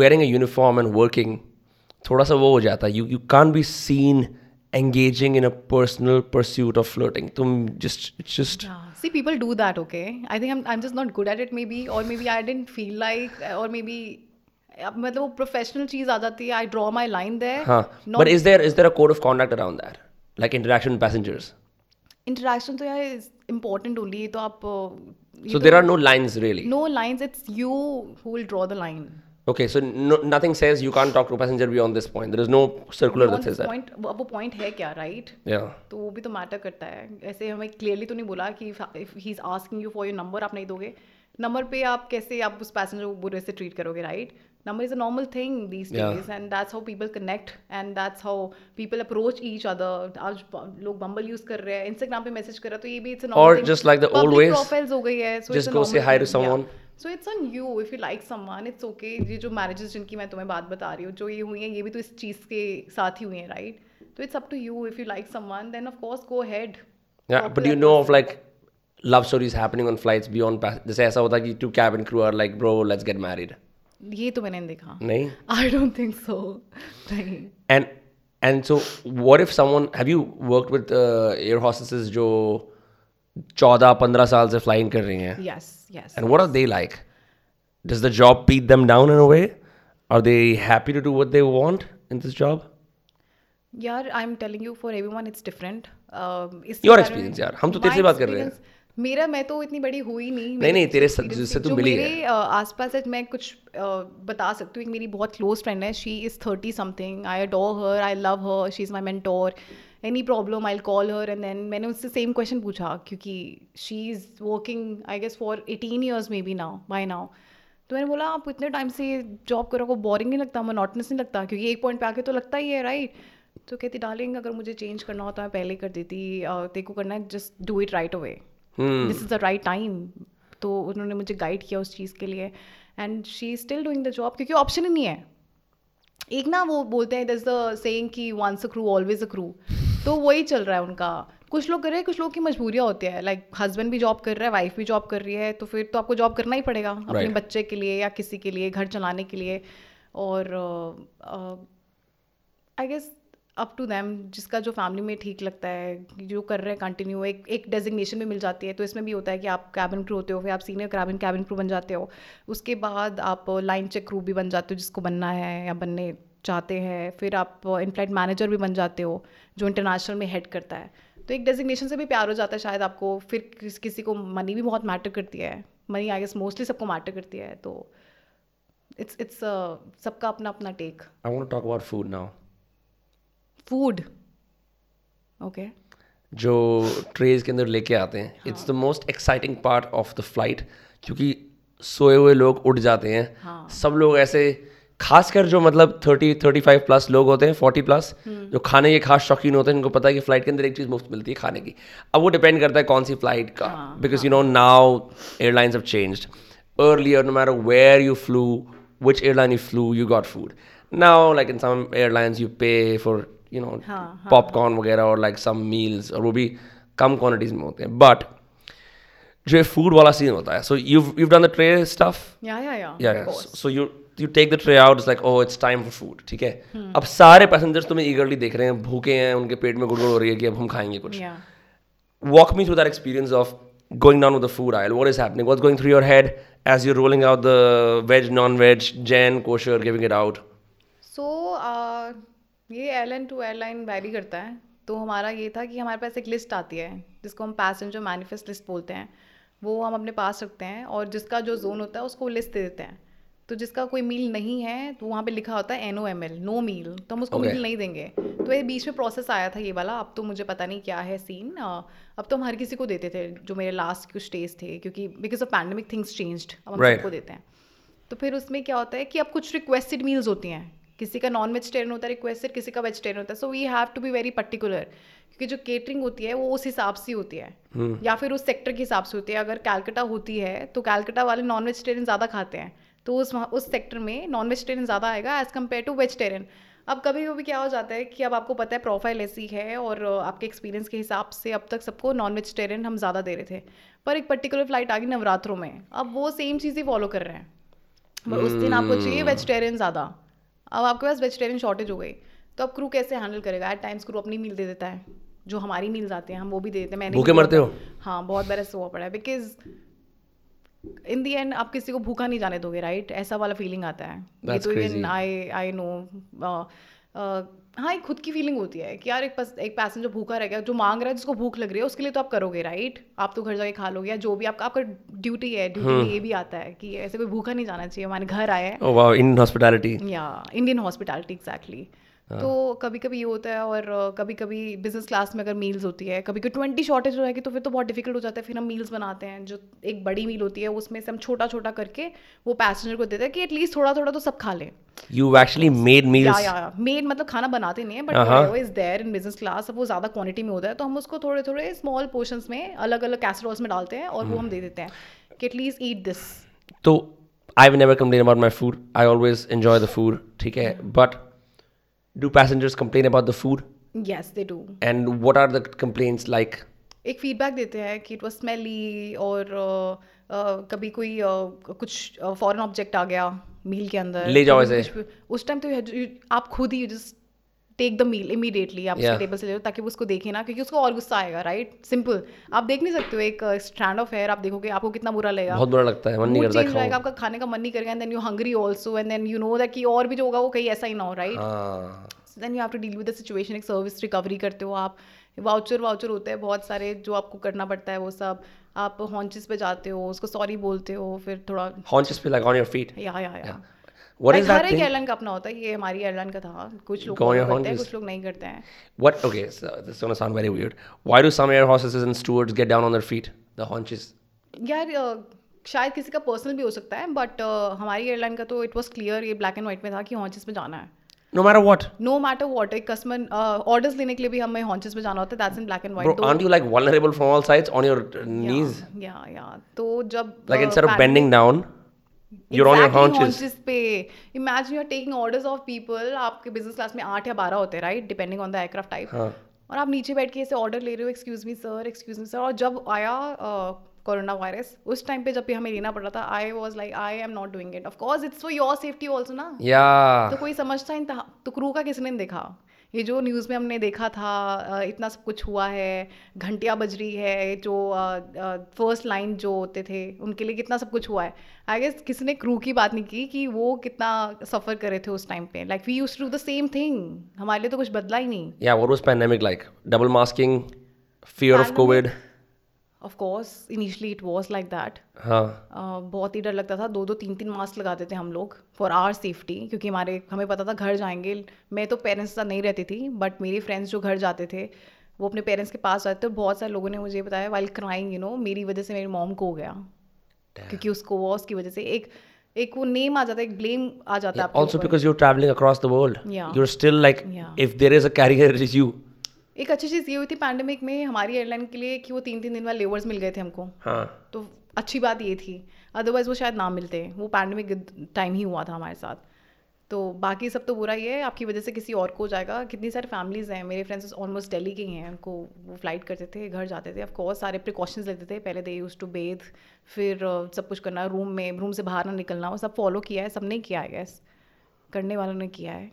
Speaker 6: wearing a uniform and working thoda sa wo ho jata you you can't be seen engaging in a personal pursuit of flirting. Tum just it's just yeah.
Speaker 7: see people do that. Okay, I think I'm I'm just not good at it. Maybe or maybe I didn't feel like uh, or maybe. Uh, मतलब वो प्रोफेशनल चीज आ जाती है I draw my line there
Speaker 6: हां but is there is there a code of conduct around that like interaction passengers
Speaker 7: interaction तो यार इज इम्पोर्टेंट ओनली तो आप
Speaker 6: so there are no lines really
Speaker 7: no lines it's you who will draw the line
Speaker 6: okay so nothing says you can't talk to passenger be on this point there is no circular that says that
Speaker 7: अब वो पॉइंट है क्या, राइट
Speaker 6: या
Speaker 7: तो वो भी तो मैटर करता है. ऐसे हमें क्लियरली तो नहीं बोला कि if he is asking you for your number आप नहीं दोगे. नंबर पे आप कैसे आप उस पैसेंजर को बुरे से ट्रीट करोगे right number is a normal thing these days and that's how people connect and that's how people approach each other आज लोग बंबल यूज कर रहे हैं इंस्टाग्राम पे मैसेज कर रहा है तो ये भी इट्स अ नॉर्मल थिंग
Speaker 6: और just like the old ways profiles
Speaker 7: हो गई
Speaker 6: है so just go say hi someone
Speaker 7: so it's on you if you like someone it's okay ये जो मैरिजेस जिनकी मैं तुम्हें बात बता रही हूँ जो ये हुई हैं ये भी तो इस चीज़ के साथ ही हुई हैं राइट तो it's up to you if you like someone then of course go head
Speaker 6: but you know of like love stories happening on flights beyond जैसे ऐसा होता है कि two cabin crew are like bro let's get married
Speaker 7: ये तो मैंने देखा
Speaker 6: नहीं आई
Speaker 7: डोंट थिंक सो नहीं
Speaker 6: and and so what if someone have you work with air hostesses जो चौदह पंद्रह साल से फ्लाइंग कर रही
Speaker 7: हैं yes yes
Speaker 6: and what are they like does the job beat them down in a way are they happy to do what they want in this job
Speaker 7: यार I am telling you for everyone it's different
Speaker 6: your experience यार हम तो तेरे से बात कर रहे हैं
Speaker 7: मेरा मैं तो इतनी बड़ी हुई नहीं
Speaker 6: नहीं नहीं तेरे जिससे तू
Speaker 7: मिली मेरे आसपास है मैं कुछ बता सकती हूँ एक मेरी बहुत क्लोज फ्रेंड है she is thirty something I adore her I love her she is my mentor any problem I call her and then मैंने उससे सेम क्वेश्चन पूछा क्योंकि she is working I guess for eighteen years may be now by now तो मैंने बोला आप इतने टाइम से जॉब करो को बोरिंग नहीं लगता नॉटनेस नहीं लगता क्योंकि एक पॉइंट पे आके तो लगता ही है राइट right? तो कहती डार्लिंग अगर मुझे चेंज करना होता तो मैं पहले कर देती ते को करना है just do it right away this is the right time तो उन्होंने मुझे गाइड किया उस चीज़ के लिए and she is still doing the job क्योंकि ऑप्शन ही नहीं है एक ना वो बोलते हैं दस द सेइंग कि once a crew always a crew तो वही चल रहा है उनका कुछ लोग कर रहे हैं कुछ लोग की मजबूरियाँ होती है लाइक like, हस्बैंड भी जॉब कर रहा है वाइफ भी जॉब कर रही है तो फिर तो आपको जॉब करना ही पड़ेगा right. अपने बच्चे के लिए या किसी के लिए घर चलाने के लिए और I guess up to them जिसका जो फैमिली में ठीक लगता है जो कर रहे हैं कंटिन्यू एक एक डेजिग्नेशन भी मिल जाती है तो इसमें भी होता है कि आप कैबिन क्रू होते हो फिर आप सीनियर कैबिन कैबिन क्रू बन जाते हो उसके बाद आप लाइन चेक क्रू भी बन जाते हो जिसको बनना है या बनने चाहते हैं फिर आप इन फ्लाइट मैनेजर भी बन जाते हो जो इंटरनेशनल में हेड करता है तो एक डेजिग्नेशन से भी प्यार हो जाता है शायद आपको फिर किस, किसी को मनी भी बहुत मैटर करती है मनी आई गेस मोस्टली सबको मैटर करती है तो इट्स इट्स सबका अपना अपना take I want talk about food now food
Speaker 6: okay जो ट्रेज के अंदर लेके आते हैं it's the most exciting part of the flight क्योंकि सोए हुए लोग उठ जाते हैं
Speaker 7: हाँ.
Speaker 6: सब लोग ऐसे खासकर जो मतलब थर्टी थर्टी फाइव प्लस लोग होते हैं फोर्टी हम्म। प्लस जो खाने के खास शौकीन होते हैं इनको पता है कि फ्लाइट के अंदर एक चीज़ मुफ्त मिलती है खाने की अब वो डिपेंड करता है कौन सी फ्लाइट का because you know now airlines of changed early और no matter where you flew which airline you flew you got food now like in some airlines you pay for you know popcorn वगैरह और लाइक सम मील्स और वो भी कम क्वान्टिटीज में होते हैं बट जो फूड वाला सीन होता है so you you done the tray stuff या या या या so you you take the tray out like oh it's time for food ठीक है hmm. अब सारे पैसेंजर्स तुम्हें ईगरली देख रहे हैं भूखे हैं उनके पेट में गुड़गुड़ हो रही है कि अब हम खाएंगे कुछ walk me through that experience of going down with the food aisle what is happening what going through your head as you rolling out the veg non veg Jain kosher giving it out so ये एयरलाइन टू एयरलाइन
Speaker 7: वैरी करता है तो हमारा ये था कि हमारे पास एक लिस्ट आती है जिसको हम पैसेंजर मैनिफेस्ट लिस्ट बोलते हैं वो हम अपने पास रखते हैं और जिसका जो जोन होता है उसको लिस्ट दे देते हैं तो जिसका कोई मील नहीं है तो वहाँ पे लिखा होता है N O M L no meal तो हम उसको okay. मील नहीं देंगे तो ये बीच में प्रोसेस आया था ये वाला अब तो मुझे पता नहीं क्या है सीन अब तो हम हर किसी को देते थे जो मेरे लास्ट कुछ डेज थे क्योंकि because of pandemic things changed अब हम right. सबको देते हैं तो फिर उसमें क्या होता है कि अब कुछ रिक्वेस्टेड मील्स होती हैं किसी का नॉन वेजिटेरियन होता है रिक्वेस्टेड किसी का वेजिटेरियन होता है so we have to be very particular क्योंकि जो केटरिंग होती है वो उस हिसाब से होती है
Speaker 6: hmm.
Speaker 7: या फिर उस सेक्टर के हिसाब से होती है अगर कैलकटा होती है तो कैलकटा वाले नॉन वेजिटेरियन ज़्यादा खाते हैं तो उस वहाँ उस सेक्टर में नॉन वेजिटेरियन ज़्यादा आएगा एज़ कम्पेयर टू वेजिटेरियन अब कभी कभी क्या हो जाता है कि अब आपको पता है प्रोफाइल ऐसी है और आपके एक्सपीरियंस के हिसाब से अब तक सबको नॉन वेजिटेरियन हम ज़्यादा दे रहे थे पर एक पर्टिकुलर फ्लाइट आ गई नवरात्रों में अब वो सेम चीज़ ही फॉलो कर रहे हैं पर उस दिन आपको चाहिए वेजिटेरियन hmm. ज़्यादा अब आपके पास वेजिटेरियन शॉर्टेज हो गई तो अब क्रू कैसे हैंडल करेगा एट टाइम्स क्रू अपनी मील दे देता है जो हमारी मिल जाते हैं हम वो भी दे देते हैं मैंने भूखे मरते हो हाँ बहुत बार ऐसा हुआ पड़ा है बिकॉज इन दी एंड आप किसी को भूखा नहीं जाने दोगे राइट ऐसा वाला फीलिंग आता है तो इवन आई आई नो हाँ एक खुद की फीलिंग होती है कि यार एक पस, एक पैसेंजर भूखा रह गया जो मांग रहा है जिसको भूख लग रही है उसके लिए तो आप करोगे राइट आप तो घर जाके खा लोगे या जो भी आपका आपका ड्यूटी है ड्यूटी में हम्म। ये भी आता है कि ऐसे कोई भूखा नहीं जाना चाहिए हमारे घर आया है इंडियन हॉस्पिटैलिटी या इंडियन हॉस्पिटैलिटी एग्जैक्टली हाँ। तो कभी कभी ये होता है और कभी कभी बिजनेस क्लास में अगर मील्स होती है कभी कभी ट्वेंटी शॉर्टेज हो जाएगी तो फिर तो बहुत डिफिकल्ट हो जाता है फिर हम मील्स बनाते हैं जो एक बड़ी मील होती है उसमें से हम छोटा छोटा करके वो पैसेंजर को देते हैं कि एटलीस्ट थोड़ा थोड़ा तो सब खा
Speaker 6: लें यू एक्चुअली मेड मील्स या मेड
Speaker 7: मतलब खाना बनाते नहीं है but is there in business class वो ज़्यादा क्वांटिटी में होता है तो हम उसको थोड़े थोड़े स्मॉल पोर्शन में अलग अलग कैसरोल्स में डालते हैं और वो हम hmm. दे देते हैं कि एटलीस्ट ईट दिस तो I
Speaker 6: never complain about my food I always enjoy the food ठीक है but hmm. Do passengers complain about the food?
Speaker 7: Yes, they do.
Speaker 6: And what are the complaints like? एक
Speaker 7: फीडबैक देते हैं कि इट वॉज स्मेली और uh, uh, कभी कोई uh, कुछ फॉरेन ऑब्जेक्ट आ गया मील के अंदर
Speaker 6: ले जाओ ऐसे
Speaker 7: उस टाइम तो आप खुद ही just take the meal immediately आप yeah. टेबल से ले लो ताकि वो उसको देखे ना क्योंकि उसको और गुस्सा आएगा राइट सिंपल आप देख नहीं सकते हो एक स्ट्रैंड ऑफ हेयर आप देखोगे आपको कितना बुरा लगेगा बहुत बुरा लगता है मन नहीं करता खाएगा आपका खाने का मन नहीं करेगा and then you hungry also and then you know that कि और भी जो होगा वो कहीं ऐसा ही ना हो right then you have to deal with the situation एक सर्विस रिकवरी करते हो आप वाउचर वाउचर होते हैं बहुत सारे जो आपको करना पड़ता है वो सब आप हॉन्चेस पे जाते हो उसको सॉरी बोलते हो फिर थोड़ा
Speaker 6: हॉन्चेस पे like on your feet yeah या yeah What like is that thing? का अपना होता है ये हमारी का था
Speaker 7: कुछ लोग करते हैं कुछ लोग नहीं करते हैं What okay so this is gonna sound very weird why do some air hostesses and stewards get down on their feet the haunches यार शायद किसी का पर्सनल भी हो सकता है बट हमारी एयरलाइन का तो इट वाज क्लियर ये ब्लैक एंड व्हाइट में
Speaker 6: था कि हॉन्चेस में जाना है no matter what no matter what एक कस्टमर ऑर्डर्स लेने के लिए भी हमें हॉन्चेस में जाना होता है that's in black and white aren't you like vulnerable from all sides on your knees yeah yeah तो जब like instead of bending down you're exactly on your haunches. haunches पे
Speaker 7: imagine you're taking orders of people आपके business class में आठ या बारह होते हैं right depending on the aircraft type हाँ. और आप नीचे बैठ के ऐसे ऑर्डर ले रहे हो excuse me sir excuse me sir और जब आया कोरोना वायरस उस टाइम पे जब भी हमें लेना पड़ रहा था I was like I am not doing it of course it's for your safety also ना या तो कोई समझता ही था तो क्रू का किसने देखा ये जो न्यूज़ में हमने देखा था इतना सब कुछ हुआ है घंटिया बज रही है जो फर्स्ट लाइन जो होते थे उनके लिए कितना सब कुछ हुआ है आई गेस किसी ने क्रू की बात नहीं की कि वो कितना सफ़र करे थे उस टाइम पे like we use to do the same thing हमारे लिए तो कुछ बदला ही नहीं
Speaker 6: या वो was like double masking fear of covid
Speaker 7: of course initially it was like that बहुत ही डर लगता था दो दो तीन तीन मास्क लगाते थे हम लोग फॉर आर सेफ्टी क्योंकि हमारे हमें पता था घर जाएंगे मैं तो पेरेंट्स के नहीं रहती थी बट मेरी फ्रेंड्स जो घर जाते थे वो अपने पेरेंट्स के पास जाते थे तो बहुत सारे लोगों ने मुझे बताया वाइल क्राइंग यू नो मेरी वजह से मेरे मॉम को हो गया Damn. क्योंकि उसको वो उसकी वजह से एक एक वो नेम आ जाता है एक ब्लेम आ जाता है also because you are
Speaker 6: travelling across the world you are still like
Speaker 7: if there is a career is you एक अच्छी चीज़ ये हुई थी पैंडमिक में हमारी एयरलाइन के लिए कि वो तीन तीन दिन वाले लेवर्स मिल गए थे हमको हाँ तो अच्छी बात ये थी अदरवाइज़ वो शायद ना मिलते वो पैंडमिक टाइम ही हुआ था हमारे साथ तो बाकी सब तो बुरा ही है आपकी वजह से किसी और को जाएगा कितनी सारी फैमिलीज़ हैं मेरे फ्रेंड्स ऑलमोस्ट डेली के ही हैं उनको वो फ्लाइट करते थे घर जाते थे ऑफकोर्स सारे प्रिकॉशंस लेते थे पहले दे यूज़ टू बेथ फिर सब कुछ करना रूम में रूम से बाहर ना निकलना वो सब फॉलो किया है सब ने किया है गैस करने वालों ने किया है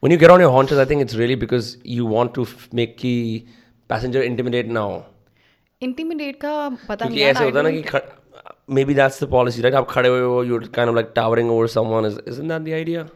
Speaker 6: when you get on your haunches, I think it's really because you want to make the passenger intimidate now
Speaker 7: intimidate ka pata
Speaker 6: nahi नहीं क्योंकि ऐसे होता maybe that's the policy right that's the policy you're kind of like towering over someone of like towering over someone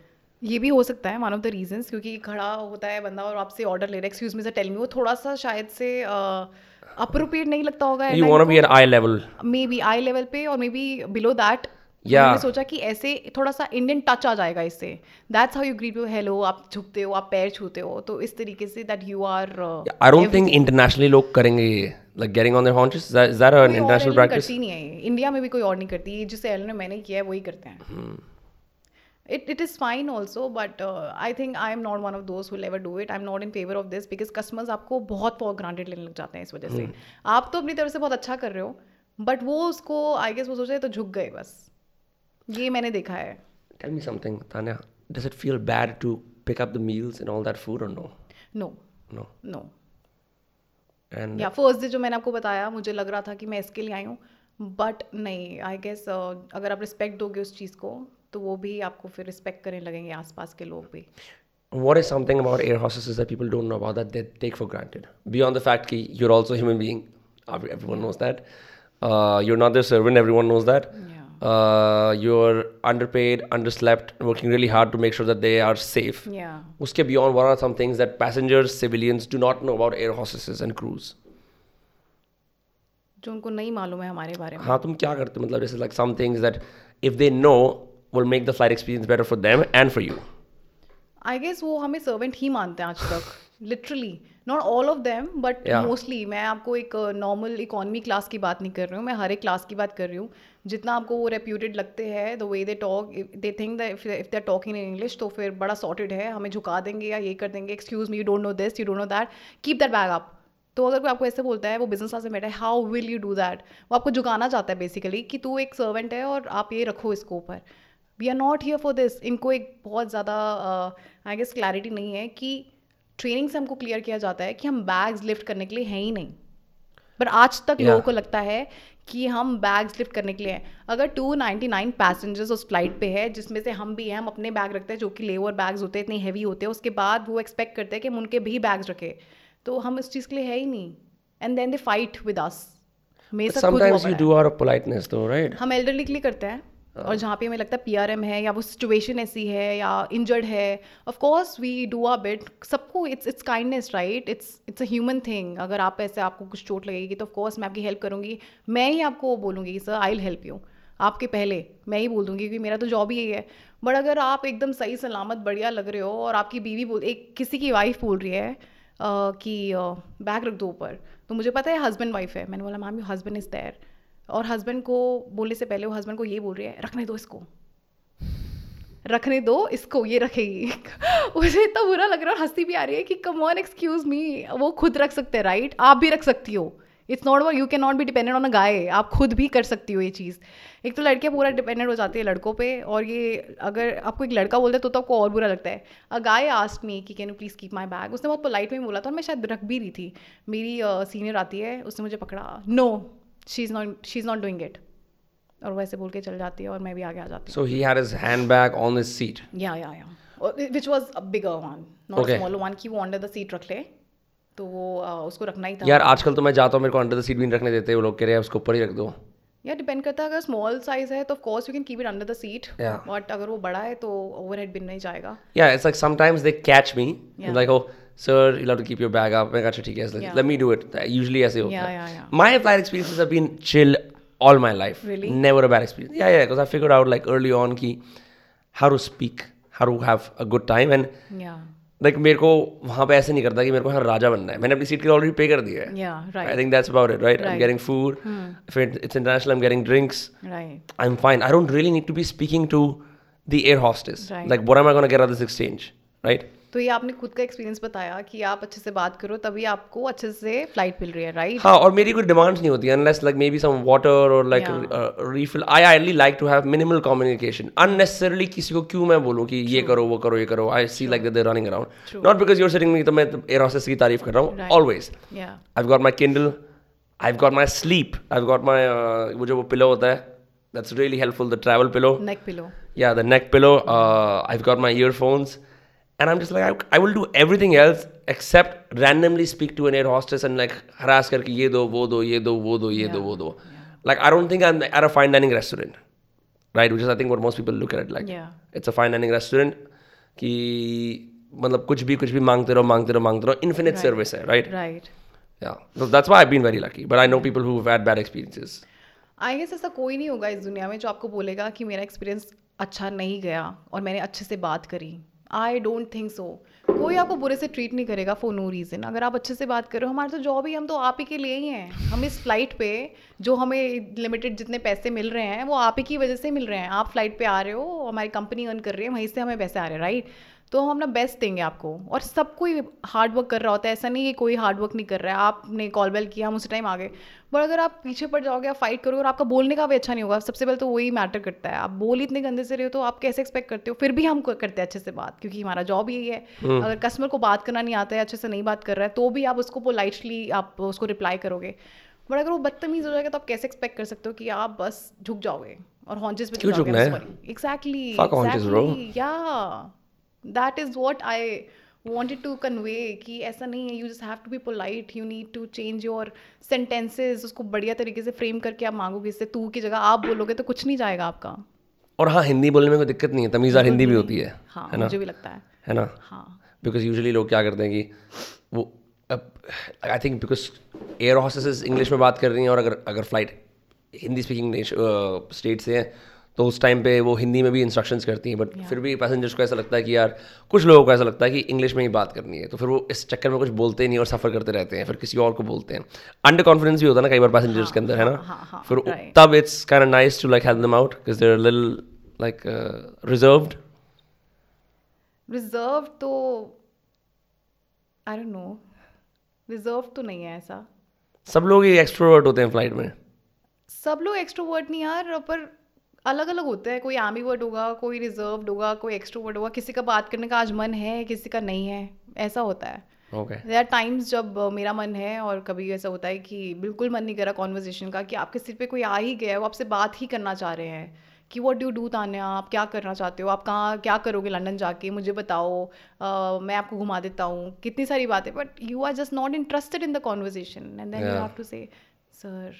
Speaker 7: ये भी हो सकता है वन ऑफ द रीजंस क्योंकि खड़ा होता है बंदा और आपसे ऑर्डर ले रहा है excuse me sir tell me वो थोड़ा सा शायद से अप्रोप्रिएट uh, नहीं लगता होगा
Speaker 6: you want to be at eye level
Speaker 7: maybe eye level पे और मे बी बिलो दैट तो yeah. मैंने सोचा कि ऐसे थोड़ा सा इंडियन टच आ जाएगा इससे that's how you greet you hello आप झुकते हो आप पैर छूते हो तो इस तरीके से that you are
Speaker 6: I don't think internationally लोग करेंगे ये like getting on their haunches is that an international practice करती नहीं है इंडिया
Speaker 7: में भी कोई और नहीं करती ये जिसे एलन ने मैंने किया है वही करते हैं it it is fine also but I think I am not one of of those who will ever do it i'm not in favor of this because customers आपको बहुत फॉर ग्रांटेड लेने लग जाते हैं इस वजह से hmm. आप तो अपनी तरफ से बहुत अच्छा कर रहे हो बट वो उसको आई गेस वो सोच रहे तो झुक गए बस ये मैंने देखा है
Speaker 6: tell me something Tanya does it feel bad to pick up the meals and all that food और no no no no
Speaker 7: and या फर्स्ट डे जो मैंने आपको बताया मुझे लग रहा था कि मैं इसके लिए आई हूँ बट नहीं आई गेस uh, अगर आप रिस्पेक्ट दोगे उस चीज़ को तो वो भी आपको फिर रिस्पेक्ट करने लगेंगे आसपास के लोग
Speaker 6: भी What is something about air hostesses that people don't know about that they take for granted? Beyond the fact that you're also a human being, everyone knows that. Uh, you're not their servant, everyone knows that. Yeah. Uh, you're underpaid, underslept, working really hard to make sure that they are safe. Yeah. Uske beyond, what are some things that passengers, civilians do not know about air hostesses and crews?
Speaker 7: जो उनको नहीं मालूम है हमारे बारे में
Speaker 6: हाँ तुम क्या करते हो मतलब जैसे like some things that if they know will make the flight experience better for them and for you
Speaker 7: I guess वो हमें सर्वेंट ही मानते हैं आज तक literally not all of them but mostly मैं आपको एक नॉर्मल इकोनॉमी क्लास की बात नहीं कर रही हूँ मैं हर एक क्लास की बात कर रही हूँ जितना आपको वो रेप्यूटेड लगते हैं the way they talk they think the if they are talking in English तो फिर बड़ा सॉर्टेड है हमें झुका देंगे या ये कर देंगे excuse me you don't know this you don't know that keep that bag up तो अगर कोई आपको ऐसे बोलता है वो बिजनेस क्लास बैठा है how will you do that वो आपको झुकाना चाहता है बेसिकली कि तू एक सर्वेंट है और आप ये रखो इसको ऊपर we are not here for this इनको एक बहुत ज़्यादा आई गेस क्लैरिटी नहीं है कि ट्रेनिंग से हमको क्लियर किया जाता है कि हम बैग्स लिफ्ट करने के लिए हैं ही नहीं पर आज तक yeah. लोगों को लगता है कि हम बैग्स लिफ्ट करने के लिए हैं अगर 299 पैसेंजर्स उस फ्लाइट पे है जिसमें से हम भी हैं हम अपने बैग रखते हैं जो कि लेवर बैग्स होते हैं इतने हैवी होते हैं उसके बाद वो एक्सपेक्ट करते हैं कि हम उनके भी बैग्स रखें तो हम इस चीज़ के लिए है ही नहीं and then they fight with us sometimes you do our politeness though right हम एल्डरली के लिए करते हैं हाँ। और जहाँ पे हमें लगता है एम है या वो सिचुएशन ऐसी है या इंजर्ड है of course we do a bit सबको it's it's kindness right it's it's a human thing अगर आप ऐसे आपको कुछ चोट लगेगी तो ऑफ कोर्स मैं आपकी हेल्प करूँगी मैं ही आपको बोलूँगी sir I will help you आपके पहले मैं ही बोल दूँगी क्योंकि मेरा तो जॉब ही यही है बट अगर आप एकदम सही सलामत बढ़िया लग रहे हो और आपकी बीवी बोल एक किसी की वाइफ बोल रही है कि बैग रख दो ऊपर तो मुझे पता है हस्बैंड वाइफ है मैंने बोला ma'am you husband is there और हस्बैंड को बोलने से पहले वो हस्बैंड को ये बोल रही है रखने दो इसको रखने दो इसको ये रखेगी उसे इतना बुरा लग रहा है और हंसी भी आ रही है कि कम ऑन एक्सक्यूज मी वो खुद रख सकते हैं राइट आप भी रख सकती हो it's not war you can not भी डिपेंडेंट ऑन अ गाय आप खुद भी कर सकती हो ये चीज़ एक तो लड़कियाँ पूरा डिपेंडेंट हो जाती है लड़कों पे और ये अगर आपको एक लड़का बोलता है तो, तो आपको और बुरा लगता है अ गाय आस्ट मी कि can you please keep my bag उसने बहुत पोलाइट में बोला था और मैं शायद रख भी रही थी मेरी सीनियर आती है उसने मुझे पकड़ा no no, she is not she is not doing it और वैसे बोल के चल जाती है और मैं भी आगे आ जाती
Speaker 6: हूँ so he had his handbag on his seat या या या which was a bigger one not a small one
Speaker 7: की वो अंडर द सीट रख ले तो वो आ, उसको रखना ही था यार आजकल तो मैं जाता हूँ मेरे को अंडर द सीट
Speaker 6: भी नहीं रखने
Speaker 7: देते वो लोग कह रहे हैं उसको ऊपर ही रख
Speaker 6: दो या डिपेंड करता
Speaker 7: है अगर स्मॉल साइज है तो of course you can keep it under the seat
Speaker 6: but
Speaker 7: अगर वो बड़ा है तो ओवरहेड बिन नहीं जाएगा या it's like sometimes they catch me
Speaker 6: like oh sir, you'll have to keep your bag up. I gotcha, yes, let, yeah. let me do it. Usually I say, okay. Yeah, yeah, yeah. My flight experiences have been chill all my life. Really? Never a bad experience. Yeah, yeah, because I figured out like early on ki, how to speak, how to have a good time. And yeah. like, मेरे को वहाँ पे ऐसे नहीं करता कि मेरे को यहाँ राजा बनना है मैंने अपनी सीट के लिए ऑलरेडी पे कर दिया है I think that's about it right I am getting food if it's international I am getting drinks I am fine I don't really need to be speaking to the air hostess like what am I gonna get this exchange
Speaker 7: right तो ये आपने खुद का एक्सपीरियंस बताया कि आप अच्छे से बात करो तभी आपको अच्छे से फ्लाइट मिल रही है राइट
Speaker 6: हाँ और मेरी कोई डिमांड्स नहीं होती unless like maybe some water और like refill I ideally like to have minimal communication unnecessarily किसी को क्यों मैं बोलूँ कि ये करो वो करो ये करो I see like that running around not because your sitting me तो मैं एरोसेस तो की तारीफ कर रहा हूँ always I got my Kindle I got my sleep I got my वो जो वो पिलो होता है that's really helpful the travel pillow neck pillow या the neck pillow I got my earphones And I'm just like, I, I will do everything else except randomly speak to an air hostess and like harass करके ये दो वो दो ये दो वो दो ये yeah. दो वो दो. Yeah. Like I don't think I'm at a fine dining restaurant, right? Which is I think what most people look at it like. Yeah. It's a fine dining restaurant कि मतलब कुछ भी कुछ भी मांगते रहो मांगते रहो मांगते रहो इन्फिनिट सर्विस है right right yeah that's why I been very lucky but I know people who had bad experiences
Speaker 7: I guess ऐसा कोई नहीं होगा इस दुनिया में जो आपको बोलेगा कि मेरा एक्सपीरियंस अच्छा नहीं गया और मैंने अच्छे से बात करी आई डोंट थिंक सो कोई आपको बुरे से ट्रीट नहीं करेगा फॉर नो रीज़न अगर आप अच्छे से बात करो हमारे तो जॉब ही हम तो आप ही के लिए ही हैं हम इस फ्लाइट पे जो हमें लिमिटेड जितने पैसे मिल रहे हैं वो आप ही की वजह से मिल रहे हैं आप फ्लाइट पे आ रहे हो हमारी कंपनी अर्न कर रही है वहीं से हमें पैसे आ रहे हैं राइट तो हम अपना बेस्ट देंगे आपको और सब कोई हार्ड वर्क कर रहा होता है ऐसा नहीं कि कोई हार्ड वर्क नहीं कर रहा है आपने कॉल बेल किया हम उस टाइम आ गए बट अगर आप पीछे पड़ जाओगे आप फाइट करोगे और आपका बोलने का भी अच्छा नहीं होगा सबसे पहले तो वही मैटर करता है आप बोल इतने गंदे से रहे हो तो आप कैसे एक्सपेक्ट करते हो फिर भी हम करते हैं अच्छे से बात क्योंकि हमारा जॉब यही है हम्म। अगर कस्टमर को बात करना नहीं आता है अच्छे से नहीं बात कर रहा है तो भी आप उसको पोलाइटली आप उसको रिप्लाई करोगे बट अगर वो बदतमीज हो जाएगा तो आप कैसे एक्सपेक्ट कर सकते हो कि आप बस झुक जाओगे और हॉन्जेस पे क्यों झुकना है exactly exactly yeah that is what I wanted to convey कि ऐसा नहीं है you just have to be polite you need to change your sentences उसको बढ़िया तरीके से फ्रेम करके आप मांगोगे इससे तू की जगह आप बोलोगे तो कुछ नहीं जाएगा आपका
Speaker 6: और हाँ हिंदी बोलने में कोई दिक्कत नहीं है तमीज़दार हिंदी भी होती है
Speaker 7: हाँ है ना? मुझे भी लगता है
Speaker 6: है ना हाँ बिकॉज यूजली लोग क्या करते हैं कि वो I think because air hostesses English में बात कर रही हैं और अगर अगर फ्लाइट हिंदी स्पीकिंग स्टेट से हैं तो उस टाइम पे वो हिंदी में भी इंस्ट्रक्शंस करती हैं बट yeah. फिर भी पैसेंजर्स को ऐसा लगता है कि यार कुछ लोगों को ऐसा लगता है कि इंग्लिश में ही बात करनी है तो फिर वो इस चक्कर में कुछ बोलते नहीं और सफ़र करते रहते हैं फिर किसी और को बोलते हैं अंडर कॉन्फिडेंस भी होता है ना कई बार पैसेंजर्स हाँ, के अंदर हाँ, है ना हाँ, हाँ, हाँ, फिर right. तब it's can nice to
Speaker 7: like help them out is there लिल लाइक रिजर्व रिजर्व तो आई डोंट नो रिजर्व तो नहीं है ऐसा सब
Speaker 6: लोग ही एक्सट्रोवर्ट होते हैं फ्लाइट में सब लोग एक्सट्रोवर्ट नहीं यार
Speaker 7: पर अलग अलग होते हैं कोई आमी वर्ड होगा कोई रिजर्व होगा कोई वर्ड होगा किसी का बात करने का आज मन है किसी का नहीं है ऐसा होता है देर आर टाइम्स जब मेरा मन है और कभी ऐसा होता है कि बिल्कुल मन नहीं करा कॉन्वर्जेशन का कि आपके सिर पे कोई आ ही गया है वो आपसे बात ही करना चाह रहे हैं कि वॉट डू डू तान्या आप क्या करना चाहते हो आप कहाँ क्या करोगे लंदन जाके मुझे बताओ uh, मैं आपको घुमा देता हूँ कितनी सारी बातें but you are just not interested in the conversation and then you have to say sir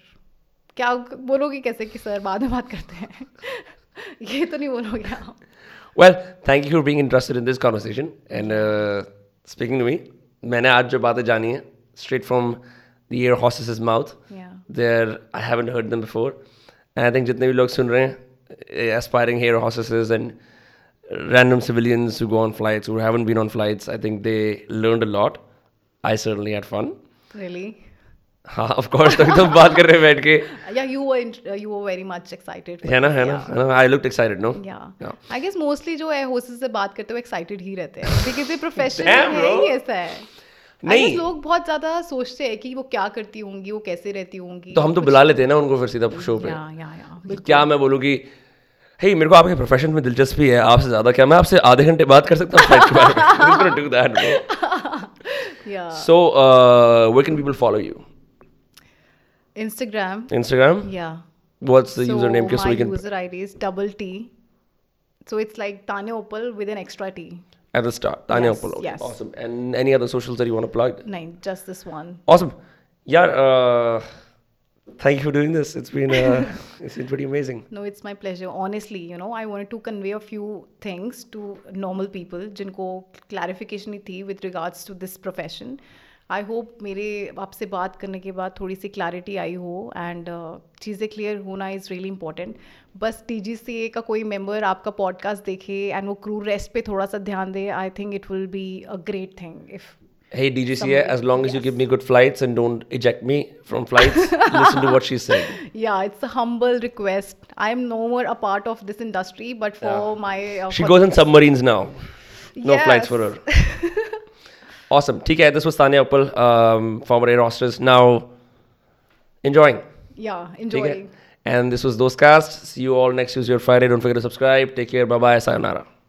Speaker 7: क्या बोलोगे कैसे कि सर बाद में बात करते हैं ये तो नहीं बोलोगे आप well thank you for being interested in this conversation and speaking to me मैंने आज जो बातें जानी हैं स्ट्रेट फ्रॉम द ईयर हॉसेस mouth there I haven't heard them before and I think जितने भी लोग सुन रहे हैं एस्पायरिंग हेयर हॉसेस and random civilians who go on flights who haven't been on flights i think they learned a lot i certainly had fun really हाँ ऑफ कोर्स तो बात कर रहे हैं बैठ के yeah you were you were very much excited है ना है ना I looked excited no yeah I guess mostly जो है होस्टेस से बात करते एक्साइटेड ही रहते हैं बिकॉज़ है ही ऐसा है नहीं लोग बहुत ज्यादा सोचते हैं कि वो क्या करती होंगी वो कैसे रहती होंगी तो हम तो बुला लेते हैं ना उनको फिर सीधा शो पे या, या, या, क्या मैं बोलूंगी हे मेरे को आपके प्रोफेशन में दिलचस्पी है आपसे ज्यादा क्या मैं आपसे आधे घंटे बात कर सकता हूँ so where can people follow you Instagram. Instagram? Yeah. What's the so username? so we can. user ID is double T. So it's like Tanya Opal with an extra T. At the start, Tanya yes, Opal. Okay. Yes. Awesome. And any other socials that you want to plug? No, just this one. Awesome. Yeah. Uh, thank you for doing this. It's been uh, it's been pretty amazing. No, it's my pleasure. Honestly, you know, I wanted to convey a few things to normal people, jinko clarification ही with regards to this profession. I hope मेरे आपसे बात करने के बाद थोड़ी सी क्लैरिटी आई हो एंड uh, चीज़ें क्लियर होना इज़ रियली इंपॉर्टेंट बस टी जी सी ए का कोई मेम्बर आपका पॉडकास्ट देखे एंड वो क्रू रेस्ट पे थोड़ा सा ध्यान दे I think it will be a great thing if hey DGCA, as long as yes. you give me good flights and don't eject me from flights, listen to what she said. Yeah, it's a humble request. I am no more a part of this industry, but for yeah. my. Uh, she for goes in submarines now. No yes. flights for her. Awesome. TK, this was Tanya Uppal, um, former Air Hostess, now enjoying. Yeah, enjoying. And this was Those Cast. See you all next Tuesday or Friday. Don't forget to subscribe. Take care. Bye bye. Sayonara.